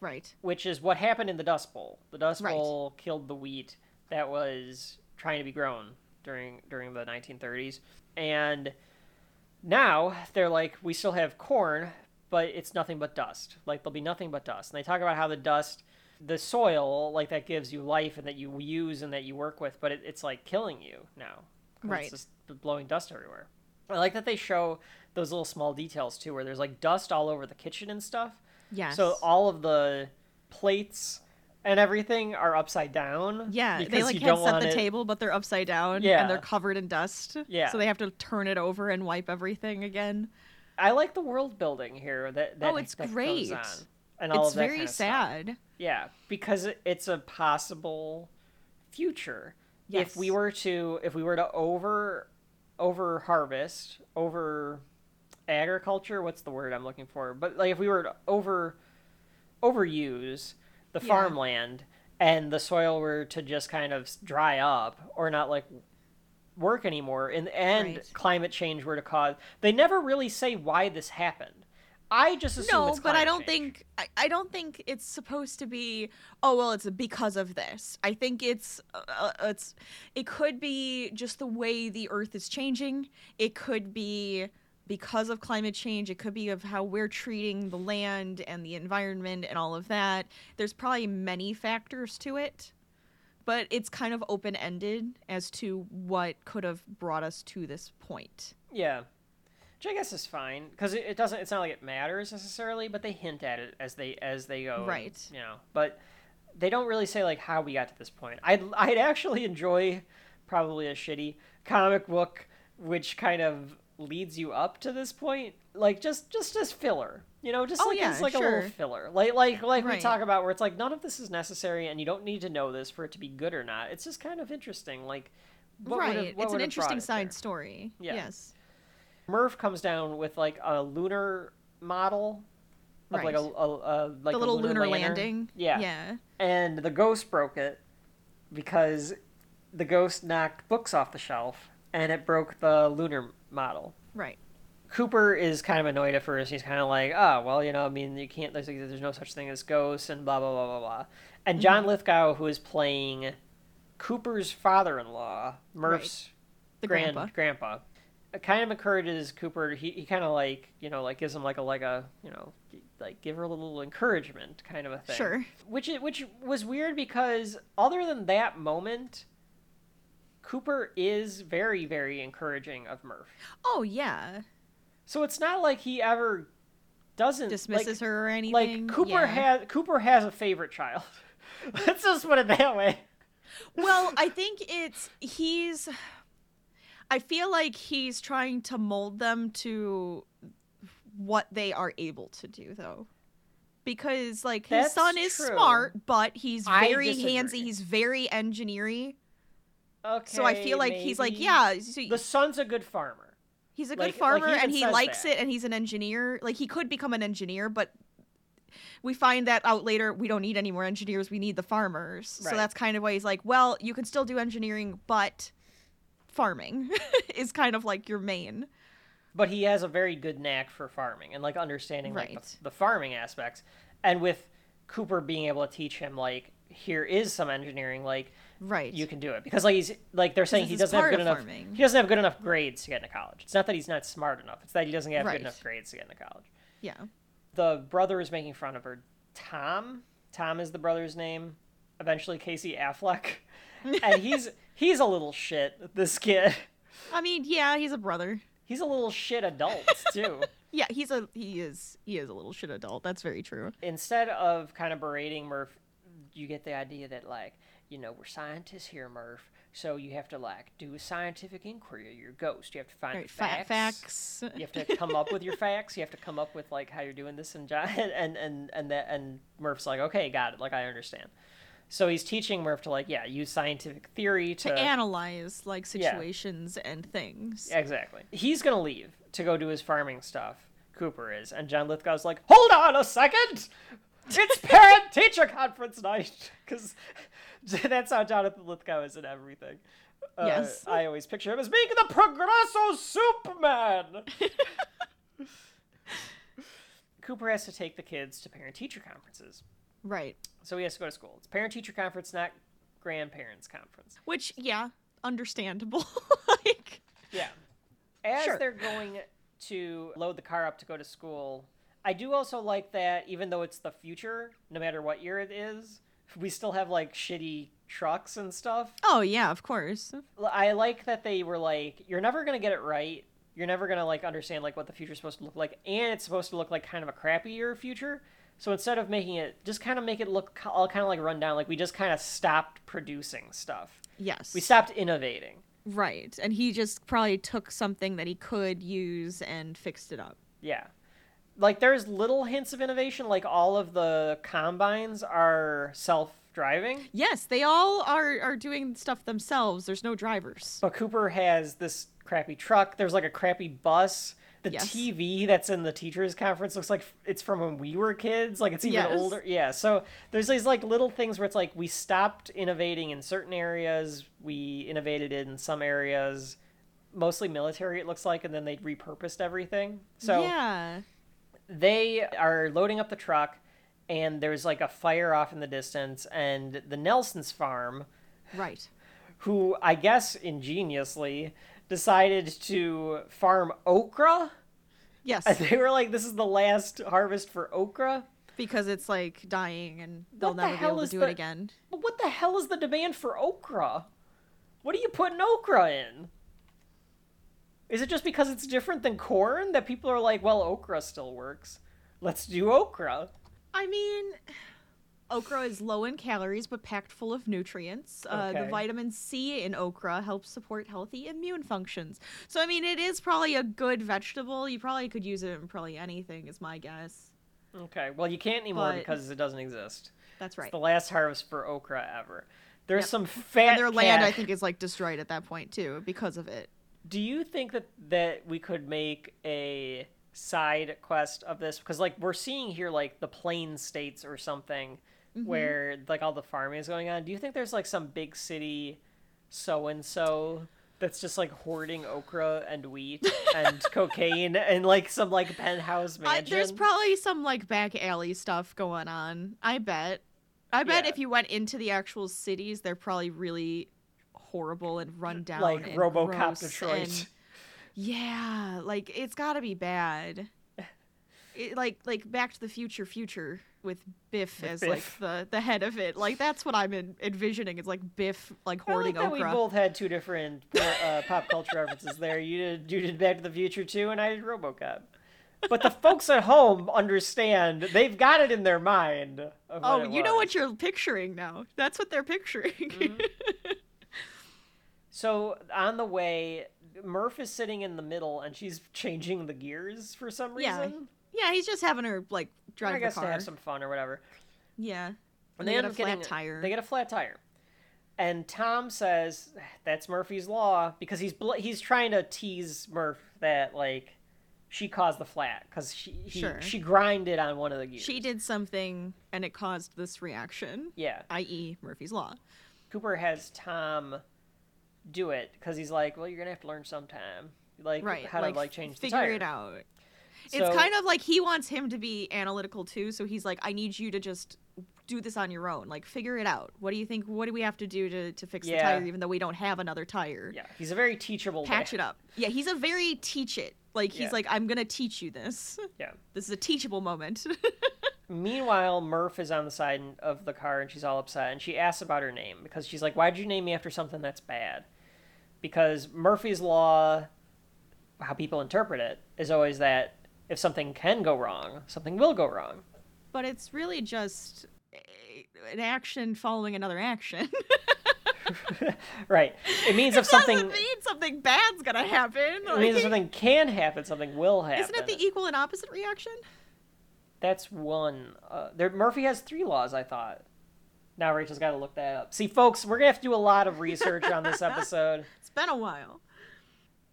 [SPEAKER 2] right.
[SPEAKER 1] which is what happened in the Dust Bowl. The Dust
[SPEAKER 2] Right.
[SPEAKER 1] Bowl killed the wheat that was trying to be grown during during the 1930s. And now they're like, we still have corn, but it's nothing but dust. Like there'll be nothing but dust. And they talk about how the dust, the soil, like that gives you life and that you use and that you work with, but it, it's like killing you now.
[SPEAKER 2] Right.
[SPEAKER 1] It's just blowing dust everywhere. I like that they show those little small details too, where there's like dust all over the kitchen and stuff.
[SPEAKER 2] Yes.
[SPEAKER 1] So all of the plates and everything are upside down.
[SPEAKER 2] yeah, they like
[SPEAKER 1] you
[SPEAKER 2] can't
[SPEAKER 1] don't
[SPEAKER 2] set the
[SPEAKER 1] it-
[SPEAKER 2] table, but they're upside down.
[SPEAKER 1] Yeah.
[SPEAKER 2] And they're covered in dust.
[SPEAKER 1] Yeah.
[SPEAKER 2] So they have to turn it over and wipe everything again.
[SPEAKER 1] I like the world building here. That, that
[SPEAKER 2] Oh, it's
[SPEAKER 1] that
[SPEAKER 2] great.
[SPEAKER 1] and all
[SPEAKER 2] it's
[SPEAKER 1] of that
[SPEAKER 2] very
[SPEAKER 1] kind of stuff.
[SPEAKER 2] sad.
[SPEAKER 1] Yeah, because it's a possible future. Yes. If we were to if we were to over over harvest, over agriculture, what's the word I'm looking for? But like if we were to over overuse the
[SPEAKER 2] Yeah.
[SPEAKER 1] farmland and the soil were to just kind of dry up or not like work anymore and and
[SPEAKER 2] Right.
[SPEAKER 1] climate change were to cause they never really say why this happened. I just assume
[SPEAKER 2] No,
[SPEAKER 1] it's
[SPEAKER 2] but I don't
[SPEAKER 1] change.
[SPEAKER 2] think I, I don't think it's supposed to be. Oh well, it's because of this. I think it's uh, uh, it's it could be just the way the Earth is changing. It could be because of climate change. It could be of how we're treating the land and the environment and all of that. There's probably many factors to it, but it's kind of open ended as to what could have brought us to this point.
[SPEAKER 1] Yeah, which I guess is fine because it, it doesn't. It's not like it matters necessarily, but they hint at it as they as they go.
[SPEAKER 2] Right.
[SPEAKER 1] You know, but they don't really say like how we got to this point. I'd I'd actually enjoy probably a shitty comic book which kind of leads you up to this point, like just just as filler. You know, just
[SPEAKER 2] Oh,
[SPEAKER 1] like
[SPEAKER 2] yeah,
[SPEAKER 1] it's like a little filler. Like like like we talk about where it's like none of this is necessary and you don't need to know this for it to be good or not. It's just kind of interesting. Like what
[SPEAKER 2] right.
[SPEAKER 1] what
[SPEAKER 2] It's an interesting side
[SPEAKER 1] there?
[SPEAKER 2] story.
[SPEAKER 1] Yeah.
[SPEAKER 2] Yes.
[SPEAKER 1] Murph comes down with like a lunar model of like a, a, a like
[SPEAKER 2] the
[SPEAKER 1] a
[SPEAKER 2] little lunar,
[SPEAKER 1] lantern.
[SPEAKER 2] landing.
[SPEAKER 1] Yeah.
[SPEAKER 2] Yeah.
[SPEAKER 1] And the ghost broke it because the ghost knocked books off the shelf and it broke the lunar model.
[SPEAKER 2] Right.
[SPEAKER 1] Cooper is kind of annoyed at first. He's kind of like, oh, well, you know, I mean, you can't, there's, there's no such thing as ghosts and blah, blah, blah, blah, blah. And John
[SPEAKER 2] Mm-hmm.
[SPEAKER 1] Lithgow, who is playing Cooper's father in law, Murph's
[SPEAKER 2] The
[SPEAKER 1] grand,
[SPEAKER 2] grandpa.
[SPEAKER 1] grandpa, kind of encourages Cooper. He, he kind of like, you know, like gives him like a, like a, you know, like give her a little encouragement kind of a thing.
[SPEAKER 2] Sure.
[SPEAKER 1] Which, which was weird because other than that moment, Cooper is very, very encouraging of Murph.
[SPEAKER 2] Oh yeah.
[SPEAKER 1] So it's not like he ever doesn't
[SPEAKER 2] Dismisses
[SPEAKER 1] like,
[SPEAKER 2] her or anything.
[SPEAKER 1] Like Cooper
[SPEAKER 2] yeah.
[SPEAKER 1] has Cooper has a favorite child. Let's just put it that way.
[SPEAKER 2] well, I think it's he's. I feel like he's trying to mold them to what they are able to do, though. Because like his
[SPEAKER 1] That's
[SPEAKER 2] son is
[SPEAKER 1] true.
[SPEAKER 2] smart, but he's very handsy. He's very engineering.
[SPEAKER 1] Okay.
[SPEAKER 2] So I feel like he's like, yeah, so
[SPEAKER 1] The son's a good farmer.
[SPEAKER 2] he's a good
[SPEAKER 1] like- like, he
[SPEAKER 2] farmer
[SPEAKER 1] even
[SPEAKER 2] and he likes
[SPEAKER 1] that.
[SPEAKER 2] it, and he's an engineer. Like he could become an engineer, but we find that out later. We don't need any more engineers. We need the farmers. So that's kind of why he's like, well, you can still do engineering, but farming is kind of like your main.
[SPEAKER 1] But he has a very good knack for farming and like understanding like the, the farming aspects. And with Cooper being able to teach him like here is some engineering like
[SPEAKER 2] Right.
[SPEAKER 1] you can do it because like he's like they're saying he doesn't have good enough
[SPEAKER 2] farming.
[SPEAKER 1] he doesn't have good enough grades to get into college. It's not that he's not smart enough. It's that he doesn't have
[SPEAKER 2] Right.
[SPEAKER 1] good enough grades to get into college.
[SPEAKER 2] yeah.
[SPEAKER 1] the brother is making fun of her. Tom, Tom is the brother's name. Eventually, Casey Affleck, and he's he's a little shit. This kid,
[SPEAKER 2] I mean, yeah, he's a brother.
[SPEAKER 1] he's a little shit adult too.
[SPEAKER 2] Yeah, he's a he is he is a little shit adult. That's very true.
[SPEAKER 1] Instead of kind of berating Murph, you get the idea that like you know we're scientists here, Murph. So you have to like do a scientific inquiry. You're a ghost. You have to find
[SPEAKER 2] Right,
[SPEAKER 1] facts.
[SPEAKER 2] facts.
[SPEAKER 1] you have to come up with your facts. You have to come up with like how you're doing this and John and and and that and Murph's like, okay, got it. Like I understand. So he's teaching Murph to like, yeah, use scientific theory to,
[SPEAKER 2] to analyze like
[SPEAKER 1] Yeah.
[SPEAKER 2] situations and things.
[SPEAKER 1] exactly. He's gonna leave to go do his farming stuff. Cooper is, and John Lithgow's like, hold on a second. It's parent teacher conference night because that's how Jonathan Lithgow is in everything. Uh,
[SPEAKER 2] Yes.
[SPEAKER 1] I always picture him as being the Progresso Superman. Cooper has to take the kids to parent teacher conferences.
[SPEAKER 2] Right.
[SPEAKER 1] So he has to go to school. It's parent teacher conference, not grandparents conference.
[SPEAKER 2] Which yeah, understandable. like
[SPEAKER 1] Yeah. As
[SPEAKER 2] Sure.
[SPEAKER 1] they're going to load the car up to go to school, I do also like that even though it's the future, no matter what year it is, we still have like shitty trucks and stuff.
[SPEAKER 2] Oh yeah, of course.
[SPEAKER 1] I like that they were like, you're never gonna get it right. You're never gonna like understand like what the future's supposed to look like, and it's supposed to look like kind of a crappier future. So instead of making it, just kind of make it look all kind of like run down. Like we just kind of stopped producing stuff.
[SPEAKER 2] Yes.
[SPEAKER 1] We stopped innovating.
[SPEAKER 2] Right. And he just probably took something that he could use and fixed it up.
[SPEAKER 1] Yeah. Like there's little hints of innovation. Like all of the combines are self-driving,
[SPEAKER 2] Yes, they all are are doing stuff themselves. There's no drivers.
[SPEAKER 1] but Cooper has this crappy truck. There's like a crappy bus. The
[SPEAKER 2] Yes.
[SPEAKER 1] TV that's in the teachers' conference looks like it's from when we were kids. Like it's even
[SPEAKER 2] Yes.
[SPEAKER 1] older. Yeah. So there's these like little things where it's like we stopped innovating in certain areas. We innovated in some areas, mostly military. It looks like, and then they repurposed everything. So
[SPEAKER 2] yeah.
[SPEAKER 1] They are loading up the truck and there's like a fire off in the distance and the nelson's farm
[SPEAKER 2] Right.
[SPEAKER 1] who i guess ingeniously decided to farm okra
[SPEAKER 2] Yes.
[SPEAKER 1] and they were like this is the last harvest for okra
[SPEAKER 2] because it's like dying and they'll
[SPEAKER 1] the
[SPEAKER 2] never be able to do
[SPEAKER 1] the-
[SPEAKER 2] it again.
[SPEAKER 1] but what the hell is the demand for okra what are you putting okra in is it just because it's different than corn that people are like well okra still works let's do okra
[SPEAKER 2] I mean, Okra is low in calories but packed full of nutrients. Uh, the vitamin C in okra helps support healthy immune functions. So, I mean, it is probably a good vegetable. You probably could use it in probably anything, is my guess.
[SPEAKER 1] Okay. Well, you can't anymore
[SPEAKER 2] But-
[SPEAKER 1] because it doesn't exist.
[SPEAKER 2] That's right.
[SPEAKER 1] It's the last harvest for okra ever. There's
[SPEAKER 2] Yep.
[SPEAKER 1] some fat.
[SPEAKER 2] And their land, I think, is like destroyed at that point too because of it.
[SPEAKER 1] Do you think that that we could make a side quest of this because like we're seeing here like the plain states or something
[SPEAKER 2] Mm-hmm.
[SPEAKER 1] where like all the farming is going on. Do you think there's like some big city so and so that's just like hoarding okra and wheat and cocaine and like some like penthouse mansion?
[SPEAKER 2] there's probably some like back alley stuff going on. I bet. I bet
[SPEAKER 1] Yeah.
[SPEAKER 2] if you went into the actual cities, they're probably really horrible and run down.
[SPEAKER 1] like RoboCop Detroit.
[SPEAKER 2] and- yeah, like it's got to be bad. It, like like Back to the Future, Future with Biff
[SPEAKER 1] With
[SPEAKER 2] as
[SPEAKER 1] Biff.
[SPEAKER 2] like the the head of it. Like that's what I'm en- envisioning. It's like Biff like
[SPEAKER 1] I like
[SPEAKER 2] hoarding
[SPEAKER 1] that we both had two different uh, pop culture references there. You did you did Back to the Future too, and I did RoboCop. But the folks at home understand; they've got it in their mind. of
[SPEAKER 2] Oh, you know what you're picturing now. That's what they're picturing.
[SPEAKER 1] Mm-hmm. So on the way, Murph is sitting in the middle, and she's changing the gears for some reason.
[SPEAKER 2] yeah, yeah he's just having her like drive
[SPEAKER 1] I guess
[SPEAKER 2] the
[SPEAKER 1] to
[SPEAKER 2] car.
[SPEAKER 1] have some fun or whatever.
[SPEAKER 2] Yeah. And
[SPEAKER 1] they,
[SPEAKER 2] they
[SPEAKER 1] end
[SPEAKER 2] get a
[SPEAKER 1] up
[SPEAKER 2] flat
[SPEAKER 1] getting
[SPEAKER 2] tire.
[SPEAKER 1] They get a flat tire, and Tom says that's Murphy's law because he's bl- he's trying to tease Murph that like she caused the flat because she he,
[SPEAKER 2] Sure.
[SPEAKER 1] she grinded on one of the gears.
[SPEAKER 2] She did something and it caused this reaction,
[SPEAKER 1] Yeah,
[SPEAKER 2] i.e., Murphy's Law.
[SPEAKER 1] Cooper has Tom do it because he's like, well, you're gonna have to learn sometime, like
[SPEAKER 2] Right.
[SPEAKER 1] how to like change the
[SPEAKER 2] figure
[SPEAKER 1] tire.
[SPEAKER 2] it out.
[SPEAKER 1] So-
[SPEAKER 2] it's kind of like he wants him to be analytical too, so he's like, I need you to just do this on your own. Like, figure it out. What do you think? What do we have to do to, to fix
[SPEAKER 1] Yeah.
[SPEAKER 2] the tire, even though we don't have another tire?
[SPEAKER 1] Yeah, he's a very teachable.
[SPEAKER 2] Patch
[SPEAKER 1] dad.
[SPEAKER 2] it up. Yeah, he's a very teach it. Like, he's
[SPEAKER 1] Yeah.
[SPEAKER 2] like, I'm to teach you this.
[SPEAKER 1] Yeah.
[SPEAKER 2] This is a teachable moment.
[SPEAKER 1] Meanwhile, Murph is on the side of the car and she's all upset and she asks about her name because she's like, Why'd you name me after something that's bad? Because Murphy's Law, how people interpret it, is always that if something can go wrong, something will go wrong.
[SPEAKER 2] but it's really just a- an action following another action.
[SPEAKER 1] Right. It means if
[SPEAKER 2] Doesn't
[SPEAKER 1] something.
[SPEAKER 2] mean something bad's gonna happen.
[SPEAKER 1] It means if something can happen, something will happen.
[SPEAKER 2] isn't it the equal and opposite reaction?
[SPEAKER 1] That's one. Uh, there, Murphy has three laws, I thought. Now Rachel's got to look that up. See, folks, we're gonna have to do a lot of research on this episode.
[SPEAKER 2] Been a while.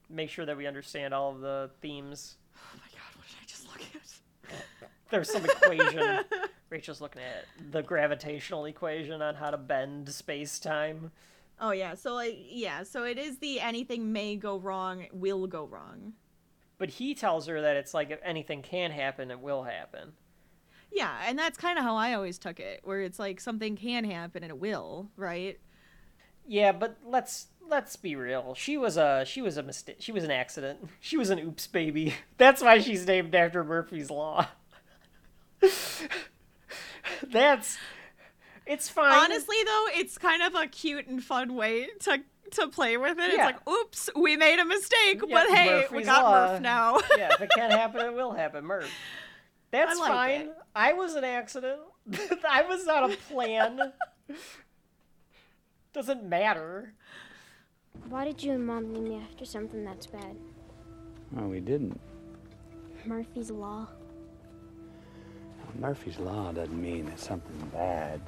[SPEAKER 1] Make sure that we understand all of the themes.
[SPEAKER 2] Oh my god, what did I just look at?
[SPEAKER 1] There's some equation. Rachel's looking at the gravitational equation on how to bend space time.
[SPEAKER 2] Oh yeah, so like yeah, so it is the anything may go wrong, will go wrong.
[SPEAKER 1] But he tells her that it's like if anything can happen, it will happen.
[SPEAKER 2] Yeah, and that's kind of how I always took it, where it's like something can happen and it will, right?
[SPEAKER 1] Yeah, but let's let's be real. She was a she was a mistake. She was an accident. She was an oops baby. That's why she's named after Murphy's Law. That's it's fine.
[SPEAKER 2] Honestly though, it's kind of a cute and fun way to to play with it. It's like, oops, we made a mistake,
[SPEAKER 1] Yeah,
[SPEAKER 2] but hey, we got
[SPEAKER 1] Law.
[SPEAKER 2] Murph now.
[SPEAKER 1] yeah, if it can't happen, it will happen. Murph. That's
[SPEAKER 2] I like
[SPEAKER 1] fine.
[SPEAKER 2] it.
[SPEAKER 1] I was an accident. I was not a plan. Doesn't matter.
[SPEAKER 3] Why did you and Mom name me after something that's bad?
[SPEAKER 4] Well, we didn't.
[SPEAKER 3] Murphy's Law.
[SPEAKER 4] Murphy's Law doesn't mean that something bad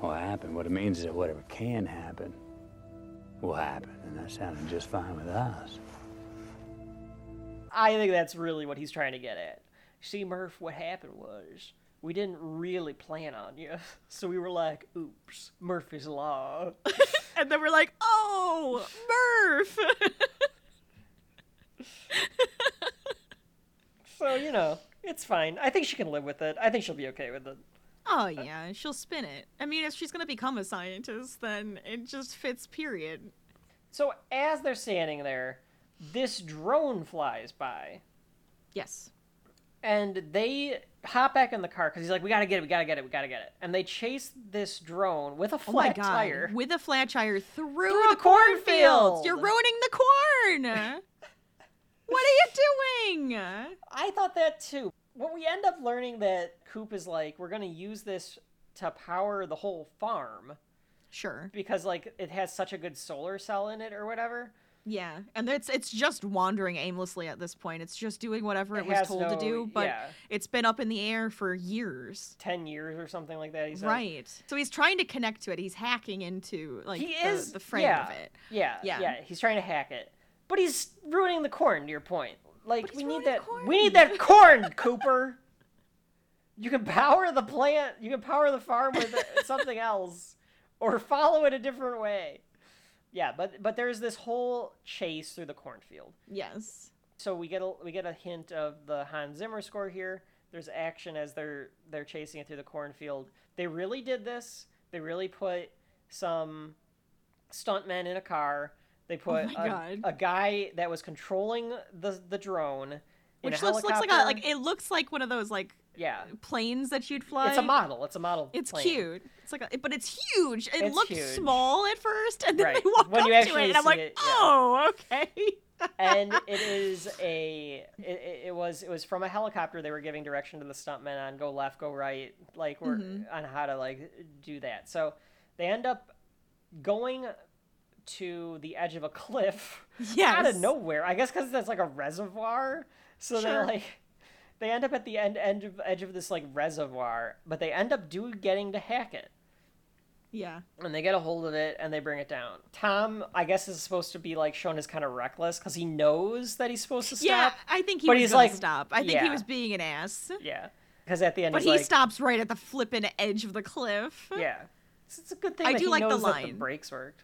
[SPEAKER 4] will happen. What it means is that whatever can happen will happen. And that sounded just fine with us.
[SPEAKER 1] I think that's really what he's trying to get at. See, Murph, what happened was we didn't really plan on you. So we were like, oops, Murphy's Law.
[SPEAKER 2] and then we're like, oh, Murph.
[SPEAKER 1] so, you know, it's fine. I think she can live with it. I think she'll be okay with it.
[SPEAKER 2] oh yeah, she'll spin it. I mean, if she's gonna become a scientist, then it just fits. Period.
[SPEAKER 1] So as they're standing there, this drone flies by.
[SPEAKER 2] Yes.
[SPEAKER 1] And they hop back in the car because he's like, "We gotta get it, we gotta get it, we gotta get it." And they chase this drone with a
[SPEAKER 2] Oh
[SPEAKER 1] flat
[SPEAKER 2] god.
[SPEAKER 1] tire.
[SPEAKER 2] With a flat tire through,
[SPEAKER 1] Through a
[SPEAKER 2] the cornfields.
[SPEAKER 1] cornfield.
[SPEAKER 2] You're ruining the corn. what are you doing?
[SPEAKER 1] I thought that too. What we end up learning that Coop is like, we're gonna use this to power the whole farm
[SPEAKER 2] Sure.
[SPEAKER 1] because like it has such a good solar cell in it or whatever.
[SPEAKER 2] Yeah, and it's it's just wandering aimlessly at this point. It's just doing whatever it,
[SPEAKER 1] It
[SPEAKER 2] was told to do, but
[SPEAKER 1] yeah.
[SPEAKER 2] it's been up in the air for years.
[SPEAKER 1] 10 years or something like that he said.
[SPEAKER 2] Right. So he's trying to connect to it. He's hacking into like
[SPEAKER 1] he
[SPEAKER 2] the,
[SPEAKER 1] is
[SPEAKER 2] the frame
[SPEAKER 1] yeah,
[SPEAKER 2] of it.
[SPEAKER 1] Yeah,
[SPEAKER 2] Yeah.
[SPEAKER 1] yeah, He's trying to hack it, but he's ruining the corn. To your point, like we need that.
[SPEAKER 2] corn.
[SPEAKER 1] We need that corn, Cooper. You can power the plant. You can power the farm with something else, or follow it a different way. Yeah, but but there's this whole chase through the cornfield.
[SPEAKER 2] Yes.
[SPEAKER 1] So we get a we get a hint of the Hans Zimmer score here. There's action as they're they're chasing it through the cornfield. They really did this. They really put some stuntmen in a car. They oh put
[SPEAKER 2] Oh
[SPEAKER 1] a, a guy that was controlling the the drone. in
[SPEAKER 2] Which
[SPEAKER 1] a
[SPEAKER 2] looks, looks like a like it looks like one of those like
[SPEAKER 1] yeah.
[SPEAKER 2] planes that you'd fly.
[SPEAKER 1] It's a model. It's a model.
[SPEAKER 2] It's
[SPEAKER 1] plane.
[SPEAKER 2] cute. It's like, a, but it's huge. It
[SPEAKER 1] It's
[SPEAKER 2] looked
[SPEAKER 1] huge.
[SPEAKER 2] small at first, and then
[SPEAKER 1] Right.
[SPEAKER 2] they walk
[SPEAKER 1] When
[SPEAKER 2] up to it, and I'm like,
[SPEAKER 1] it, yeah.
[SPEAKER 2] oh, okay.
[SPEAKER 1] and it is a it, it- it was it was from a helicopter they were giving direction to the stuntmen on go left go right like we're
[SPEAKER 2] Mm-hmm.
[SPEAKER 1] on how to like do that so they end up going to the edge of a cliff
[SPEAKER 2] yes.
[SPEAKER 1] out of nowhere i guess because that's like a reservoir so
[SPEAKER 2] Sure.
[SPEAKER 1] they're like they end up at the end, end of, edge of this like reservoir but they end up do getting to hack it
[SPEAKER 2] Yeah.
[SPEAKER 1] and they get a hold of it and they bring it down. Tom, I guess, is supposed to be like shown as kind of reckless because he knows that he's supposed to stop.
[SPEAKER 2] Yeah, I think he
[SPEAKER 1] But
[SPEAKER 2] was
[SPEAKER 1] he's like-
[SPEAKER 2] stop. I think
[SPEAKER 1] yeah.
[SPEAKER 2] he was being an ass.
[SPEAKER 1] Yeah, because at the end,
[SPEAKER 2] But he
[SPEAKER 1] like,
[SPEAKER 2] stops right at the flipping edge of the cliff.
[SPEAKER 1] Yeah, it's, it's a good thing.
[SPEAKER 2] I
[SPEAKER 1] that
[SPEAKER 2] do like the
[SPEAKER 1] knows the
[SPEAKER 2] line.
[SPEAKER 1] brakes worked.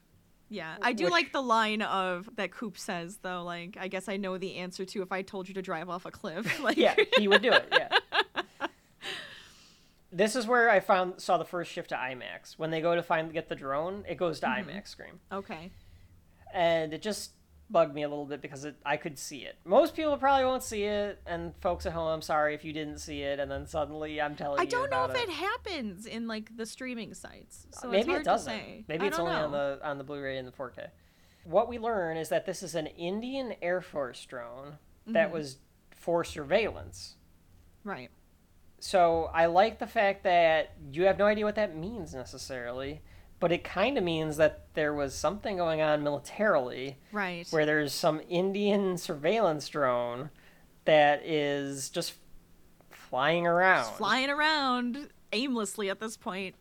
[SPEAKER 2] Yeah, I do
[SPEAKER 1] Which-
[SPEAKER 2] like the line of that Coop says though. Like, I guess I know the answer to if I told you to drive off a cliff. Like,
[SPEAKER 1] Yeah, he would do it. Yeah. this is where I found saw the first shift to IMAX. When they go to find get the drone, it goes to
[SPEAKER 2] Mm-hmm.
[SPEAKER 1] IMAX screen,
[SPEAKER 2] okay.
[SPEAKER 1] and it just bugged me a little bit because it, I could see it. Most people probably won't see it, and folks at home, I'm sorry if you didn't see it, and then suddenly I'm telling
[SPEAKER 2] I
[SPEAKER 1] you
[SPEAKER 2] don't know if it happens in like the streaming sites. So it's
[SPEAKER 1] Maybe
[SPEAKER 2] hard
[SPEAKER 1] it doesn't.
[SPEAKER 2] To say.
[SPEAKER 1] Maybe
[SPEAKER 2] I
[SPEAKER 1] it's only on the on the Blu-ray and the 4K. What we learn is that this is an Indian Air Force drone that
[SPEAKER 2] Mm-hmm.
[SPEAKER 1] was for surveillance.
[SPEAKER 2] right.
[SPEAKER 1] So I like the fact that you have no idea what that means necessarily, but it kind of means that there was something going on militarily
[SPEAKER 2] Right.
[SPEAKER 1] where there's some Indian surveillance drone that is just flying around.
[SPEAKER 2] Just flying around aimlessly at this point.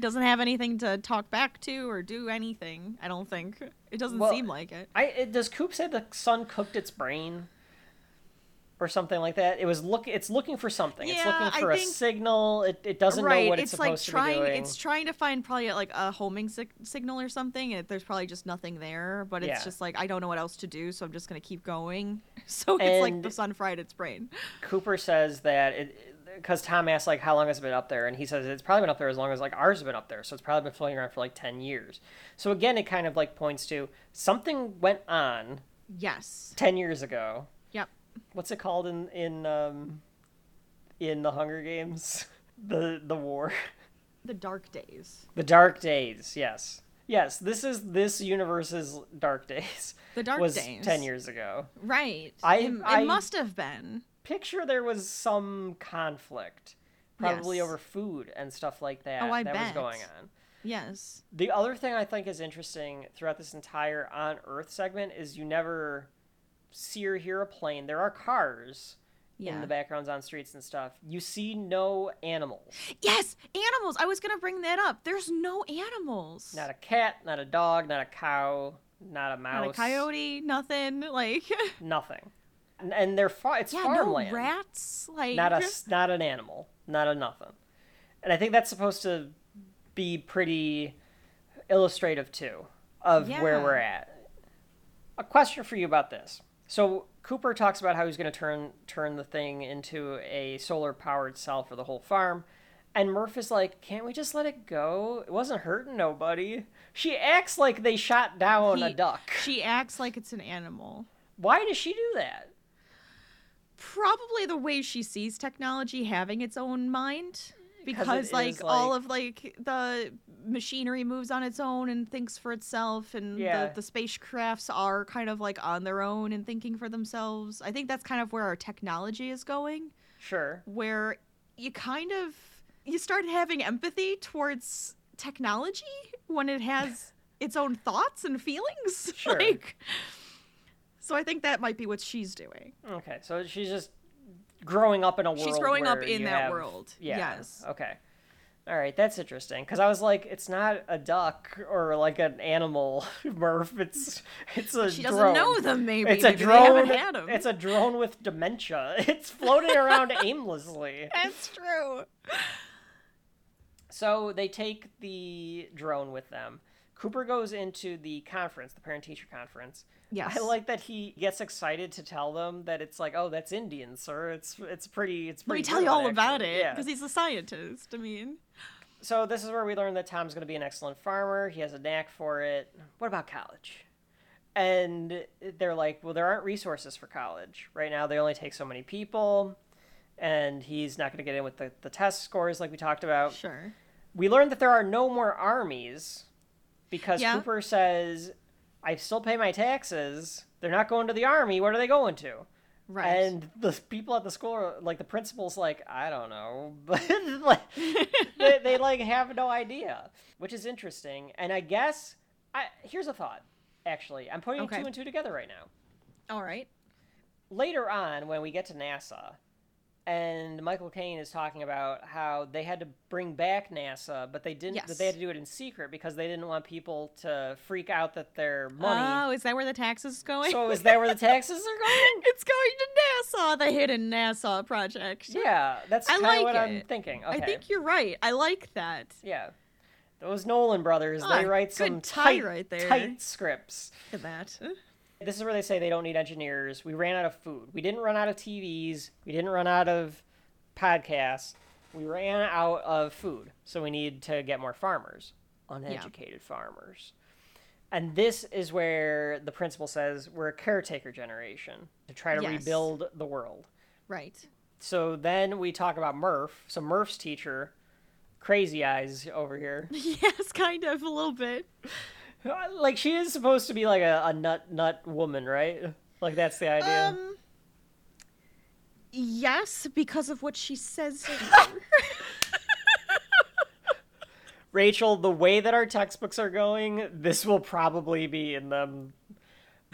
[SPEAKER 2] Doesn't have anything to talk back to or do anything. I don't think. It doesn't
[SPEAKER 1] Well,
[SPEAKER 2] seem like it.
[SPEAKER 1] I it, does Coop say the sun cooked its brain, or something like that? It was look. It's looking for something. it's looking for a
[SPEAKER 2] think-
[SPEAKER 1] signal. It, it doesn't
[SPEAKER 2] right.
[SPEAKER 1] know what it's,
[SPEAKER 2] it's like
[SPEAKER 1] supposed
[SPEAKER 2] trying.
[SPEAKER 1] to be doing.
[SPEAKER 2] It's trying to find probably like a homing sig- signal or something. And there's probably just nothing there. But it's
[SPEAKER 1] Yeah.
[SPEAKER 2] just like I don't know what else to do, so I'm just gonna keep going. So it's like the sun fried its brain.
[SPEAKER 1] Cooper says that it because Tom asked like how long has it been up there, and he says it's probably been up there as long as like ours has been up there. So it's probably been floating around for like ten years. So again, it kind of like points to something went on
[SPEAKER 2] Yes.
[SPEAKER 1] ten years ago. What's it called in in um in the Hunger Games? The the war.
[SPEAKER 2] The dark days.
[SPEAKER 1] The Dark Days, yes. Yes, this is this universe's Dark Days.
[SPEAKER 2] The dark
[SPEAKER 1] was
[SPEAKER 2] days.
[SPEAKER 1] 10 years ago.
[SPEAKER 2] Right.
[SPEAKER 1] I-
[SPEAKER 2] it, it
[SPEAKER 1] I-
[SPEAKER 2] must have been.
[SPEAKER 1] Picture there was some conflict, probably
[SPEAKER 2] Yes.
[SPEAKER 1] over food and stuff like that
[SPEAKER 2] Oh, I
[SPEAKER 1] that was going on.
[SPEAKER 2] Yes.
[SPEAKER 1] The other thing I think is interesting throughout this entire on Earth segment is you never see or hear a plane. There are cars
[SPEAKER 2] Yeah.
[SPEAKER 1] in the backgrounds on streets and stuff. You see no animals.
[SPEAKER 2] Yes, animals. I was gonna bring that up. There's no animals.
[SPEAKER 1] Not a cat, not a dog, not a cow, not a mouse.
[SPEAKER 2] Not a coyote. Nothing. Like.
[SPEAKER 1] Nothing. And, they're far. It's
[SPEAKER 2] yeah.
[SPEAKER 1] farmland.
[SPEAKER 2] No rats. Like.
[SPEAKER 1] Not a not an animal. Not a nothing. And I think that's supposed to be pretty illustrative too of where we're at. A question for you about this. So Cooper talks about how he's going to turn turn the thing into a solar powered cell for the whole farm. And Murph is like, "Can't we just let it go? It wasn't hurting nobody." She acts like they shot down a duck.
[SPEAKER 2] She acts like it's an animal.
[SPEAKER 1] Why does she do that?
[SPEAKER 2] Probably the way she sees technology having its own mind. Because like,
[SPEAKER 1] is,
[SPEAKER 2] all of like the machinery moves on its own and thinks for itself and
[SPEAKER 1] Yeah.
[SPEAKER 2] the, the spacecrafts are kind of like on their own and thinking for themselves. I think that's kind of where our technology is going.
[SPEAKER 1] Sure.
[SPEAKER 2] where you kind of you start having empathy towards technology when it has its own thoughts and feelings.
[SPEAKER 1] Sure.
[SPEAKER 2] like, so I think that might be what she's doing.
[SPEAKER 1] Okay, so she's just growing up in a world.
[SPEAKER 2] She's growing up in that
[SPEAKER 1] have-
[SPEAKER 2] world.
[SPEAKER 1] Yeah.
[SPEAKER 2] Yes.
[SPEAKER 1] Okay. All right, that's interesting because I was like, it's not a duck or like an animal, Murph. It's it's a
[SPEAKER 2] She doesn't
[SPEAKER 1] drone.
[SPEAKER 2] know them. Maybe
[SPEAKER 1] It's a
[SPEAKER 2] Maybe haven't
[SPEAKER 1] drone. It's a drone with dementia. It's floating around aimlessly.
[SPEAKER 2] That's true.
[SPEAKER 1] So they take the drone with them. Cooper goes into the conference, the parent teacher conference.
[SPEAKER 2] Yes.
[SPEAKER 1] I like that he gets excited to tell them that it's like, oh, that's Indian, sir. It's it's pretty. It's pretty.
[SPEAKER 2] Let me tell you all about
[SPEAKER 1] actually."
[SPEAKER 2] it
[SPEAKER 1] Yeah.
[SPEAKER 2] because he's a scientist. I mean,
[SPEAKER 1] So this is where we learn that Tom's going to be an excellent farmer. He has a knack for it. What about college? And they're like, well, there aren't resources for college right now. They only take so many people, and he's not going to get in with the, the test scores like we talked about.
[SPEAKER 2] sure.
[SPEAKER 1] We learned that there are no more armies because
[SPEAKER 2] Yeah.
[SPEAKER 1] Cooper says, I still pay my taxes. They're not going to the army. What are they going to?
[SPEAKER 2] Right.
[SPEAKER 1] And the people at the school, are, like the principal's, like I don't know, but like they, they like have no idea, which is interesting. And I guess I here's a thought. Actually, I'm putting
[SPEAKER 2] Okay.
[SPEAKER 1] two and two together right now.
[SPEAKER 2] all right.
[SPEAKER 1] Later on, when we get to NASA, and Michael Caine is talking about how they had to bring back NASA, but they didn't.
[SPEAKER 2] Yes.
[SPEAKER 1] That they had to do it in secret because they didn't want people to freak out that their money.
[SPEAKER 2] Oh, is that where the taxes is going?
[SPEAKER 1] so is that where the taxes are going?
[SPEAKER 2] it's going to NASA, the hidden NASA project.
[SPEAKER 1] Yeah, that's kind of
[SPEAKER 2] like
[SPEAKER 1] what I'm thinking. Okay.
[SPEAKER 2] I think you're right. I like that.
[SPEAKER 1] Yeah. Those Nolan brothers,
[SPEAKER 2] Ah,
[SPEAKER 1] they write some tight,
[SPEAKER 2] right there.
[SPEAKER 1] tight scripts.
[SPEAKER 2] Look at that.
[SPEAKER 1] This is where they say they don't need engineers. We ran out of food. We didn't run out of TVs. We didn't run out of podcasts. We ran out of food. So we need to get more farmers, uneducated farmers. And this is where the principal says we're a caretaker generation to try to
[SPEAKER 2] Yes.
[SPEAKER 1] rebuild the world.
[SPEAKER 2] Right.
[SPEAKER 1] So then we talk about Murph. So Murph's teacher, Crazy Eyes over here.
[SPEAKER 2] Yes, kind of a little bit.
[SPEAKER 1] like she is supposed to be like a, a nut nut woman, right? Like that's the idea.
[SPEAKER 2] Um. Yes, because of what she says.
[SPEAKER 1] Rachel, the way that our textbooks are going, this will probably be in them.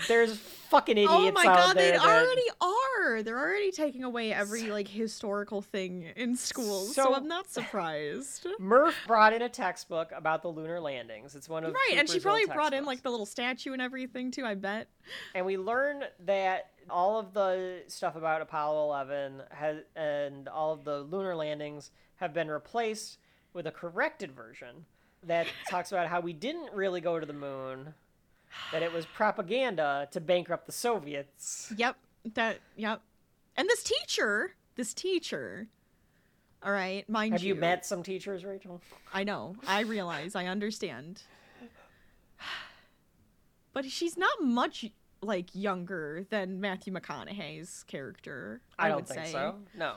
[SPEAKER 1] There's fucking oh idiots
[SPEAKER 2] oh my god, they already are. They're already taking away every like historical thing in schools, so,
[SPEAKER 1] So-
[SPEAKER 2] I'm not surprised.
[SPEAKER 1] Murph brought in a textbook about the lunar landings. It's one of
[SPEAKER 2] Right, and she probably brought in like the little statue and everything too. I bet.
[SPEAKER 1] and we learn that all of the stuff about Apollo 11 has, and all of the lunar landings have been replaced with a corrected version that talks about how we didn't really go to the moon, that it was propaganda to bankrupt the Soviets.
[SPEAKER 2] Yep. That. Yep. And this teacher, this teacher. All right, mind
[SPEAKER 1] Have you
[SPEAKER 2] you
[SPEAKER 1] met some teachers, Rachel?
[SPEAKER 2] I know. I realize. I understand. But she's not much like younger than Matthew McConaughey's character. I,
[SPEAKER 1] I don't
[SPEAKER 2] would
[SPEAKER 1] think
[SPEAKER 2] say.
[SPEAKER 1] so. No.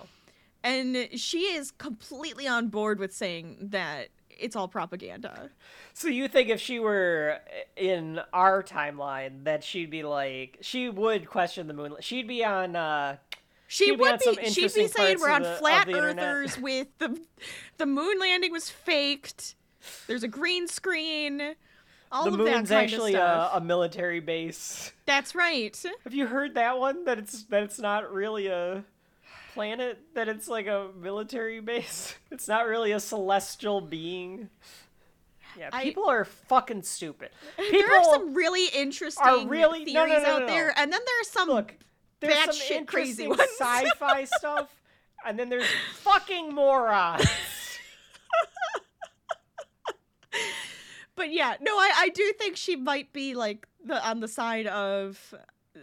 [SPEAKER 2] And she is completely on board with saying that it's all propaganda.
[SPEAKER 1] So you think if she were in our timeline that she'd be like she would question the moon she'd be on uh
[SPEAKER 2] She
[SPEAKER 1] She'd be
[SPEAKER 2] would
[SPEAKER 1] some
[SPEAKER 2] be. She'd be saying we're on
[SPEAKER 1] the-
[SPEAKER 2] flat earthers with the the moon landing was faked. There's a green screen. All
[SPEAKER 1] the
[SPEAKER 2] of
[SPEAKER 1] moon's
[SPEAKER 2] that kind
[SPEAKER 1] actually
[SPEAKER 2] of
[SPEAKER 1] a, a military base.
[SPEAKER 2] That's right.
[SPEAKER 1] Have you heard that one? That it's that it's not really a planet. That it's like a military base. It's not really a celestial being. Yeah,
[SPEAKER 2] I-
[SPEAKER 1] people are fucking stupid. People
[SPEAKER 2] there are some really interesting
[SPEAKER 1] really-
[SPEAKER 2] theories
[SPEAKER 1] no, no, no,
[SPEAKER 2] out there, and then there are some
[SPEAKER 1] look. There's some
[SPEAKER 2] crazy
[SPEAKER 1] interesting
[SPEAKER 2] ones.
[SPEAKER 1] sci-fi stuff, and then there's fucking morons.
[SPEAKER 2] But yeah, no, I, I do think she might be like the on the side of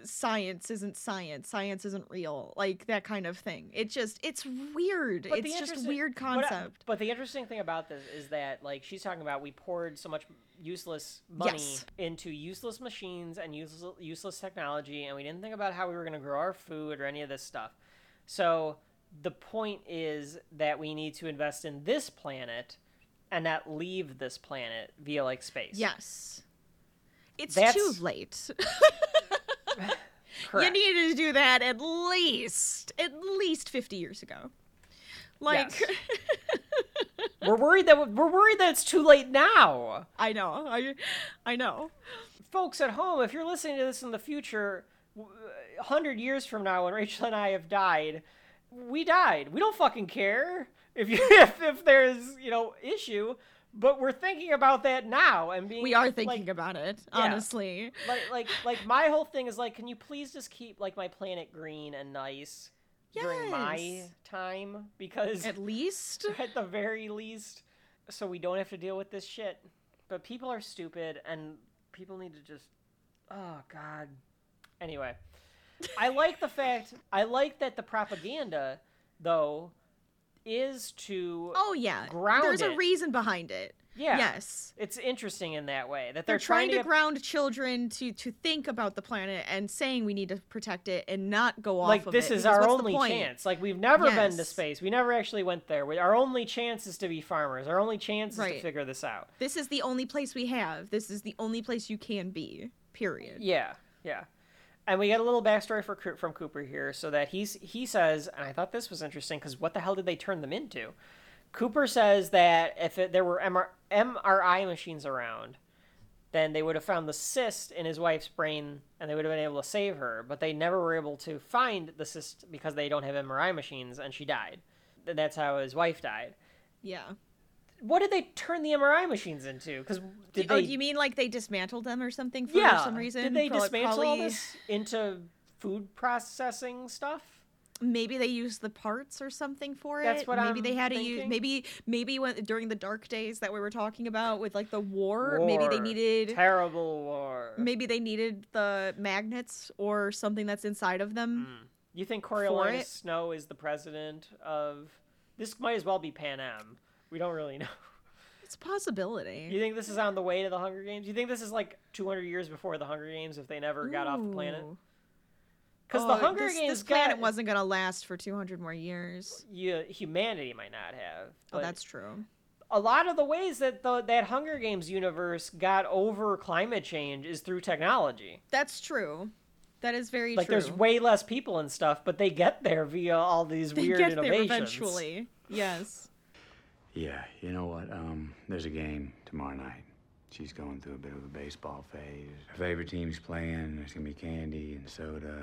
[SPEAKER 2] science isn't science, science isn't real, like that kind of thing. It just it's weird.
[SPEAKER 1] But
[SPEAKER 2] it's just weird
[SPEAKER 1] but I-
[SPEAKER 2] concept.
[SPEAKER 1] But, the interesting thing about this is that, like, she's talking about we poured so much useless money
[SPEAKER 2] Yes.
[SPEAKER 1] into useless machines and useless useless technology, and we didn't think about how we were going to grow our food or any of this stuff. So the point is that we need to invest in this planet and not leave this planet via like space.
[SPEAKER 2] yes. It's
[SPEAKER 1] That's-
[SPEAKER 2] too late. you needed to do that at least at least 50 years ago. Like
[SPEAKER 1] Yes. we're worried that we're worried that it's too late now.
[SPEAKER 2] I know. I, I know.
[SPEAKER 1] Folks at home, if you're listening to this in the future, a hundred years from now, when Rachel and I have died, we died. We don't fucking care if you if, if there's you know issue, but we're thinking about that now and being.
[SPEAKER 2] We are thinking
[SPEAKER 1] like,
[SPEAKER 2] about it,
[SPEAKER 1] Yeah.
[SPEAKER 2] honestly.
[SPEAKER 1] like like like my whole thing is like, can you please just keep like my planet green and nice during my time because
[SPEAKER 2] At least.
[SPEAKER 1] at the very least, so we don't have to deal with this shit. But people are stupid, and people need to just, oh god. Anyway, I like the fact I like that the propaganda, though, is to
[SPEAKER 2] Oh yeah.
[SPEAKER 1] Ground
[SPEAKER 2] There's a reason behind it.
[SPEAKER 1] yeah.
[SPEAKER 2] Yes.
[SPEAKER 1] It's interesting in that way that
[SPEAKER 2] They're,
[SPEAKER 1] they're,
[SPEAKER 2] trying, to
[SPEAKER 1] get-
[SPEAKER 2] ground children to to think about the planet and saying we need to protect it and not go off
[SPEAKER 1] like this
[SPEAKER 2] it,
[SPEAKER 1] is our only chance. Like we've never been to space. We never actually went there. We, our only chance is to be farmers. Our only chance is to figure this out.
[SPEAKER 2] This is the only place we have. This is the only place you can be. Period.
[SPEAKER 1] Yeah, yeah. And we get a little backstory for from Cooper here, so that he's he says, and I thought this was interesting because what the hell did they turn them into? Cooper says that if it, there were MR, MRI machines around, then they would have found the cyst in his wife's brain, and they would have been able to save her. But they never were able to find the cyst because they don't have MRI machines, and she died. That's how his wife died.
[SPEAKER 2] Yeah.
[SPEAKER 1] What did they turn the MRI machines into? Because did
[SPEAKER 2] oh,
[SPEAKER 1] they?
[SPEAKER 2] do you mean like they dismantled them or something for
[SPEAKER 1] yeah.
[SPEAKER 2] some reason?
[SPEAKER 1] Did they
[SPEAKER 2] Pro-
[SPEAKER 1] dismantle all this into food processing stuff?
[SPEAKER 2] Maybe they used the parts or something for it.
[SPEAKER 1] That's what
[SPEAKER 2] maybe
[SPEAKER 1] I'm
[SPEAKER 2] they had to use. Maybe maybe when during the dark days that we were talking about with like the war, maybe they needed.
[SPEAKER 1] terrible war.
[SPEAKER 2] Maybe they needed the magnets or something that's inside of them. Hmm.
[SPEAKER 1] You think Coriolanus. Snow is the president of? This might as well be Panem. We don't really know.
[SPEAKER 2] It's a possibility.
[SPEAKER 1] You think this is on the way to the Hunger Games? You think this is like 200 years before the Hunger Games if they never got off the planet? Because
[SPEAKER 2] Oh,
[SPEAKER 1] the Hunger
[SPEAKER 2] this,
[SPEAKER 1] Games
[SPEAKER 2] this planet
[SPEAKER 1] got-
[SPEAKER 2] wasn't gonna last for 200 more years.
[SPEAKER 1] you, humanity might not have.
[SPEAKER 2] Oh, that's true.
[SPEAKER 1] a lot of the ways that the, that Hunger Games universe got over climate change is through technology.
[SPEAKER 2] That's true. That is very true.
[SPEAKER 1] Like
[SPEAKER 2] true.
[SPEAKER 1] there's way less people and stuff, but they get there via all these
[SPEAKER 2] they
[SPEAKER 1] weird
[SPEAKER 2] get there
[SPEAKER 1] innovations.
[SPEAKER 2] eventually. Yes.
[SPEAKER 4] Yeah, you know what? Um, there's a game tomorrow night. She's going through a bit of a baseball phase. Her favorite team's playing. There's gonna be candy and soda.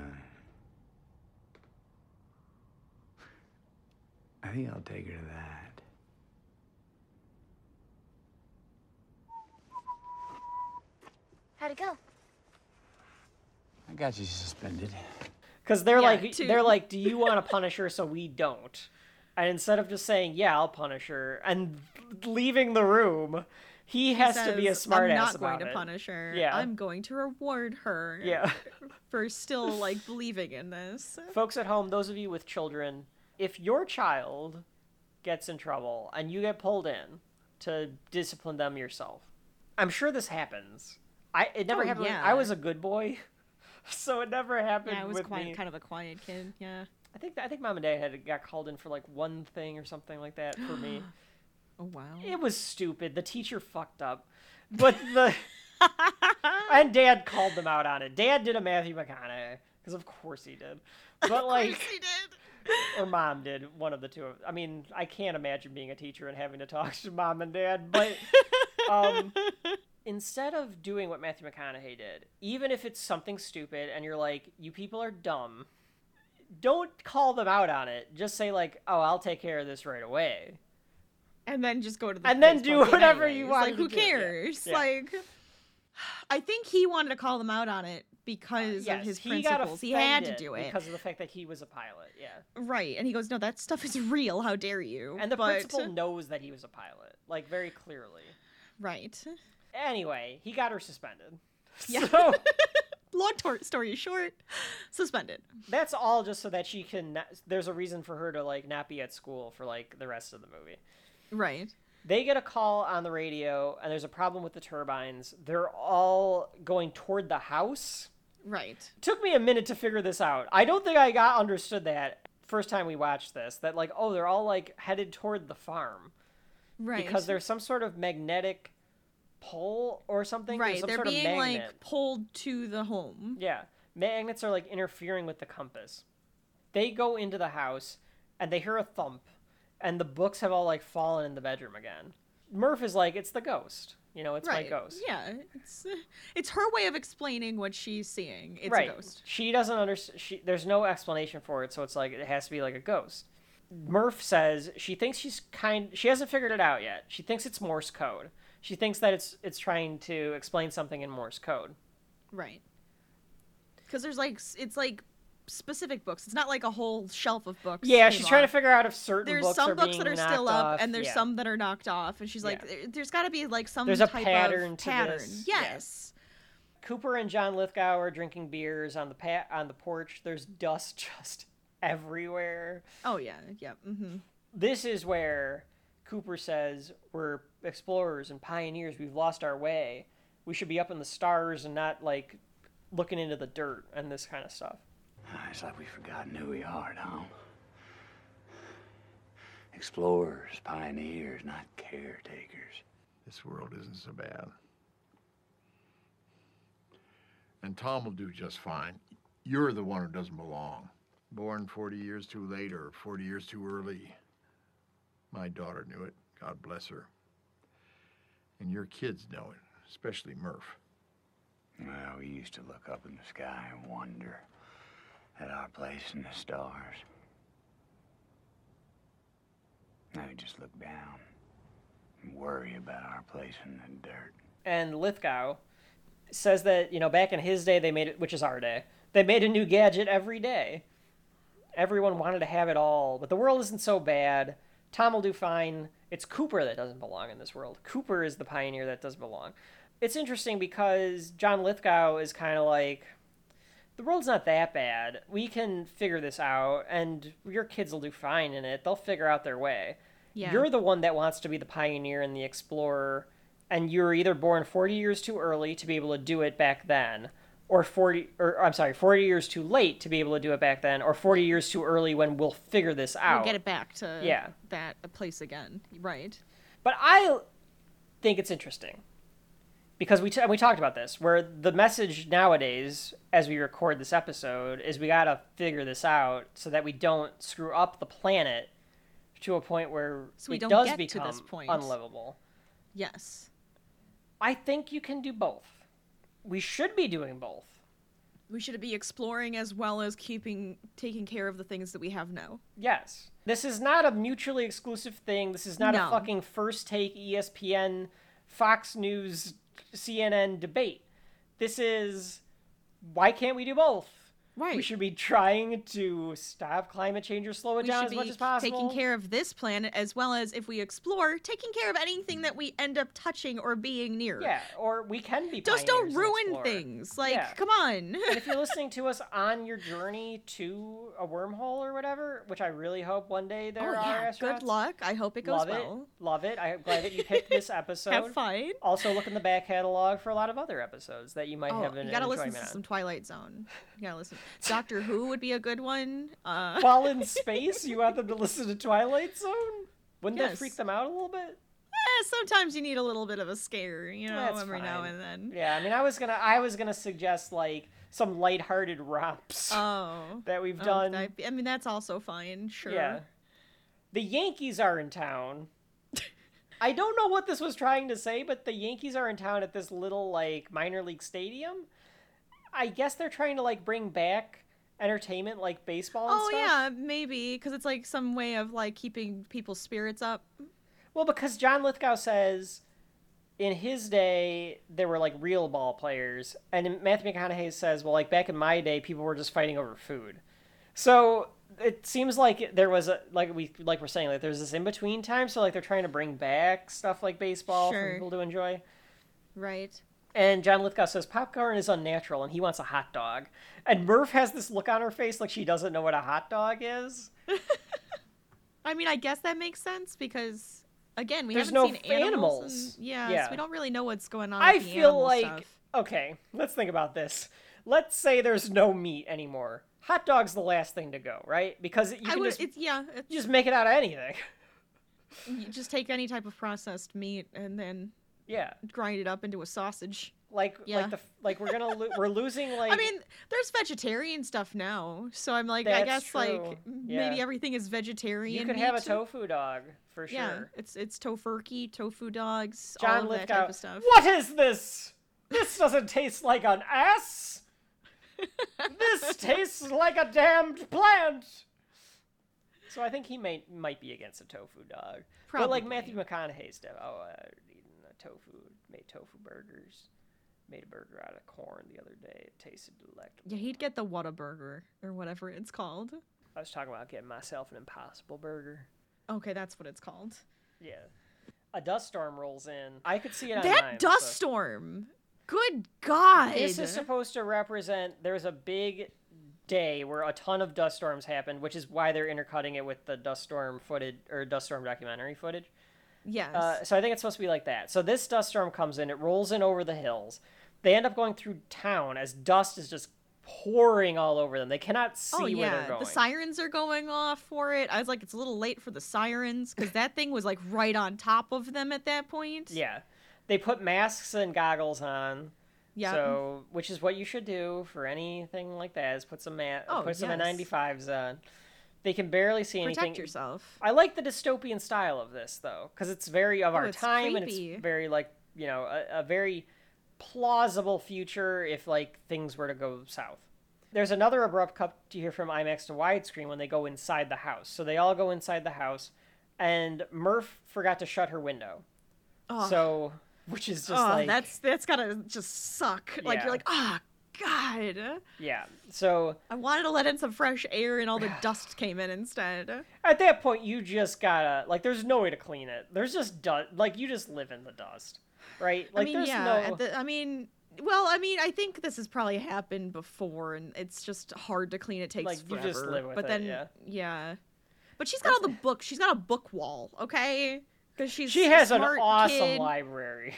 [SPEAKER 4] I think I'll take her to that.
[SPEAKER 3] How'd it go?
[SPEAKER 4] I got you suspended.
[SPEAKER 1] Because they're
[SPEAKER 2] Yeah,
[SPEAKER 1] like,
[SPEAKER 2] to-
[SPEAKER 1] they're like, do you want to punish her so we don't? And instead of just saying, yeah, I'll punish her, and leaving the room, he has to be a
[SPEAKER 2] Says,
[SPEAKER 1] smart
[SPEAKER 2] I'm not going to
[SPEAKER 1] it.
[SPEAKER 2] punish her.
[SPEAKER 1] Yeah.
[SPEAKER 2] I'm going to reward her.
[SPEAKER 1] Yeah.
[SPEAKER 2] For still like believing in this.
[SPEAKER 1] Folks at home, those of you with children, if your child gets in trouble and you get pulled in to discipline them yourself, I'm sure this happens. I it never
[SPEAKER 2] Oh,
[SPEAKER 1] happened.
[SPEAKER 2] yeah.
[SPEAKER 1] I was a good boy, so it never happened
[SPEAKER 2] Yeah, I was
[SPEAKER 1] me.
[SPEAKER 2] kind of a quiet kid. Yeah.
[SPEAKER 1] I think I think mom and dad had got called in for like one thing or something like that for me.
[SPEAKER 2] Oh wow.
[SPEAKER 1] It was stupid. The teacher fucked up, but the and dad called them out on it. Dad did a Matthew McConaughey because of course he did, but like
[SPEAKER 2] he did.
[SPEAKER 1] or mom did one of the two. of I mean, I can't imagine being a teacher and having to talk to mom and dad, but um, instead of doing what Matthew McConaughey did, even if it's something stupid and you're like, you people are dumb, don't call them out on it. Just say like, oh, I'll take care of this right away.
[SPEAKER 2] and then just go to the
[SPEAKER 1] And then do whatever you want.
[SPEAKER 2] Like who
[SPEAKER 1] yeah.
[SPEAKER 2] cares?
[SPEAKER 1] Yeah.
[SPEAKER 2] Like I think he wanted to call them out on it because
[SPEAKER 1] yes,
[SPEAKER 2] of his
[SPEAKER 1] he
[SPEAKER 2] principles. He had to do it.
[SPEAKER 1] because of the fact that he was a pilot. Yeah,
[SPEAKER 2] Right. And he goes, No, that stuff is real. How dare you?
[SPEAKER 1] and the
[SPEAKER 2] but,
[SPEAKER 1] principal knows that he was a pilot, like very clearly.
[SPEAKER 2] Right.
[SPEAKER 1] Anyway, he got her suspended.
[SPEAKER 2] Yeah.
[SPEAKER 1] So
[SPEAKER 2] Long tor- story short, suspended.
[SPEAKER 1] that's all just so that she can. Not, there's a reason for her to like not be at school for like the rest of the movie.
[SPEAKER 2] Right.
[SPEAKER 1] They get a call on the radio, and there's a problem with the turbines. They're all going toward the house.
[SPEAKER 2] Right.
[SPEAKER 1] took me a minute to figure this out. I don't think I got understood that first time we watched this. That like, oh, they're all like headed toward the farm
[SPEAKER 2] Right.
[SPEAKER 1] because there's some sort of magnetic pull or something.
[SPEAKER 2] Right.
[SPEAKER 1] some
[SPEAKER 2] They're
[SPEAKER 1] sort of
[SPEAKER 2] being like pulled to the home.
[SPEAKER 1] Yeah, magnets are like interfering with the compass. They go into the house and they hear a thump, and the books have all like fallen in the bedroom again. Murph is like, it's the ghost. You know, it's
[SPEAKER 2] right.
[SPEAKER 1] my ghost.
[SPEAKER 2] Yeah, it's it's her way of explaining what she's seeing. It's
[SPEAKER 1] right.
[SPEAKER 2] a ghost.
[SPEAKER 1] She doesn't understand. She there's no explanation for it, so it's like it has to be like a ghost. Murph says she thinks she's kind. She hasn't figured it out yet. She thinks it's Morse code. She thinks that it's it's trying to explain something in Morse code.
[SPEAKER 2] Right. Because there's like it's like specific books. It's not like a whole shelf of books.
[SPEAKER 1] Yeah, she's trying to figure out if certain
[SPEAKER 2] There's
[SPEAKER 1] books
[SPEAKER 2] some books that are still up,
[SPEAKER 1] off.
[SPEAKER 2] and there's
[SPEAKER 1] Yeah.
[SPEAKER 2] some that are knocked off. And she's like,
[SPEAKER 1] Yeah.
[SPEAKER 2] "There- "There's got to be like some
[SPEAKER 1] There's a pattern
[SPEAKER 2] of
[SPEAKER 1] to
[SPEAKER 2] pattern."
[SPEAKER 1] this. Yeah.
[SPEAKER 2] Yes.
[SPEAKER 1] Cooper and John Lithgow are drinking beers on the pa- on the porch. There's dust just everywhere.
[SPEAKER 2] Oh yeah. Yeah. Mm-hmm.
[SPEAKER 1] This is where Cooper says we're explorers and pioneers. We've lost our way. We should be up in the stars and not like looking into the dirt and this kind of stuff.
[SPEAKER 4] Ah, It's like we've forgotten who we are, Tom. Explorers, pioneers, not caretakers.
[SPEAKER 5] This world isn't so bad. And Tom will do just fine. You're the one who doesn't belong. Born 40 years too late or 40 years too early. My daughter knew it. God bless her. And your kids know it, especially Murph.
[SPEAKER 4] Well, we used to look up in the sky and wonder at our place in the stars. Now we just look down and worry about our place in the dirt.
[SPEAKER 1] And Lithgow says that you know back in his day they made it, which is our day. They made a new gadget every day. Everyone wanted to have it all, but the world isn't so bad. Tom will do fine. It's Cooper that doesn't belong in this world. Cooper is the pioneer that does belong. It's interesting because John Lithgow is kind of like, the world's not that bad. We can figure this out, and your kids will do fine in it. They'll figure out their way.
[SPEAKER 2] Yeah.
[SPEAKER 1] You're the one that wants to be the pioneer and the explorer, and you're either born 40 years too early to be able to do it back then, or 40, or I'm sorry, 40 years too late to be able to do it back then, or 40 years too early when we'll figure this out.
[SPEAKER 2] We'll get it back to
[SPEAKER 1] Yeah.
[SPEAKER 2] that place again. Right.
[SPEAKER 1] But I think it's interesting because we t- we talked about this where the message nowadays as we record this episode is we got to figure this out so that we don't screw up the planet to a point where
[SPEAKER 2] So we
[SPEAKER 1] it
[SPEAKER 2] don't
[SPEAKER 1] does become unlivable.
[SPEAKER 2] Yes.
[SPEAKER 1] I think you can do both. We should be doing both.
[SPEAKER 2] We should be exploring as well as keeping taking care of the things that we have now.
[SPEAKER 1] Yes. This is not a mutually exclusive thing. This is not a fucking first take ESPN, Fox News, CNN debate. This is why can't we do both? We should be trying to stop climate change or slow it
[SPEAKER 2] We
[SPEAKER 1] down as much as possible.
[SPEAKER 2] taking care of this planet as well as if we explore, taking care of anything that we end up touching or being near.
[SPEAKER 1] Yeah, or we can be
[SPEAKER 2] Just don't ruin things. Like,
[SPEAKER 1] Yeah.
[SPEAKER 2] come on.
[SPEAKER 1] and if you're listening to us on your journey to a wormhole or whatever, which I really hope one day
[SPEAKER 2] oh
[SPEAKER 1] there are
[SPEAKER 2] yeah. Good luck. I hope it goes
[SPEAKER 1] Love
[SPEAKER 2] well.
[SPEAKER 1] it. Love it. I'm glad that you picked this episode.
[SPEAKER 2] Have fun.
[SPEAKER 1] Also, look in the back catalog for a lot of other episodes that you might
[SPEAKER 2] Oh,
[SPEAKER 1] have an
[SPEAKER 2] you gotta listen to some Twilight Zone. You gotta listen. Doctor Who would be a good one. Uh,
[SPEAKER 1] While in space, you want them to listen to Twilight Zone? Wouldn't that freak them out a little bit?
[SPEAKER 2] eh, sometimes you need a little bit of a scare, you know,
[SPEAKER 1] That's
[SPEAKER 2] every now and then.
[SPEAKER 1] Yeah, I mean, I was gonna, I was gonna suggest like some lighthearted romps
[SPEAKER 2] Oh.
[SPEAKER 1] that we've
[SPEAKER 2] Oh,
[SPEAKER 1] done.
[SPEAKER 2] I, I mean, that's also fine. Sure.
[SPEAKER 1] Yeah. The Yankees are in town. I don't know what this was trying to say, but the Yankees are in town at this little like minor league stadium. I guess they're trying to like bring back entertainment like baseball and
[SPEAKER 2] Oh
[SPEAKER 1] stuff.
[SPEAKER 2] yeah, maybe because it's like some way of like keeping people's spirits up.
[SPEAKER 1] Well, because John Lithgow says in his day there were like real ball players, and Matthew McConaughey says, well, like back in my day, people were just fighting over food. So it seems like there was a like we like we're saying like there's this in between time. So like they're trying to bring back stuff like baseball
[SPEAKER 2] Sure.
[SPEAKER 1] for people to enjoy.
[SPEAKER 2] Right.
[SPEAKER 1] And John Lithgow says popcorn is unnatural, and he wants a hot dog. And Murph has this look on her face like she doesn't know what a hot dog is.
[SPEAKER 2] I mean, I guess that makes sense because again, we
[SPEAKER 1] There's
[SPEAKER 2] haven't
[SPEAKER 1] no
[SPEAKER 2] seen animals.
[SPEAKER 1] animals.
[SPEAKER 2] and- yeah,
[SPEAKER 1] Yeah.
[SPEAKER 2] so we don't really know what's going on.
[SPEAKER 1] I feel like
[SPEAKER 2] stuff.
[SPEAKER 1] okay, let's think about this. Let's say there's no meat anymore. Hot dog's the last thing to go, right? Because you can
[SPEAKER 2] would.
[SPEAKER 1] just,
[SPEAKER 2] It's yeah. It's,
[SPEAKER 1] just make it out of anything.
[SPEAKER 2] you just take any type of processed meat and then
[SPEAKER 1] Yeah.
[SPEAKER 2] grind it up into a sausage.
[SPEAKER 1] Like
[SPEAKER 2] Yeah.
[SPEAKER 1] like the like we're gonna lo- we're losing like
[SPEAKER 2] I mean, there's vegetarian stuff now, so I'm like, I guess
[SPEAKER 1] true.
[SPEAKER 2] like maybe everything is vegetarian.
[SPEAKER 1] you could have a tofu dog for sure.
[SPEAKER 2] Yeah, it's it's tofurkey, tofu dogs,
[SPEAKER 1] John
[SPEAKER 2] all of that type of stuff.
[SPEAKER 1] What is this? This doesn't taste like an ass. this tastes like a damned plant. So I think he may might be against a tofu dog. But like Matthew McConaughey's stuff. Oh, uh, tofu, made tofu burgers. Made a burger out of corn the other day. It tasted delectable.
[SPEAKER 2] Yeah, he'd get the Whataburger or whatever it's called.
[SPEAKER 1] I was talking about getting myself an impossible burger.
[SPEAKER 2] Okay, that's what it's called.
[SPEAKER 1] Yeah. A dust storm rolls in. I could see it
[SPEAKER 2] that
[SPEAKER 1] mine,
[SPEAKER 2] dust
[SPEAKER 1] so-
[SPEAKER 2] storm. Good God.
[SPEAKER 1] This is supposed to represent there's a big day where a ton of dust storms happened, which is why they're intercutting it with the dust storm footage or dust storm documentary footage.
[SPEAKER 2] Yes.
[SPEAKER 1] Uh, so I think it's supposed to be like that. So this dust storm comes in, it rolls in over the hills. They end up going through town as dust is just pouring all over them. They cannot see
[SPEAKER 2] oh
[SPEAKER 1] where they're going.
[SPEAKER 2] the sirens are going off for it. I was like, it's a little late for the sirens because that thing was like right on top of them at that point.
[SPEAKER 1] yeah. They put masks and goggles on.
[SPEAKER 2] Yeah.
[SPEAKER 1] So, which is what you should do for anything like that is put some ma-
[SPEAKER 2] Oh,
[SPEAKER 1] put some
[SPEAKER 2] yes.
[SPEAKER 1] N95s on. They can barely see
[SPEAKER 2] Protect
[SPEAKER 1] anything.
[SPEAKER 2] yourself.
[SPEAKER 1] I like the dystopian style of this though, because it's very of
[SPEAKER 2] Oh,
[SPEAKER 1] our time and it's very like you know a, a very plausible future if like things were to go south. There's another abrupt cut to hear from IMAX to widescreen when they go inside the house. So they all go inside the house, and Murph forgot to shut her window.
[SPEAKER 2] Oh,
[SPEAKER 1] So, which is just
[SPEAKER 2] oh,
[SPEAKER 1] like
[SPEAKER 2] that's that's gotta just suck. Like you're like, ah, God.
[SPEAKER 1] yeah. So
[SPEAKER 2] I wanted to let in some fresh air, and all the dust came in instead.
[SPEAKER 1] at that point, you just gotta like. There's no way to clean it. There's just dust. Like you just live in the dust, right? Like
[SPEAKER 2] I mean,
[SPEAKER 1] there's
[SPEAKER 2] yeah.
[SPEAKER 1] no.
[SPEAKER 2] At the, I mean, well, I mean, I think this has probably happened before, and it's just hard to clean. It takes
[SPEAKER 1] Like, you just live with
[SPEAKER 2] but
[SPEAKER 1] it,
[SPEAKER 2] then,
[SPEAKER 1] yeah.
[SPEAKER 2] yeah. But she's got all the books. She's got a book wall, okay? Because she's
[SPEAKER 1] She has an awesome
[SPEAKER 2] kid.
[SPEAKER 1] library.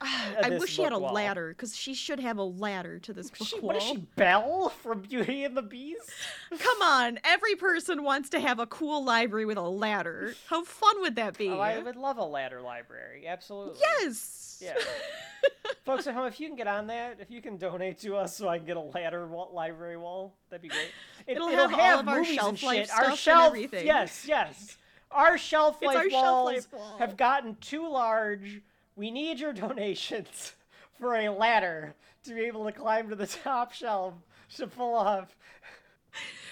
[SPEAKER 2] I wish she had a
[SPEAKER 1] wall.
[SPEAKER 2] ladder, because she should have a ladder to this book
[SPEAKER 1] She,
[SPEAKER 2] wall.
[SPEAKER 1] what is she, Belle from Beauty and the Beast?
[SPEAKER 2] Come on, every person wants to have a cool library with a ladder. How fun would that be?
[SPEAKER 1] Oh, I would love a ladder library. Absolutely.
[SPEAKER 2] Yes.
[SPEAKER 1] Yeah. Folks at home, if you can get on that, if you can donate to us so I can get a ladder wall, library wall, that'd be great. It,
[SPEAKER 2] It'll
[SPEAKER 1] it'll
[SPEAKER 2] have all of our shelf life.
[SPEAKER 1] Our shelf,
[SPEAKER 2] everything.
[SPEAKER 1] yes, yes. Our shelf life
[SPEAKER 2] our shelf
[SPEAKER 1] walls
[SPEAKER 2] life wall.
[SPEAKER 1] have gotten too large. We need your donations for a ladder to be able to climb to the top shelf to pull off.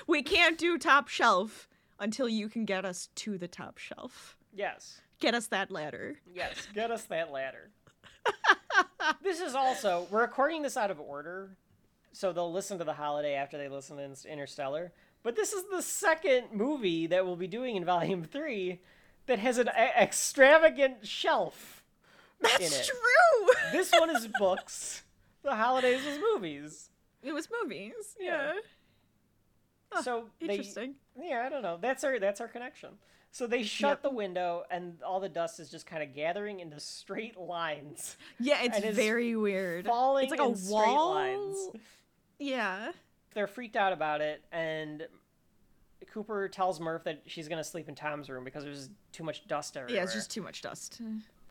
[SPEAKER 2] We can't do top shelf until you can get us to the top shelf.
[SPEAKER 1] Yes.
[SPEAKER 2] Get us that ladder.
[SPEAKER 1] Yes, get us that ladder. this is also we're recording this out of order, so they'll listen to the holiday after they listen to Interstellar. But this is the second movie that we'll be doing in Volume Three that has an e- extravagant shelf.
[SPEAKER 2] That's true.
[SPEAKER 1] This one is books. The holidays is movies.
[SPEAKER 2] it was movies.
[SPEAKER 1] Yeah.
[SPEAKER 2] Yeah.
[SPEAKER 1] so they,
[SPEAKER 2] Interesting.
[SPEAKER 1] Yeah, I don't know. That's our that's our connection. So they shut
[SPEAKER 2] Yep.
[SPEAKER 1] the window, and all the dust is just kind of gathering into straight lines.
[SPEAKER 2] Yeah, it's very weird.
[SPEAKER 1] falling
[SPEAKER 2] it's like a wall.
[SPEAKER 1] lines.
[SPEAKER 2] Yeah.
[SPEAKER 1] They're freaked out about it, and Cooper tells Murph that she's gonna sleep in Tom's room because there's too much dust everywhere.
[SPEAKER 2] Yeah, it's just too much dust.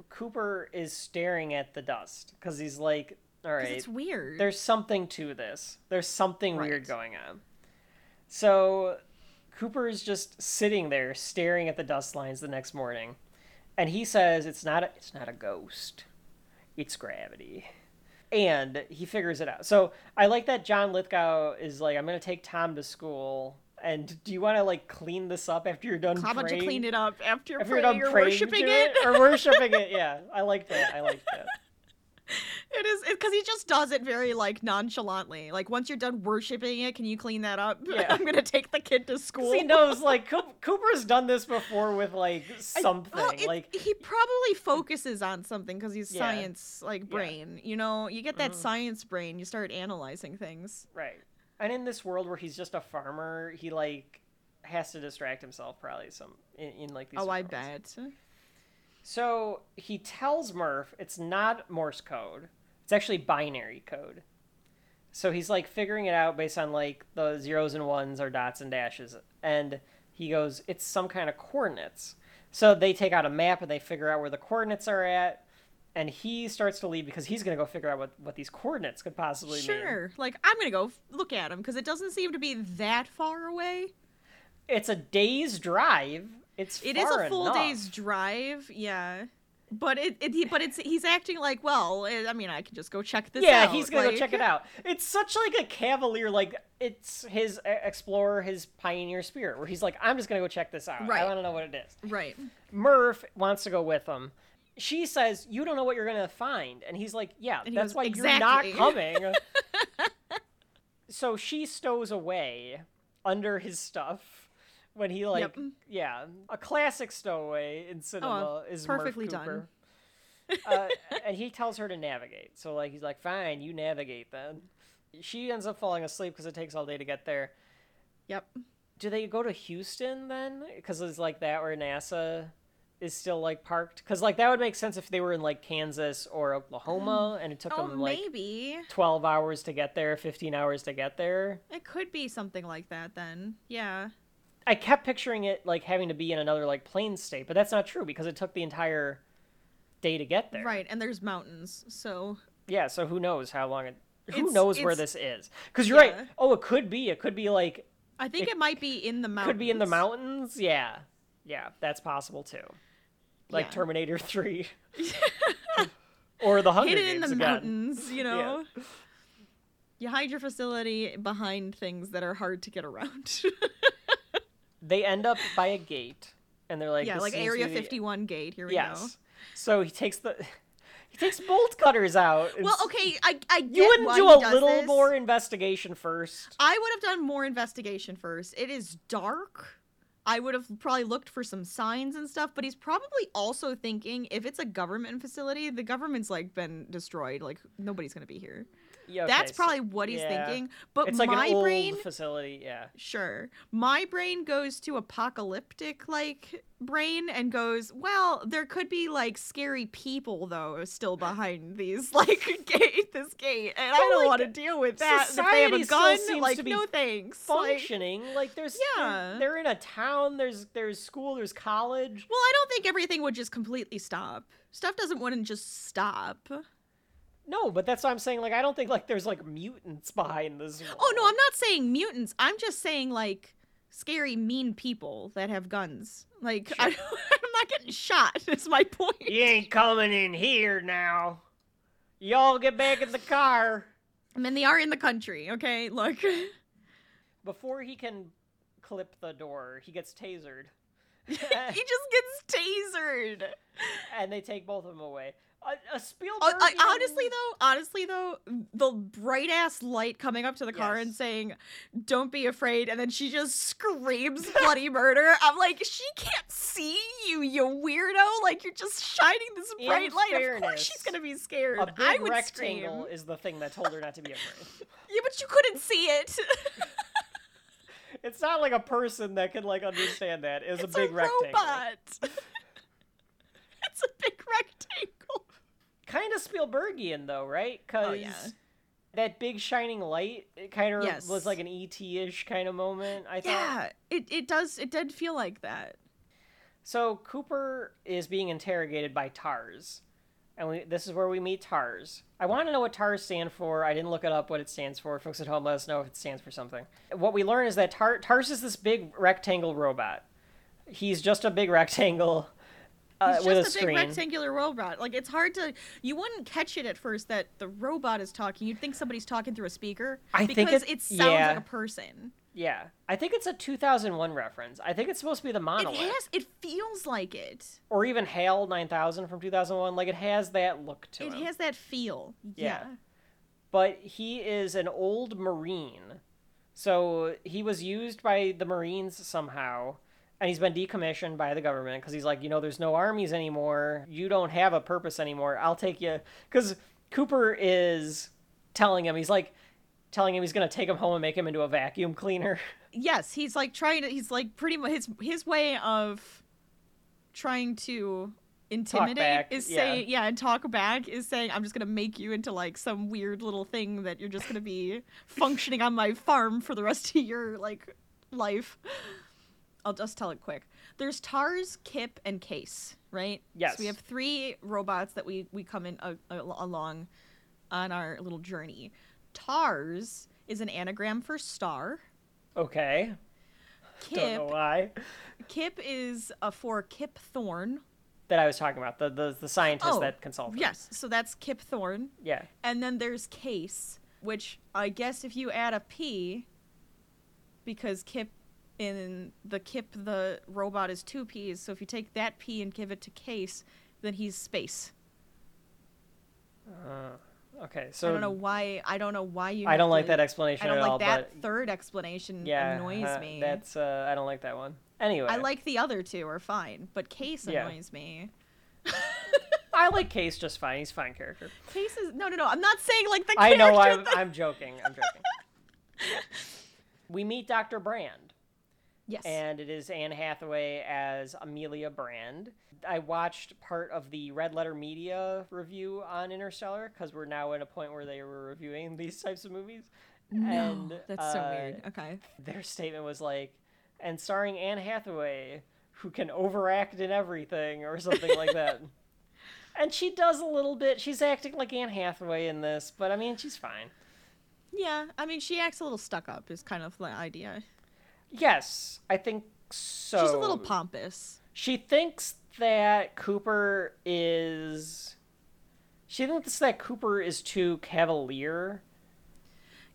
[SPEAKER 1] Cooper is staring at the dust because he's like, "All right,
[SPEAKER 2] it's weird.
[SPEAKER 1] there's something to this. There's something weird going on." So Cooper is just sitting there staring at the dust lines the next morning, and he says, "It's not a, it's not a ghost, it's gravity." And he figures it out. So I like that John Lithgow is like, "I'm gonna take Tom to school." And do you want to like clean this up after you're done
[SPEAKER 2] How about you clean it up after you're
[SPEAKER 1] you're
[SPEAKER 2] praying
[SPEAKER 1] done praying
[SPEAKER 2] worshiping
[SPEAKER 1] to
[SPEAKER 2] it?
[SPEAKER 1] or worshiping it, yeah, I like that. I like that.
[SPEAKER 2] It is because he just does it very like nonchalantly. Like once you're done worshiping it, can you clean that up?
[SPEAKER 1] Yeah.
[SPEAKER 2] I'm gonna take the kid to school.
[SPEAKER 1] he knows like Coop- Cooper's done this before with like
[SPEAKER 2] I-
[SPEAKER 1] something
[SPEAKER 2] well, it-
[SPEAKER 1] like
[SPEAKER 2] he probably focuses on something because he's
[SPEAKER 1] Yeah.
[SPEAKER 2] science like brain. You know, you get that
[SPEAKER 1] Mhm.
[SPEAKER 2] science brain. You start analyzing things.
[SPEAKER 1] right. And in this world where he's just a farmer, he like has to distract himself probably some in, in like these.
[SPEAKER 2] Oh, I bet.
[SPEAKER 1] So he tells Murph it's not Morse code; it's actually binary code. So he's like figuring it out based on like the zeros and ones or dots and dashes, and he goes, "It's some kind of coordinates." So they take out a map and they figure out where the coordinates are at, and he starts to leave because he's gonna go figure out what what these coordinates could possibly mean.
[SPEAKER 2] Sure. Like I'm gonna go f- look at him because it doesn't seem to be that far away.
[SPEAKER 1] It's a day's drive. It's
[SPEAKER 2] It is a full
[SPEAKER 1] enough.
[SPEAKER 2] day's drive. Yeah. But it, it but it's he's acting like well eh, I mean I can just go check this
[SPEAKER 1] yeah,
[SPEAKER 2] out.
[SPEAKER 1] he's gonna go check it out. It's such like a cavalier, like it's his explorer, his pioneer spirit, where he's like, I'm just gonna go check this out.
[SPEAKER 2] Right.
[SPEAKER 1] I want to know what it is.
[SPEAKER 2] Right.
[SPEAKER 1] Murph wants to go with him. She says, "You don't know what you're gonna find," and he's like, "Yeah, that's
[SPEAKER 2] goes,
[SPEAKER 1] why
[SPEAKER 2] "Exactly."
[SPEAKER 1] you're not coming." so she stows away under his stuff when he like,
[SPEAKER 2] Yep.
[SPEAKER 1] yeah, a classic stowaway in cinema is Murph
[SPEAKER 2] perfectly done.
[SPEAKER 1] Uh, and he tells her to navigate. So like he's like, "Fine, you navigate then." She ends up falling asleep because it takes all day to get there.
[SPEAKER 2] Yep.
[SPEAKER 1] Do they go to Houston then? Because it's like that where NASA is still like parked. Because like that would make sense if they were in like Kansas or Oklahoma, mm. and it took
[SPEAKER 2] Oh,
[SPEAKER 1] them like
[SPEAKER 2] maybe
[SPEAKER 1] twelve hours to get there, fifteen hours to get there.
[SPEAKER 2] it could be something like that then. Yeah.
[SPEAKER 1] I kept picturing it like having to be in another like plain state, but that's not true because it took the entire day to get there.
[SPEAKER 2] Right. And there's mountains, so
[SPEAKER 1] Yeah. So who knows how long it? Who
[SPEAKER 2] It's-
[SPEAKER 1] knows where this is? Because you're
[SPEAKER 2] Yeah.
[SPEAKER 1] right. Oh, it could be. It could be like
[SPEAKER 2] I think
[SPEAKER 1] It
[SPEAKER 2] it, might be in the mountains.
[SPEAKER 1] could be in the mountains. Yeah. Yeah, that's possible too. Like
[SPEAKER 2] Yeah.
[SPEAKER 1] Terminator 3. or the Hunger
[SPEAKER 2] Hidden in the
[SPEAKER 1] again.
[SPEAKER 2] mountains, you know. You hide your facility behind things that are hard to get around.
[SPEAKER 1] They end up by a gate and they're like
[SPEAKER 2] yeah, like Area
[SPEAKER 1] be
[SPEAKER 2] 51 gate. Here we go.
[SPEAKER 1] Yes. So he takes the he takes bolt cutters out.
[SPEAKER 2] Well, okay, I I get
[SPEAKER 1] You wouldn't do a little
[SPEAKER 2] this.
[SPEAKER 1] more investigation first.
[SPEAKER 2] I would have done more investigation first. It is dark. I would have probably looked for some signs and stuff, but he's probably also thinking if it's a government facility, the government's like been destroyed. Like nobody's gonna be here.
[SPEAKER 1] Yeah,
[SPEAKER 2] That's
[SPEAKER 1] okay, so-
[SPEAKER 2] probably what he's
[SPEAKER 1] yeah.
[SPEAKER 2] thinking. But
[SPEAKER 1] It's like
[SPEAKER 2] my
[SPEAKER 1] an old
[SPEAKER 2] brain,
[SPEAKER 1] facility, yeah.
[SPEAKER 2] sure, my brain goes to apocalyptic like brain and goes, well, there could be like scary people though still behind these like gate this gate, and I don't
[SPEAKER 1] like,
[SPEAKER 2] want to deal with that. If they have a gun,
[SPEAKER 1] seems
[SPEAKER 2] like
[SPEAKER 1] to be
[SPEAKER 2] no thanks. Like-
[SPEAKER 1] Functioning like, there's
[SPEAKER 2] Yeah.
[SPEAKER 1] they're, they're in a town. There's there's school. There's college.
[SPEAKER 2] Well, I don't think everything would just completely stop. Stuff doesn't wouldn't just stop.
[SPEAKER 1] No, but that's what I'm saying. Like I don't think like there's like mutants behind this.
[SPEAKER 2] Oh no. I'm not saying mutants. I'm just saying like scary, mean people that have guns. Like I, I'm not getting shot. Is my point.
[SPEAKER 1] You ain't coming in here now. Y'all get back in the car.
[SPEAKER 2] I mean, they are in the country. Okay, look.
[SPEAKER 1] Before he can clip the door, he gets tasered.
[SPEAKER 2] he just gets tasered.
[SPEAKER 1] and they take both of them away. A, a Spielberg.
[SPEAKER 2] Uh, honestly though, honestly though, the bright ass light coming up to the car and saying, "Don't be afraid," and then she just screams bloody murder. I'm like, she can't see you, you weirdo! Like you're just shining this
[SPEAKER 1] In
[SPEAKER 2] bright light. Of
[SPEAKER 1] fairness,
[SPEAKER 2] course, she's gonna be scared.
[SPEAKER 1] a big
[SPEAKER 2] I would
[SPEAKER 1] rectangle
[SPEAKER 2] scream.
[SPEAKER 1] is the thing that told her not to be afraid.
[SPEAKER 2] Yeah, but you couldn't see it.
[SPEAKER 1] It's not like a person that can like understand that. It's,
[SPEAKER 2] it's
[SPEAKER 1] a big rectangle.
[SPEAKER 2] robot. it's a big rectangle.
[SPEAKER 1] Kind of Spielbergian though, right? Because
[SPEAKER 2] Oh, yeah.
[SPEAKER 1] that big shining light, it kind of
[SPEAKER 2] Yes.
[SPEAKER 1] was like an ET-ish kind of moment. I thought.
[SPEAKER 2] Yeah, it, it does. It did feel like that.
[SPEAKER 1] So Cooper is being interrogated by TARS, and we, this is where we meet TARS. I want to know what TARS stand for. I didn't look it up what it stands for. Folks at home, let us know if it stands for something. What we learn is that Tar- TARS is this big rectangle robot. He's just a big rectangle uh,
[SPEAKER 2] It's
[SPEAKER 1] with a
[SPEAKER 2] just a,
[SPEAKER 1] screen.
[SPEAKER 2] big rectangular robot. Like it's hard to. You wouldn't catch it at first that the robot is talking. You'd think somebody's talking through a speaker.
[SPEAKER 1] I think
[SPEAKER 2] because
[SPEAKER 1] it-
[SPEAKER 2] it, sounds
[SPEAKER 1] yeah.
[SPEAKER 2] like a person.
[SPEAKER 1] yeah, I think it's a 2001 reference. I think it's supposed to be the
[SPEAKER 2] It
[SPEAKER 1] monolith,
[SPEAKER 2] has. It feels like it.
[SPEAKER 1] or even HAL 9000 from 2001. Like it has that look to
[SPEAKER 2] It
[SPEAKER 1] him.
[SPEAKER 2] has that feel.
[SPEAKER 1] Yeah.
[SPEAKER 2] Yeah.
[SPEAKER 1] but he is an old marine so he was used by the marines somehow and he's been decommissioned by the government because he's like you know there's no armies anymore you don't have a purpose anymore i'll take you because cooper is telling him he's like telling him he's going to take him home and make him into a vacuum cleaner
[SPEAKER 2] Yes, he's like trying to. He's like pretty much his his way of trying to intimidate is
[SPEAKER 1] yeah.
[SPEAKER 2] saying yeah and talk back is saying i'm just gonna make you into like some weird little thing that you're just gonna be functioning on my farm for the rest of your like life I'll just tell it quick. There's Tars, Kip, and Case, right?
[SPEAKER 1] Yes.
[SPEAKER 2] So we have three robots that we we come in uh, uh, along on our little journey. Tars is an anagram for star.
[SPEAKER 1] Okay. Don't know
[SPEAKER 2] Kip
[SPEAKER 1] why.
[SPEAKER 2] Kip is a for Kip Thorne.
[SPEAKER 1] That I was talking about the the, the scientist
[SPEAKER 2] Oh,
[SPEAKER 1] that consulted.
[SPEAKER 2] Yes, so that's Kip Thorne.
[SPEAKER 1] Yeah.
[SPEAKER 2] And then there's Case, which I guess if you add a P, because Kip in the Kip the robot is two P's, so if you take that P and give it to Case, then he's space.
[SPEAKER 1] Okay. So
[SPEAKER 2] I don't know why. I don't know why you.
[SPEAKER 1] I don't like
[SPEAKER 2] to-
[SPEAKER 1] that explanation
[SPEAKER 2] I don't
[SPEAKER 1] at
[SPEAKER 2] like
[SPEAKER 1] all.
[SPEAKER 2] that third explanation.
[SPEAKER 1] yeah,
[SPEAKER 2] annoys
[SPEAKER 1] uh,
[SPEAKER 2] me.
[SPEAKER 1] That's uh, I don't like that one. Anyway,
[SPEAKER 2] I like the other two are fine, but Case
[SPEAKER 1] Yeah.
[SPEAKER 2] annoys me.
[SPEAKER 1] I like Case just fine. He's a fine character.
[SPEAKER 2] Case is no, no, no. I'm not saying like the.
[SPEAKER 1] I know. I'm. I'm joking. I'm joking. we meet Dr. Brand.
[SPEAKER 2] Yes.
[SPEAKER 1] and it is Anne Hathaway as Amelia Brand. I watched part of the Red Letter Media review on Interstellar because we're now at a point where they were reviewing these types of movies. and
[SPEAKER 2] That's so
[SPEAKER 1] uh,
[SPEAKER 2] weird. Okay.
[SPEAKER 1] Their statement was like, and starring Anne Hathaway, who can overact in everything, or something like that. And she does a little bit. She's acting like Anne Hathaway in this, but I mean, she's fine.
[SPEAKER 2] Yeah, I mean, she acts a little stuck up. Is kind of the idea.
[SPEAKER 1] Yes, I think so.
[SPEAKER 2] She's a little pompous.
[SPEAKER 1] She thinks that Cooper is. She thinks that Cooper is too cavalier.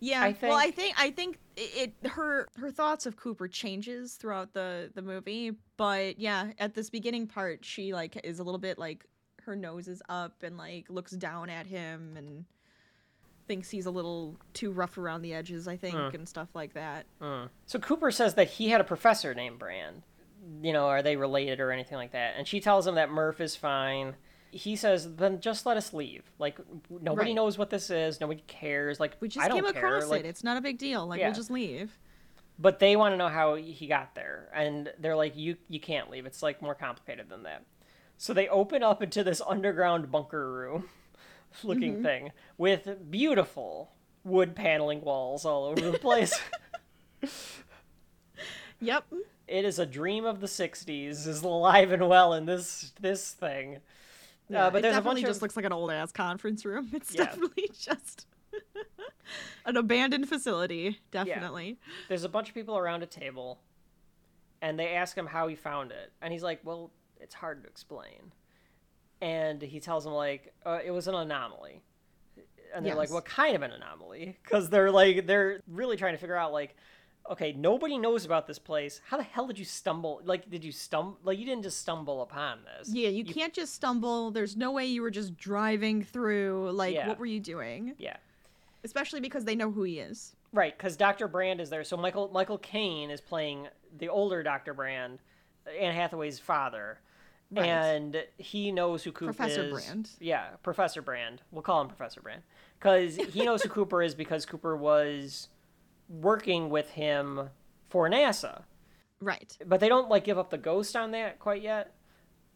[SPEAKER 2] Yeah.
[SPEAKER 1] I
[SPEAKER 2] Well, I
[SPEAKER 1] think-
[SPEAKER 2] I think it, it her her thoughts of Cooper changes throughout the the movie, but yeah, at this beginning part, she like is a little bit like her nose is up and like looks down at him and thinks he's a little too rough around the edges. I think and stuff like that.
[SPEAKER 1] So Cooper says that he had a professor named Brand. You know, are they related or anything like that? And she tells him that Murph is fine. He says, "Then just let us leave. Like nobody
[SPEAKER 2] Right.
[SPEAKER 1] knows what this is. Nobody cares. Like
[SPEAKER 2] We just
[SPEAKER 1] I don't
[SPEAKER 2] came
[SPEAKER 1] care.
[SPEAKER 2] across
[SPEAKER 1] Like,
[SPEAKER 2] it. It's not a big deal. Like
[SPEAKER 1] Yeah.
[SPEAKER 2] we'll just leave.
[SPEAKER 1] but they want to know how he got there and they're like you you can't leave it's like more complicated than that so they open up into this underground bunker room looking thing with beautiful wood paneling walls all over the place
[SPEAKER 2] Yep.
[SPEAKER 1] it is a dream of the 60s is alive and well in this this thing
[SPEAKER 2] Yeah,
[SPEAKER 1] uh, but
[SPEAKER 2] it
[SPEAKER 1] there's a
[SPEAKER 2] definitely
[SPEAKER 1] bunch
[SPEAKER 2] just
[SPEAKER 1] of
[SPEAKER 2] looks like an old ass conference room. It's
[SPEAKER 1] Yeah.
[SPEAKER 2] definitely just an abandoned facility. Definitely.
[SPEAKER 1] there's a bunch of people around a table and they ask him how he found it and he's like well it's hard to explain and he tells them like uh, it was an anomaly and they're like what kind of an anomaly because they're like they're really trying to figure out like okay nobody knows about this place how the hell did you stumble like did you stumble like you didn't just stumble upon this
[SPEAKER 2] Yeah, you, can't just stumble. There's no way you were just driving through. Like,
[SPEAKER 1] Yeah.
[SPEAKER 2] what were you doing?
[SPEAKER 1] yeah
[SPEAKER 2] Especially because they know who he is.
[SPEAKER 1] Right, because Dr. Brand is there. So Michael Michael Caine is playing the older Dr. Brand, Anne Hathaway's father,
[SPEAKER 2] Right.
[SPEAKER 1] and he knows who Cooper is.
[SPEAKER 2] Professor
[SPEAKER 1] is.
[SPEAKER 2] Brand.
[SPEAKER 1] Yeah, Professor Brand. We'll call him Professor Brand because he knows who Cooper is because Cooper was working with him for NASA.
[SPEAKER 2] Right.
[SPEAKER 1] But they don't like give up the ghost on that quite yet.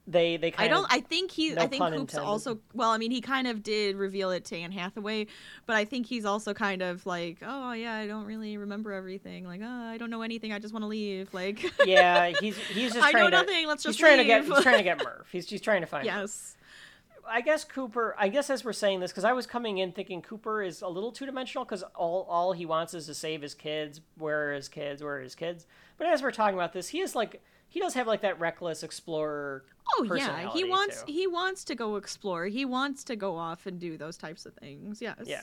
[SPEAKER 1] They they kind of I
[SPEAKER 2] don't.
[SPEAKER 1] of
[SPEAKER 2] I think he.
[SPEAKER 1] no
[SPEAKER 2] I think
[SPEAKER 1] pun
[SPEAKER 2] Coop's
[SPEAKER 1] intended.
[SPEAKER 2] also. Well, I mean, he kind of did reveal it to Anne Hathaway, but I think he's also kind of like, oh yeah, I don't really remember everything. Like, oh, I don't know anything. I just want to leave. Like,
[SPEAKER 1] yeah he's he's just
[SPEAKER 2] I know
[SPEAKER 1] trying to
[SPEAKER 2] nothing, let's
[SPEAKER 1] he's
[SPEAKER 2] just
[SPEAKER 1] trying to get he's trying to get Murph. He's he's trying to find Murph.
[SPEAKER 2] yes.
[SPEAKER 1] I guess Cooper. I guess as we're saying this, because I was coming in thinking Cooper is a little two dimensional, because all all he wants is to save his kids. Where are his kids? Where are his kids? But as we're talking about this, he is like he does have like that reckless explorer.
[SPEAKER 2] Oh yeah, he wants
[SPEAKER 1] too.
[SPEAKER 2] he wants to go explore. He wants to go off and do those types of things. Yes.
[SPEAKER 1] Yeah,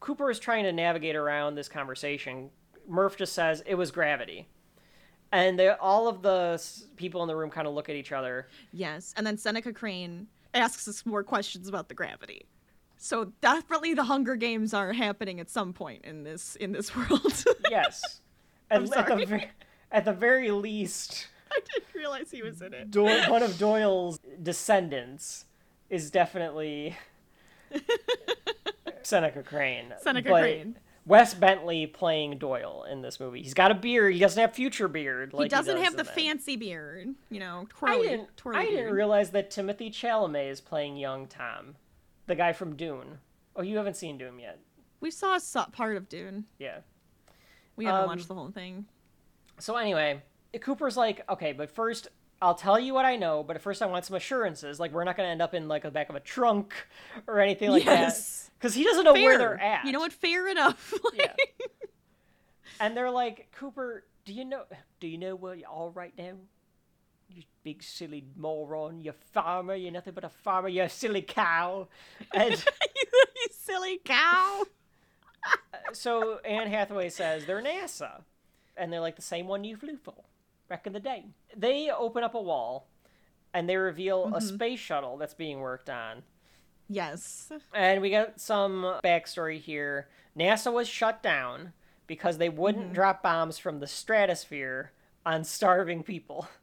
[SPEAKER 1] Cooper is trying to navigate around this conversation. Murph just says it was gravity, and they, all of the people in the room kind of look at each other.
[SPEAKER 2] Yes. And then Seneca Crane asks us more questions about the gravity. So definitely the Hunger Games are happening at some point in this in this world.
[SPEAKER 1] Yes, at, at the at the very least.
[SPEAKER 2] I didn't realize he was in it.
[SPEAKER 1] Doyle, one of Doyle's descendants is definitely Seneca Crane.
[SPEAKER 2] Seneca
[SPEAKER 1] but
[SPEAKER 2] Crane.
[SPEAKER 1] Wes Bentley playing Doyle in this movie. He's got a beard. He doesn't have future beard. Like
[SPEAKER 2] he doesn't
[SPEAKER 1] does
[SPEAKER 2] have the
[SPEAKER 1] that.
[SPEAKER 2] fancy beard, you know,
[SPEAKER 1] I didn't.
[SPEAKER 2] twirly
[SPEAKER 1] I didn't
[SPEAKER 2] beard.
[SPEAKER 1] realize that Timothée Chalamet is playing young Tom, the guy from Dune. Oh, you haven't seen Dune yet.
[SPEAKER 2] We saw a part of Dune.
[SPEAKER 1] Yeah.
[SPEAKER 2] We haven't
[SPEAKER 1] Um,
[SPEAKER 2] watched the whole thing.
[SPEAKER 1] So anyway, Cooper's like, okay, but first I'll tell you what I know, but at first I want some assurances. Like we're not going to end up in like the back of a trunk or anything like
[SPEAKER 2] Yes.
[SPEAKER 1] that. Because he doesn't know where they're at.
[SPEAKER 2] You know what? Fair enough.
[SPEAKER 1] Yeah. and they're like, Cooper, do you know? Do you know where you are right now? You big silly moron! You're farmer! You're nothing but a farmer! You're a silly cow! And
[SPEAKER 2] you silly cow.
[SPEAKER 1] so Anne Hathaway says they're NASA, and they're like the same one you flew for back in the day. They open up a wall, and they reveal a mm-hmm. space shuttle that's being worked on.
[SPEAKER 2] Yes.
[SPEAKER 1] And we got some backstory here. NASA was shut down because they wouldn't mm-hmm. drop bombs from the stratosphere on starving people.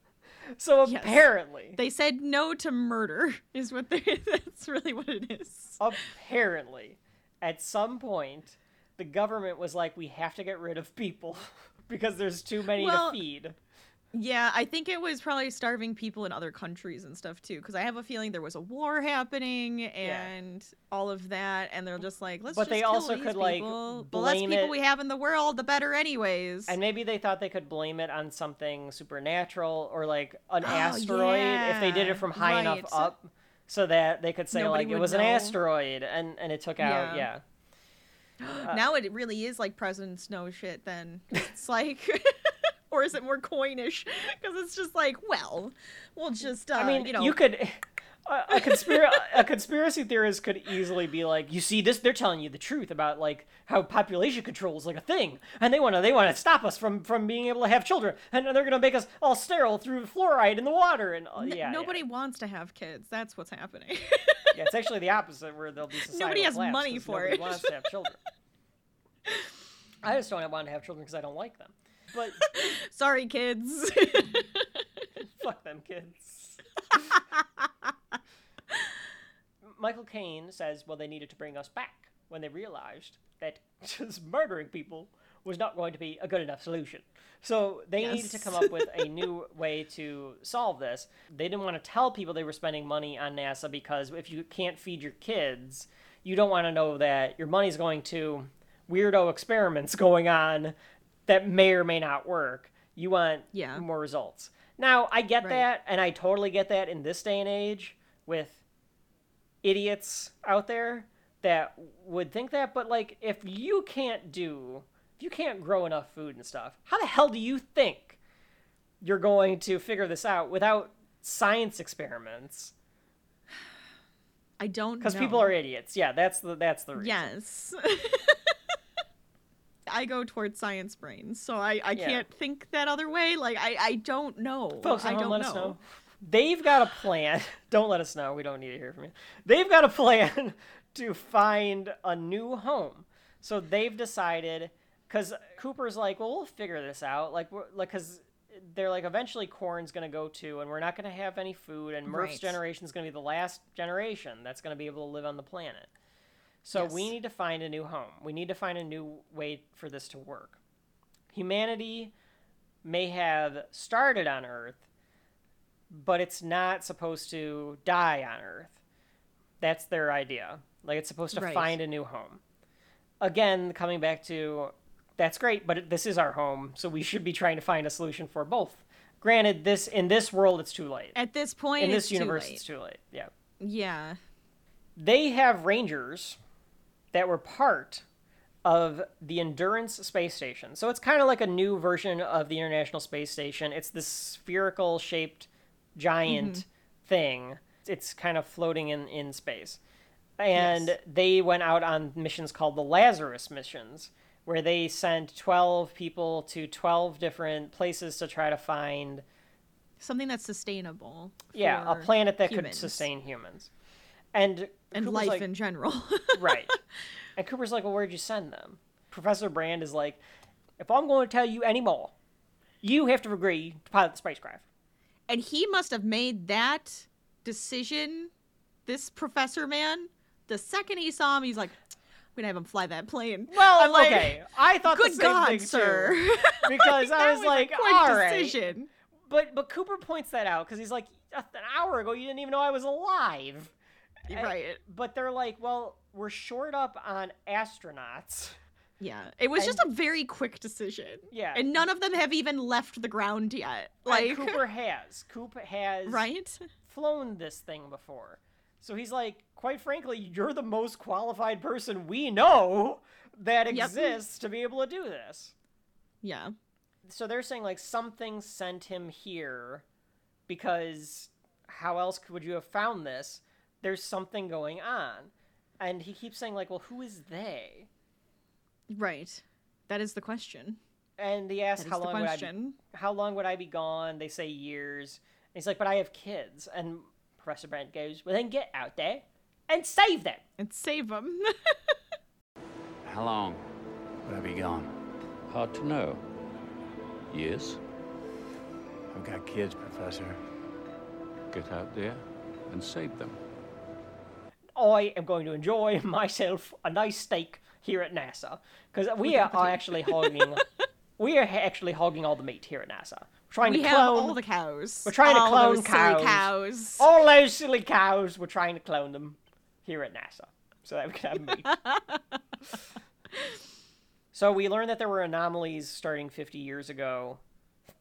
[SPEAKER 1] So
[SPEAKER 2] Yes.
[SPEAKER 1] apparently,
[SPEAKER 2] They said no to murder, is what they. That's really what it is.
[SPEAKER 1] apparently, at some point, the government was like, we have to get rid of people because there's too many
[SPEAKER 2] Well,
[SPEAKER 1] to feed.
[SPEAKER 2] Yeah, I think it was probably starving people in other countries and stuff too, because I have a feeling there was a war happening and all of that, and they're just like, let's.
[SPEAKER 1] But
[SPEAKER 2] just
[SPEAKER 1] they
[SPEAKER 2] kill
[SPEAKER 1] also
[SPEAKER 2] these
[SPEAKER 1] could, like,
[SPEAKER 2] people. the less
[SPEAKER 1] blame
[SPEAKER 2] people
[SPEAKER 1] it-
[SPEAKER 2] we have in the world, the better, anyways.
[SPEAKER 1] And maybe they thought they could blame it on something supernatural or like an
[SPEAKER 2] Oh,
[SPEAKER 1] asteroid if they did it from high enough up so that they could say
[SPEAKER 2] Nobody
[SPEAKER 1] like it was an asteroid and and it took out
[SPEAKER 2] Yeah.
[SPEAKER 1] yeah.
[SPEAKER 2] now uh, it really is like President Snow shit. Then it's like. Or is it more coinish? Because it's just like, well, we'll just, uh,
[SPEAKER 1] I mean,
[SPEAKER 2] you know,
[SPEAKER 1] you could a, a, conspira- a conspiracy theorist could easily be like, you see this they're telling you the truth about like how population control is like a thing and they want to they want to stop us from from being able to have children and they're going to make us all sterile through fluoride in the water and uh,
[SPEAKER 2] n-
[SPEAKER 1] yeah. yeah.
[SPEAKER 2] nobody wants to have kids. That's what's happening.
[SPEAKER 1] Yeah, it's actually the opposite where there'll be
[SPEAKER 2] Nobody has money for
[SPEAKER 1] nobody
[SPEAKER 2] it.
[SPEAKER 1] wants to have children. I just don't want to have children because I don't like them. But
[SPEAKER 2] Sorry, kids.
[SPEAKER 1] fuck them kids. Michael Caine says, well, they needed to bring us back when they realized that just murdering people was not going to be a good enough solution. So they needed to come up with a new way to solve this. They didn't want to tell people they were spending money on NASA because if you can't feed your kids, you don't want to know that your money's going to weirdo experiments going on that may or may not work. You want
[SPEAKER 2] Yeah.
[SPEAKER 1] more results. Now, I get
[SPEAKER 2] Right.
[SPEAKER 1] that, and I totally get that in this day and age with idiots out there that would think that, but like, if you can't do, if you can't grow enough food and stuff, how the hell do you think you're going to figure this out without science experiments?
[SPEAKER 2] I don't
[SPEAKER 1] Because people are idiots. Yeah, that's the that's the reason.
[SPEAKER 2] Yes. I go towards science brains, so I, I
[SPEAKER 1] Yeah.
[SPEAKER 2] can't think that other way. Like I, I don't know.
[SPEAKER 1] Folks,
[SPEAKER 2] I don't
[SPEAKER 1] let
[SPEAKER 2] know.
[SPEAKER 1] us know. They've got a plan. Don't let us know. We don't need to hear from you. They've got a plan to find a new home. So they've decided because Cooper's like, well, we'll figure this out. Like, we're, like, because they're like, eventually Corn's gonna go too, and we're not gonna have any food, and Murph's
[SPEAKER 2] Right.
[SPEAKER 1] generation's gonna be the last generation that's gonna be able to live on the planet. So we need to find a new home. We need to find a new way for this to work. Humanity may have started on Earth, but it's not supposed to die on Earth. That's their idea. Like it's supposed to
[SPEAKER 2] Right.
[SPEAKER 1] find a new home. Again, coming back to that's great, but this is our home, so we should be trying to find a solution for both. Granted, this in this world it's too late.
[SPEAKER 2] At this point,
[SPEAKER 1] In
[SPEAKER 2] it's
[SPEAKER 1] this universe
[SPEAKER 2] too late.
[SPEAKER 1] it's too late. Yeah.
[SPEAKER 2] Yeah.
[SPEAKER 1] They have rangers that were part of the Endurance space station. So it's kind of like a new version of the International Space Station. It's this spherical shaped giant mm-hmm. thing. It's kind of floating in, in space. And
[SPEAKER 2] Yes.
[SPEAKER 1] they went out on missions called the Lazarus missions, where they sent 12 people to 12 different places to try to find
[SPEAKER 2] Something that's sustainable.
[SPEAKER 1] yeah, a planet that could sustain humans. And
[SPEAKER 2] and
[SPEAKER 1] Cooper's
[SPEAKER 2] life
[SPEAKER 1] like,
[SPEAKER 2] in general.
[SPEAKER 1] right. And Cooper's like, well, where'd you send them? Professor Brand is like, if I'm going to tell you any more, you have to agree to pilot the spacecraft.
[SPEAKER 2] and he must have made that decision. This professor man, the second he saw him, he's like, "I'm gonna have him fly that plane."
[SPEAKER 1] Well,
[SPEAKER 2] I'm like,
[SPEAKER 1] okay, I thought
[SPEAKER 2] Good
[SPEAKER 1] the same
[SPEAKER 2] God,
[SPEAKER 1] thing
[SPEAKER 2] sir!
[SPEAKER 1] too, because I was,
[SPEAKER 2] a
[SPEAKER 1] like, all right.
[SPEAKER 2] decision.
[SPEAKER 1] But but Cooper points that out because he's like, an hour ago you didn't even know I was alive. And-
[SPEAKER 2] Right.
[SPEAKER 1] But they're like, well, we're short up on astronauts,
[SPEAKER 2] Yeah, it was just a very quick decision.
[SPEAKER 1] Yeah.
[SPEAKER 2] and none of them have even left the ground yet.
[SPEAKER 1] Like Cooper has. Cooper has
[SPEAKER 2] right?
[SPEAKER 1] flown this thing before. So he's like, quite frankly, you're the most qualified person we know that
[SPEAKER 2] Yep.
[SPEAKER 1] exists to be able to do this.
[SPEAKER 2] Yeah,
[SPEAKER 1] So they're saying like something sent him here because how else would you have found this? There's something going on. And he keeps saying like, well, who is they?
[SPEAKER 2] right. That is the question.
[SPEAKER 1] And he
[SPEAKER 2] That
[SPEAKER 1] asks
[SPEAKER 2] is
[SPEAKER 1] how
[SPEAKER 2] the
[SPEAKER 1] long would I be, how long would I be gone? They say years. And he's like, but I have kids. And Professor Brent goes, well, then get out there and save them.
[SPEAKER 2] And save them.
[SPEAKER 4] How long would I be gone?
[SPEAKER 6] Hard to know. Years?
[SPEAKER 4] I've got kids, Professor.
[SPEAKER 6] Get out there and save them.
[SPEAKER 1] I am going to enjoy myself a nice steak here at NASA because we are, are actually hogging. we are ha- actually hogging all the meat here at NASA. We're trying
[SPEAKER 2] we
[SPEAKER 1] to clone
[SPEAKER 2] all the cows.
[SPEAKER 1] We're trying to
[SPEAKER 2] all
[SPEAKER 1] clone
[SPEAKER 2] those silly
[SPEAKER 1] cows.
[SPEAKER 2] cows.
[SPEAKER 1] all those silly cows. We're trying to clone them here at NASA so that we can have meat. so we learned that there were anomalies starting 50 years ago.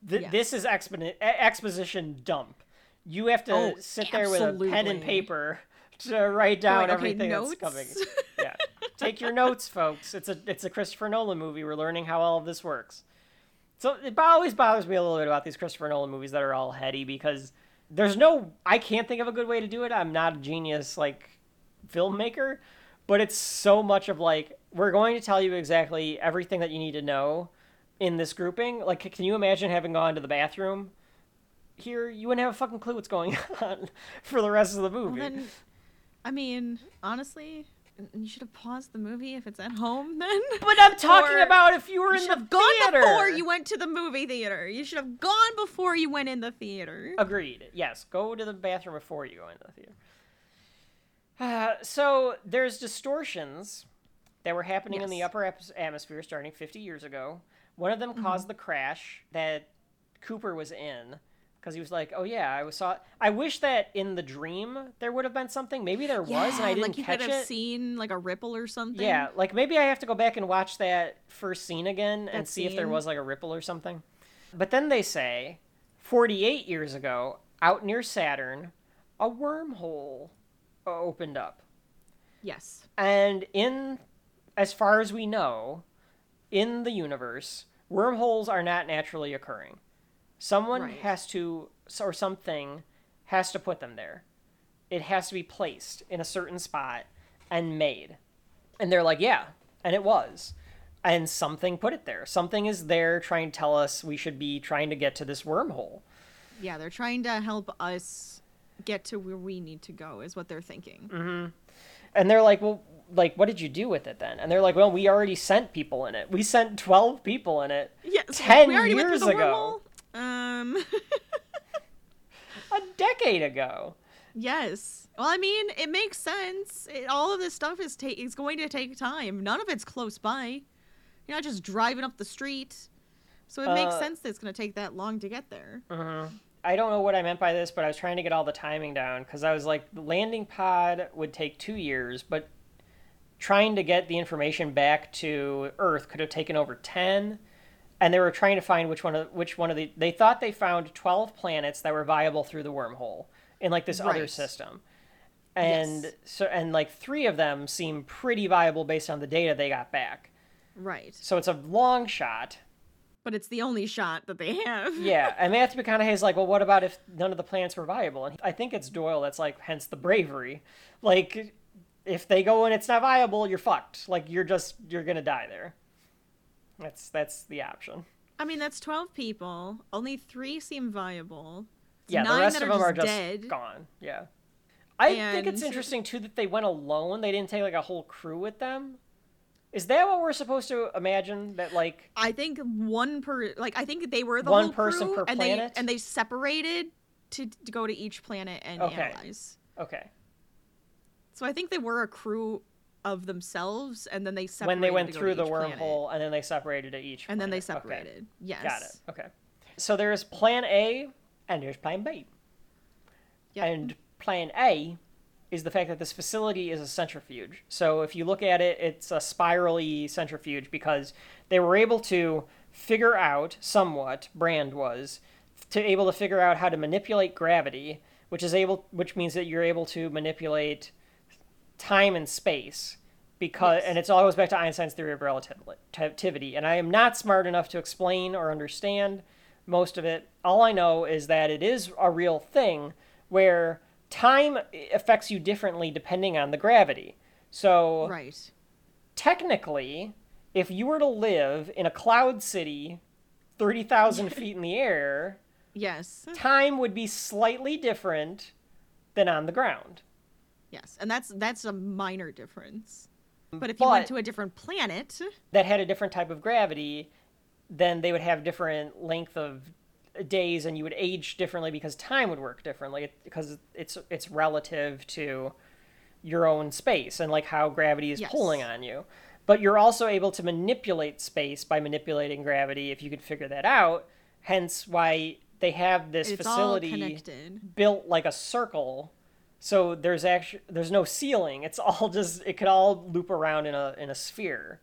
[SPEAKER 1] Th-
[SPEAKER 2] Yes.
[SPEAKER 1] This is expon- e- exposition dump. You have to
[SPEAKER 2] Oh,
[SPEAKER 1] sit there with a pen and paper to write down
[SPEAKER 2] okay,
[SPEAKER 1] everything
[SPEAKER 2] notes?
[SPEAKER 1] that's coming. Yeah, take your notes, folks. It's a it's a Christopher Nolan movie. We're learning how all of this works. So it always bothers me a little bit about these Christopher Nolan movies that are all heady because there's no I can't think of a good way to do it. I'm not a genius like filmmaker, but it's so much of like we're going to tell you exactly everything that you need to know in this grouping. Like can you imagine having gone to the bathroom here? You wouldn't have a fucking clue what's going on for the rest of the movie.
[SPEAKER 2] Well, then, I mean, honestly, you should have paused the movie if it's at home. Then,
[SPEAKER 1] but I'm talking
[SPEAKER 2] Or
[SPEAKER 1] about if you were
[SPEAKER 2] you
[SPEAKER 1] in
[SPEAKER 2] should
[SPEAKER 1] the
[SPEAKER 2] have gone
[SPEAKER 1] theater.
[SPEAKER 2] before you went to the movie theater. You should have gone before you went in the theater.
[SPEAKER 1] Agreed. Yes, go to the bathroom before you go into the theater. Uh, so there's distortions that were happening in the upper atmosphere starting 50 years ago. One of them
[SPEAKER 2] Mm-hmm.
[SPEAKER 1] caused the crash that Cooper was in because he was like, "Oh yeah, I was saw." I wish that in the dream there would have been something. Maybe there was, and I
[SPEAKER 2] Yeah,
[SPEAKER 1] didn't
[SPEAKER 2] like you
[SPEAKER 1] catch
[SPEAKER 2] could have
[SPEAKER 1] it.
[SPEAKER 2] seen like a ripple or something.
[SPEAKER 1] Yeah, like maybe I have to go back and watch that first scene again and
[SPEAKER 2] That
[SPEAKER 1] see if there was like a ripple or something. But then they say, 48 years ago, out near Saturn, a wormhole opened up.
[SPEAKER 2] Yes.
[SPEAKER 1] And in, as far as we know, in the universe, wormholes are not naturally occurring. Someone
[SPEAKER 2] Right.
[SPEAKER 1] has to, or something has to put them there. It has to be placed in a certain spot and made. And they're like, yeah. And it was. And something put it there. Something is there trying to tell us we should be trying to get to this wormhole.
[SPEAKER 2] Yeah, they're trying to help us get to where we need to go, is what they're thinking.
[SPEAKER 1] Mm. And they're like, well, like, what did you do with it then? And they're like, well, we already sent people in it. We sent 12 people in it
[SPEAKER 2] Yes,
[SPEAKER 1] 10
[SPEAKER 2] we already went
[SPEAKER 1] years ago.
[SPEAKER 2] Um,
[SPEAKER 1] a decade ago.
[SPEAKER 2] yes. Well, I mean, it makes sense. It, all of this stuff is ta- is going to take time. None of it's close by. You're not just driving up the street. So it makes
[SPEAKER 1] Uh,
[SPEAKER 2] sense that it's going to take that long to get there.
[SPEAKER 1] I don't know what I meant by this, but I was trying to get all the timing down because I was like, the landing pod would take two years, but trying to get the information back to Earth could have taken over 10. And they were trying to find which one of which one of the they thought they found 12 planets that were viable through the wormhole in like this other system. And
[SPEAKER 2] Yes.
[SPEAKER 1] so and like 3 of them seem pretty viable based on the data they got back.
[SPEAKER 2] Right.
[SPEAKER 1] So it's a long shot.
[SPEAKER 2] But it's the only shot that they have.
[SPEAKER 1] Yeah, and Matthew McConaughey is like, well, what about if none of the planets were viable? And I think it's Doyle that's like, hence the bravery. Like, if they go and it's not viable, you're fucked. Like, you're just you're gonna die there. That's that's the option.
[SPEAKER 2] I mean, that's 12 people. Only three seem viable.
[SPEAKER 1] Yeah, the
[SPEAKER 2] nine
[SPEAKER 1] rest
[SPEAKER 2] that
[SPEAKER 1] of them are just
[SPEAKER 2] dead.
[SPEAKER 1] gone. Yeah, I think it's interesting too that they went alone. They didn't take like a whole crew with them. Is that what we're supposed to imagine? That like
[SPEAKER 2] I think one per like I think they were the
[SPEAKER 1] One person
[SPEAKER 2] crew,
[SPEAKER 1] per
[SPEAKER 2] and
[SPEAKER 1] planet?
[SPEAKER 2] they and they separated to, to go to each planet and
[SPEAKER 1] Okay.
[SPEAKER 2] analyze.
[SPEAKER 1] okay,
[SPEAKER 2] So I think they were a crew of themselves, and then they separated
[SPEAKER 1] when they went through the
[SPEAKER 2] each planet.
[SPEAKER 1] wormhole and then they separated to each,
[SPEAKER 2] and then they
[SPEAKER 1] planet. Okay.
[SPEAKER 2] separated. Yes,
[SPEAKER 1] Got it. Okay. So there's plan A and there's plan B.
[SPEAKER 2] Yep.
[SPEAKER 1] And plan A is the fact that this facility is a centrifuge. So if you look at it, it's a spirally centrifuge because they were able to figure out somewhat Brand was to able to figure out how to manipulate gravity, which is able which means that you're able to manipulate time and space because
[SPEAKER 2] Yes.
[SPEAKER 1] and it's all goes back to Einstein's theory of relativity and I am not smart enough to explain or understand most of it. All I know is that it is a real thing where time affects you differently depending on the gravity. So
[SPEAKER 2] Right.
[SPEAKER 1] technically, if you were to live in a cloud city 30,000 feet in the air,
[SPEAKER 2] Yes.
[SPEAKER 1] time would be slightly different than on the ground.
[SPEAKER 2] Yes. And that's that's a minor difference. But if you went to a different planet,
[SPEAKER 1] that had a different type of gravity, then they would have different length of days, and you would age differently because time would work differently because it's it's relative to your own space and like how gravity is
[SPEAKER 2] Yes.
[SPEAKER 1] pulling on you. But you're also able to manipulate space by manipulating gravity if you could figure that out. Hence why they have this
[SPEAKER 2] it's
[SPEAKER 1] facility built like a circle so there's actually there's no ceiling it's all just it could all loop around in a in a sphere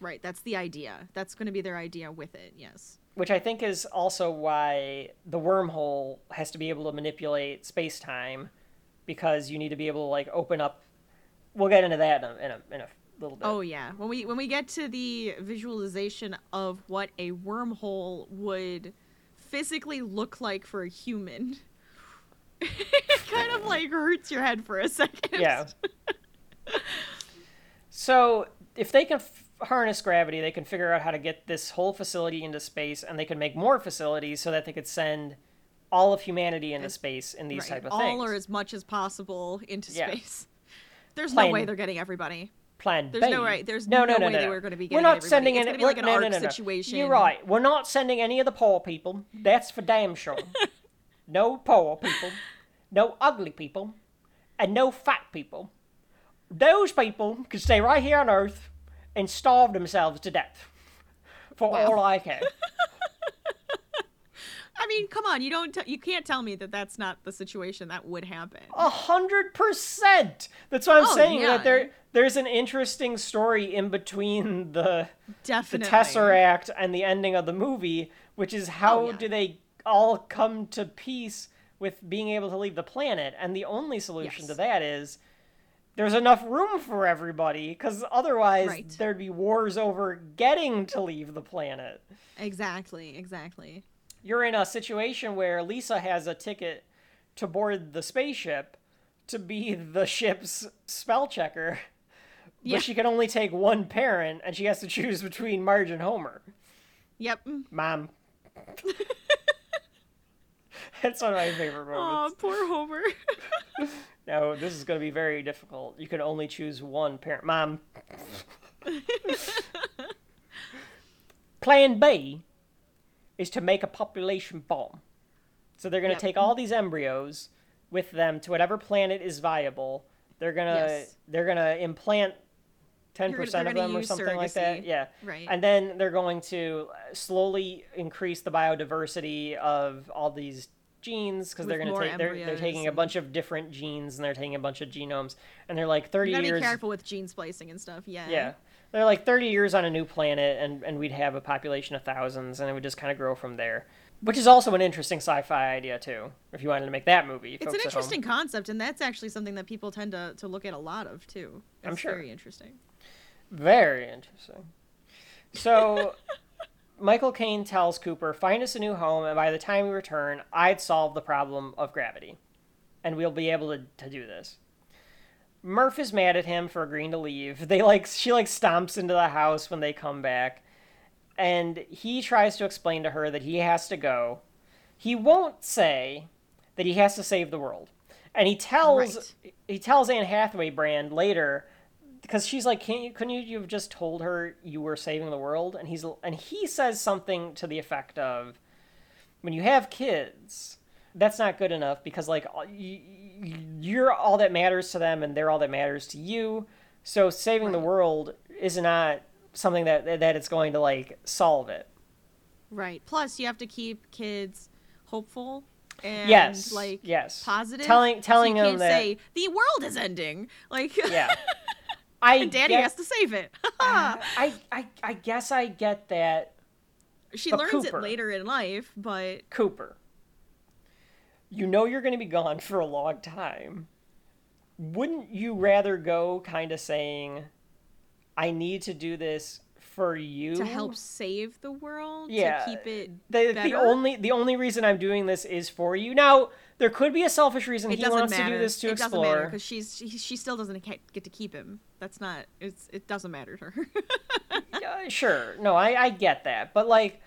[SPEAKER 2] Right. That's the idea. That's going to be their idea with it. Yes.
[SPEAKER 1] which i think is also why the wormhole has to be able to manipulate space-time because you need to be able to like open up we'll get into that in a, in a, in a little bit
[SPEAKER 2] Oh yeah. When we when we get to the visualization of what a wormhole would physically look like for a human, it kind of like hurts your head for a second.
[SPEAKER 1] yeah so if they can f- harness gravity they can figure out how to get this whole facility into space and they can make more facilities so that they could send all of humanity into space in these
[SPEAKER 2] Right.
[SPEAKER 1] type of
[SPEAKER 2] All
[SPEAKER 1] things
[SPEAKER 2] or as much as possible into
[SPEAKER 1] Yeah.
[SPEAKER 2] space. There's
[SPEAKER 1] Plan-
[SPEAKER 2] no way they're getting everybody.
[SPEAKER 1] plan
[SPEAKER 2] There's
[SPEAKER 1] B.
[SPEAKER 2] no right- there's
[SPEAKER 1] no,
[SPEAKER 2] no
[SPEAKER 1] no, no,
[SPEAKER 2] way
[SPEAKER 1] no,
[SPEAKER 2] they
[SPEAKER 1] no.
[SPEAKER 2] were gonna be getting.
[SPEAKER 1] We're not
[SPEAKER 2] everybody.
[SPEAKER 1] sending
[SPEAKER 2] It's
[SPEAKER 1] any.
[SPEAKER 2] be like an
[SPEAKER 1] no, no, no, no.
[SPEAKER 2] situation.
[SPEAKER 1] You're right. We're not sending any of the poor people. That's for damn sure. no poor people, no ugly people, and no fat people. Those people can stay right here on Earth and starve themselves to death. For
[SPEAKER 2] Wow.
[SPEAKER 1] all I care.
[SPEAKER 2] I mean, come on, you don't t- you can't tell me that that's not the situation that would happen.
[SPEAKER 1] A hundred percent. That's what I'm
[SPEAKER 2] Oh,
[SPEAKER 1] saying.
[SPEAKER 2] yeah.
[SPEAKER 1] That there, there's an interesting story in between the the
[SPEAKER 2] Definitely.
[SPEAKER 1] Tesseract and the ending of the movie, which is how
[SPEAKER 2] Oh, yeah.
[SPEAKER 1] do they all come to peace with being able to leave the planet? And the only solution to that is there's enough room for everybody, because otherwise
[SPEAKER 2] Right.
[SPEAKER 1] there'd be wars over getting to leave the planet.
[SPEAKER 2] Exactly, exactly.
[SPEAKER 1] You're in a situation where Lisa has a ticket to board the spaceship to be the ship's spell checker. But
[SPEAKER 2] Yeah.
[SPEAKER 1] she can only take one parent, and she has to choose between Marge and Homer.
[SPEAKER 2] Yep.
[SPEAKER 1] Mom. That's one of my favorite moments.
[SPEAKER 2] poor Homer.
[SPEAKER 1] now this is going to be very difficult. You can only choose one parent. Mom. Plan B is to make a population bomb. So they're going to
[SPEAKER 2] Yep.
[SPEAKER 1] take all these embryos with them to whatever planet is viable. They're going to
[SPEAKER 2] Yes.
[SPEAKER 1] they're going to implant 10% of them or something like that. Yeah.
[SPEAKER 2] Right.
[SPEAKER 1] And then they're going to slowly increase the biodiversity of all these genes because they're going to take they're, they're taking a bunch of different genes and they're taking a bunch of genomes and they're like 30
[SPEAKER 2] You gotta
[SPEAKER 1] years
[SPEAKER 2] be careful with gene splicing and stuff. Yeah.
[SPEAKER 1] yeah they're like 30 years on a new planet and, and we'd have a population of thousands and it would just kind of grow from there which is also an interesting sci-fi idea too if you wanted to make that movie
[SPEAKER 2] It's an interesting concept, and that's actually something that people tend to, to look at a lot of too.
[SPEAKER 1] I'm sure.
[SPEAKER 2] Very interesting.
[SPEAKER 1] Very interesting. So, Michael Caine tells Cooper, "Find us a new home, and by the time we return, I'd solve the problem of gravity, and we'll be able to, to do this." Murph is mad at him for agreeing to leave. They like she like stomps into the house when they come back, and he tries to explain to her that he has to go. He won't say that he has to save the world, and he tells
[SPEAKER 2] Right.
[SPEAKER 1] he tells Anne Hathaway Brand later because she's like, "Can't you? Couldn't you have just told her you were saving the world?" And he's and he says something to the effect of, "When you have kids, that's not good enough because like all- y- y- you're all that matters to them, and they're all that matters to you. So saving the world is not something that that it's going to like solve it."
[SPEAKER 2] Right. Plus, you have to keep kids hopeful and
[SPEAKER 1] yes,
[SPEAKER 2] like
[SPEAKER 1] yes,
[SPEAKER 2] positive.
[SPEAKER 1] Telling telling
[SPEAKER 2] so can't
[SPEAKER 1] that
[SPEAKER 2] say the world is ending. Like
[SPEAKER 1] yeah. I get-
[SPEAKER 2] has to save it.
[SPEAKER 1] I, I I guess I get that
[SPEAKER 2] she learns
[SPEAKER 1] Cooper.
[SPEAKER 2] it later in life, but
[SPEAKER 1] Cooper. You know you're going to be gone for a long time. Wouldn't you rather go kind of saying, "I need to do this for you
[SPEAKER 2] to help save the world,
[SPEAKER 1] Yeah,
[SPEAKER 2] to keep it
[SPEAKER 1] The, the only the only reason I'm doing this is for you. Now there could be a selfish reason
[SPEAKER 2] it
[SPEAKER 1] he wants
[SPEAKER 2] matter.
[SPEAKER 1] to do this to
[SPEAKER 2] it doesn't matter
[SPEAKER 1] explore.
[SPEAKER 2] because she's she, she still doesn't get to keep him. That's not. It's it doesn't matter to her.
[SPEAKER 1] Uh, sure, no, I I get that, but like,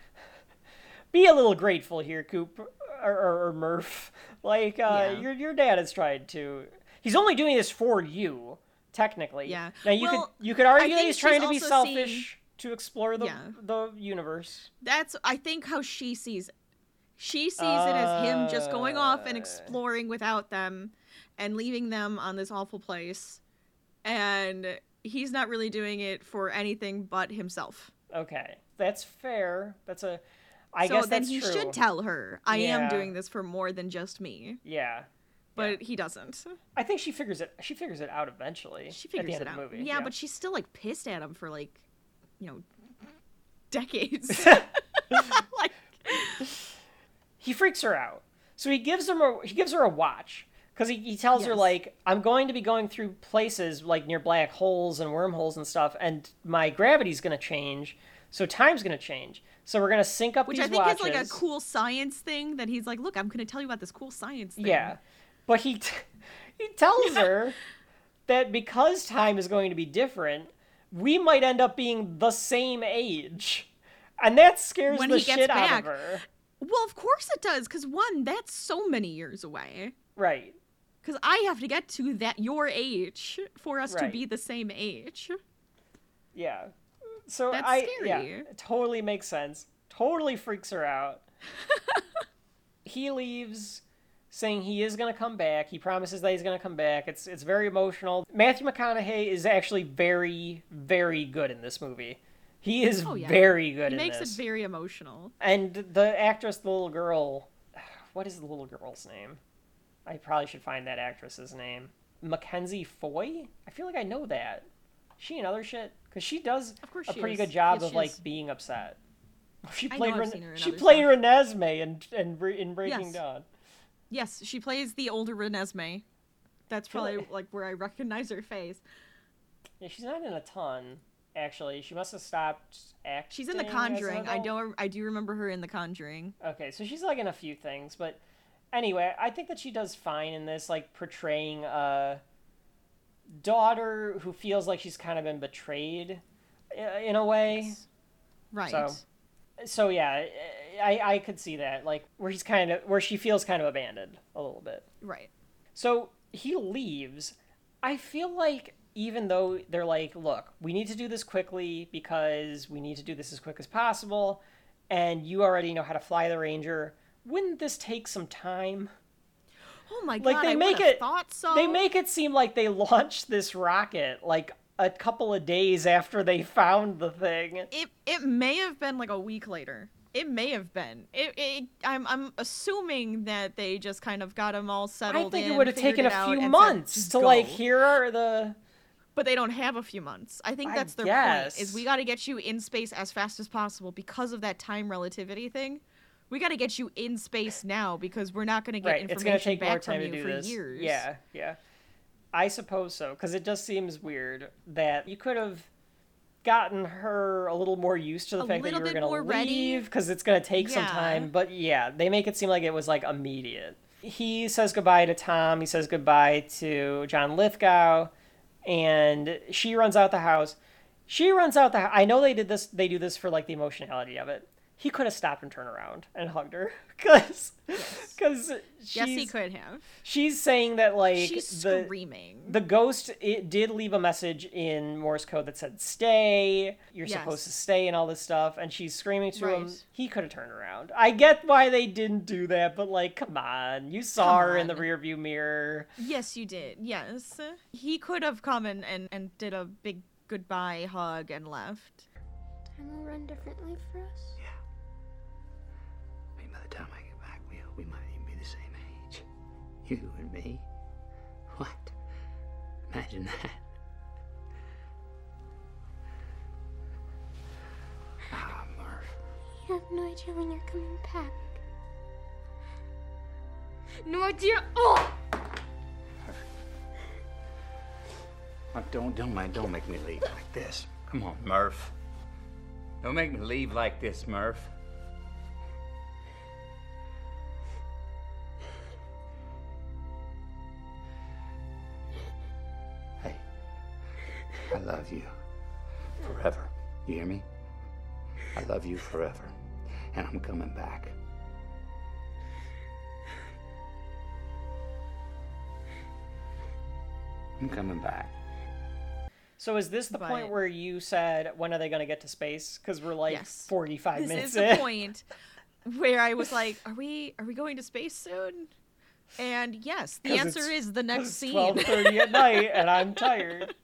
[SPEAKER 1] be a little grateful here, Coop or, or, or Murph. Like, uh,
[SPEAKER 2] Yeah.
[SPEAKER 1] your your dad has tried to. He's only doing this for you, technically.
[SPEAKER 2] Yeah.
[SPEAKER 1] Now you
[SPEAKER 2] Well,
[SPEAKER 1] could you could argue that he's trying to be selfish to explore the
[SPEAKER 2] Yeah.
[SPEAKER 1] the universe.
[SPEAKER 2] That's I think how she sees it. She sees it as him just going off and
[SPEAKER 1] Uh.
[SPEAKER 2] exploring without them and leaving them on this awful place. And he's not really doing it for anything but himself.
[SPEAKER 1] Okay, that's fair. That's a. I
[SPEAKER 2] so
[SPEAKER 1] guess
[SPEAKER 2] then he
[SPEAKER 1] true.
[SPEAKER 2] should tell her, I am doing this for more than just me.
[SPEAKER 1] Yeah.
[SPEAKER 2] But he doesn't.
[SPEAKER 1] I think she figures it. She figures it out eventually.
[SPEAKER 2] She figures it out.
[SPEAKER 1] movie.
[SPEAKER 2] yeah, but she's still like pissed at him for like, you know, decades. like,
[SPEAKER 1] he freaks her out. So he gives him a he gives her a watch because he, he tells her like I'm going to be going through places like near black holes and wormholes and stuff, and my gravity's gonna change, so time's gonna change. So we're gonna sync up
[SPEAKER 2] which I think
[SPEAKER 1] watches.
[SPEAKER 2] is like a cool science thing that he's like, look, I'm going to tell you about this cool science thing.
[SPEAKER 1] Yeah, but he t- he tells her that because time is going to be different, we might end up being the same age, and that scares
[SPEAKER 2] When
[SPEAKER 1] the shit out of her.
[SPEAKER 2] Well, of course it does, because one, that's so many years away.
[SPEAKER 1] Right.
[SPEAKER 2] Because I have to get to that your age for us to be the same age.
[SPEAKER 1] Yeah. So
[SPEAKER 2] That's
[SPEAKER 1] I yeah,
[SPEAKER 2] scary.
[SPEAKER 1] it totally makes sense. Totally freaks her out. he leaves saying he is going to come back. He promises that he's going to come back. It's it's very emotional. Matthew McConaughey is actually very very good in this movie. He is
[SPEAKER 2] Oh, yeah.
[SPEAKER 1] very good
[SPEAKER 2] He
[SPEAKER 1] in
[SPEAKER 2] makes
[SPEAKER 1] this.
[SPEAKER 2] it very emotional.
[SPEAKER 1] and the actress, the little girl, what is the little girl's name? I probably should find that actress's name. Mackenzie Foy? I feel like I know that. She and other shit because she does a pretty
[SPEAKER 2] is.
[SPEAKER 1] good job
[SPEAKER 2] Yes,
[SPEAKER 1] of like
[SPEAKER 2] is.
[SPEAKER 1] being upset. She
[SPEAKER 2] I know
[SPEAKER 1] played Ren-
[SPEAKER 2] seen her in
[SPEAKER 1] she played
[SPEAKER 2] stuff.
[SPEAKER 1] Renesmee in in, in Breaking
[SPEAKER 2] Yes.
[SPEAKER 1] Dawn.
[SPEAKER 2] Yes, she plays the older Renesmee. That's probably
[SPEAKER 1] like-
[SPEAKER 2] like where I recognize her face.
[SPEAKER 1] Yeah, she's not in a ton actually. She must have stopped acting.
[SPEAKER 2] She's in The Conjuring. I don't. I do remember her in The Conjuring.
[SPEAKER 1] Okay, so she's like in a few things, but anyway, I think that she does fine in this, like portraying a daughter who feels like she's kind of been betrayed uh, in a way.
[SPEAKER 2] Right.
[SPEAKER 1] So- So yeah, I I could see that, like where he's kind of where she feels kind of abandoned a little bit.
[SPEAKER 2] Right.
[SPEAKER 1] So he leaves. I feel like even though they're like, look, we need to do this quickly because we need to do this as quick as possible, and you already know how to fly the Ranger, wouldn't this take some time?
[SPEAKER 2] Oh my god!
[SPEAKER 1] Like they
[SPEAKER 2] I
[SPEAKER 1] make it
[SPEAKER 2] Thought so.
[SPEAKER 1] They make it seem like they launched this rocket like a couple of days after they found the thing.
[SPEAKER 2] It it may have been like a week later. It may have been. It, it I'm I'm assuming that they just kind of got them all settled.
[SPEAKER 1] I think
[SPEAKER 2] in,
[SPEAKER 1] it would have taken a few
[SPEAKER 2] said,
[SPEAKER 1] months
[SPEAKER 2] "Just
[SPEAKER 1] to like here are the
[SPEAKER 2] But they don't have a few months. I think
[SPEAKER 1] I
[SPEAKER 2] that's their
[SPEAKER 1] guess.
[SPEAKER 2] point. Is we got to get you in space as fast as possible because of that time relativity thing. We got to get you in space now because we're not going to get
[SPEAKER 1] right.
[SPEAKER 2] Information back
[SPEAKER 1] more time
[SPEAKER 2] from
[SPEAKER 1] to
[SPEAKER 2] you
[SPEAKER 1] do
[SPEAKER 2] for
[SPEAKER 1] this.
[SPEAKER 2] years.
[SPEAKER 1] Yeah, yeah. I suppose so because it just seems weird that you could have gotten her a little more used to the
[SPEAKER 2] A
[SPEAKER 1] fact that you were going to leave because it's going to take some time. But yeah, they make it seem like it was like immediate. He says goodbye to Tom. He says goodbye to John Lithgow, and she runs out the house. She runs out the. I know they did this. They do this for like the emotionality of it. He could have stopped and turned around and hugged her because because
[SPEAKER 2] Yes, he could have.
[SPEAKER 1] she's saying that like
[SPEAKER 2] She's
[SPEAKER 1] the
[SPEAKER 2] screaming.
[SPEAKER 1] the ghost it did leave a message in Morse code that said "stay." You're
[SPEAKER 2] Yes.
[SPEAKER 1] supposed to stay and all this stuff, and she's screaming to him. He could have turned around. I get why they didn't do that, but like, come on, you saw
[SPEAKER 2] Come
[SPEAKER 1] her in the
[SPEAKER 2] on.
[SPEAKER 1] rearview mirror.
[SPEAKER 2] Yes, you did. Yes. He could have come and, and, and did a big goodbye hug and left.
[SPEAKER 3] Time will run differently for us.
[SPEAKER 4] You and me? What? Imagine that. Ah, Murph.
[SPEAKER 3] You have no idea when you're coming back. No idea. Oh!
[SPEAKER 4] Oh, don't, don't, mind, don't make me leave like this. Come on, Murph. Don't make me leave like this, Murph. Love you forever. You hear me? I love you forever. And I'm coming back. I'm coming back.
[SPEAKER 1] So is this the point where you said when are they going to get to space? Because we're like
[SPEAKER 2] Yes.
[SPEAKER 1] 45
[SPEAKER 2] This
[SPEAKER 1] minutes
[SPEAKER 2] is the point where I was like, "Are we? Are we going to space soon?" And yes, the answer is the next
[SPEAKER 1] It's
[SPEAKER 2] scene.
[SPEAKER 1] 12:30 at night, and I'm tired.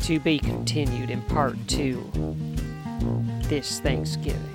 [SPEAKER 1] To be continued in part two this Thanksgiving.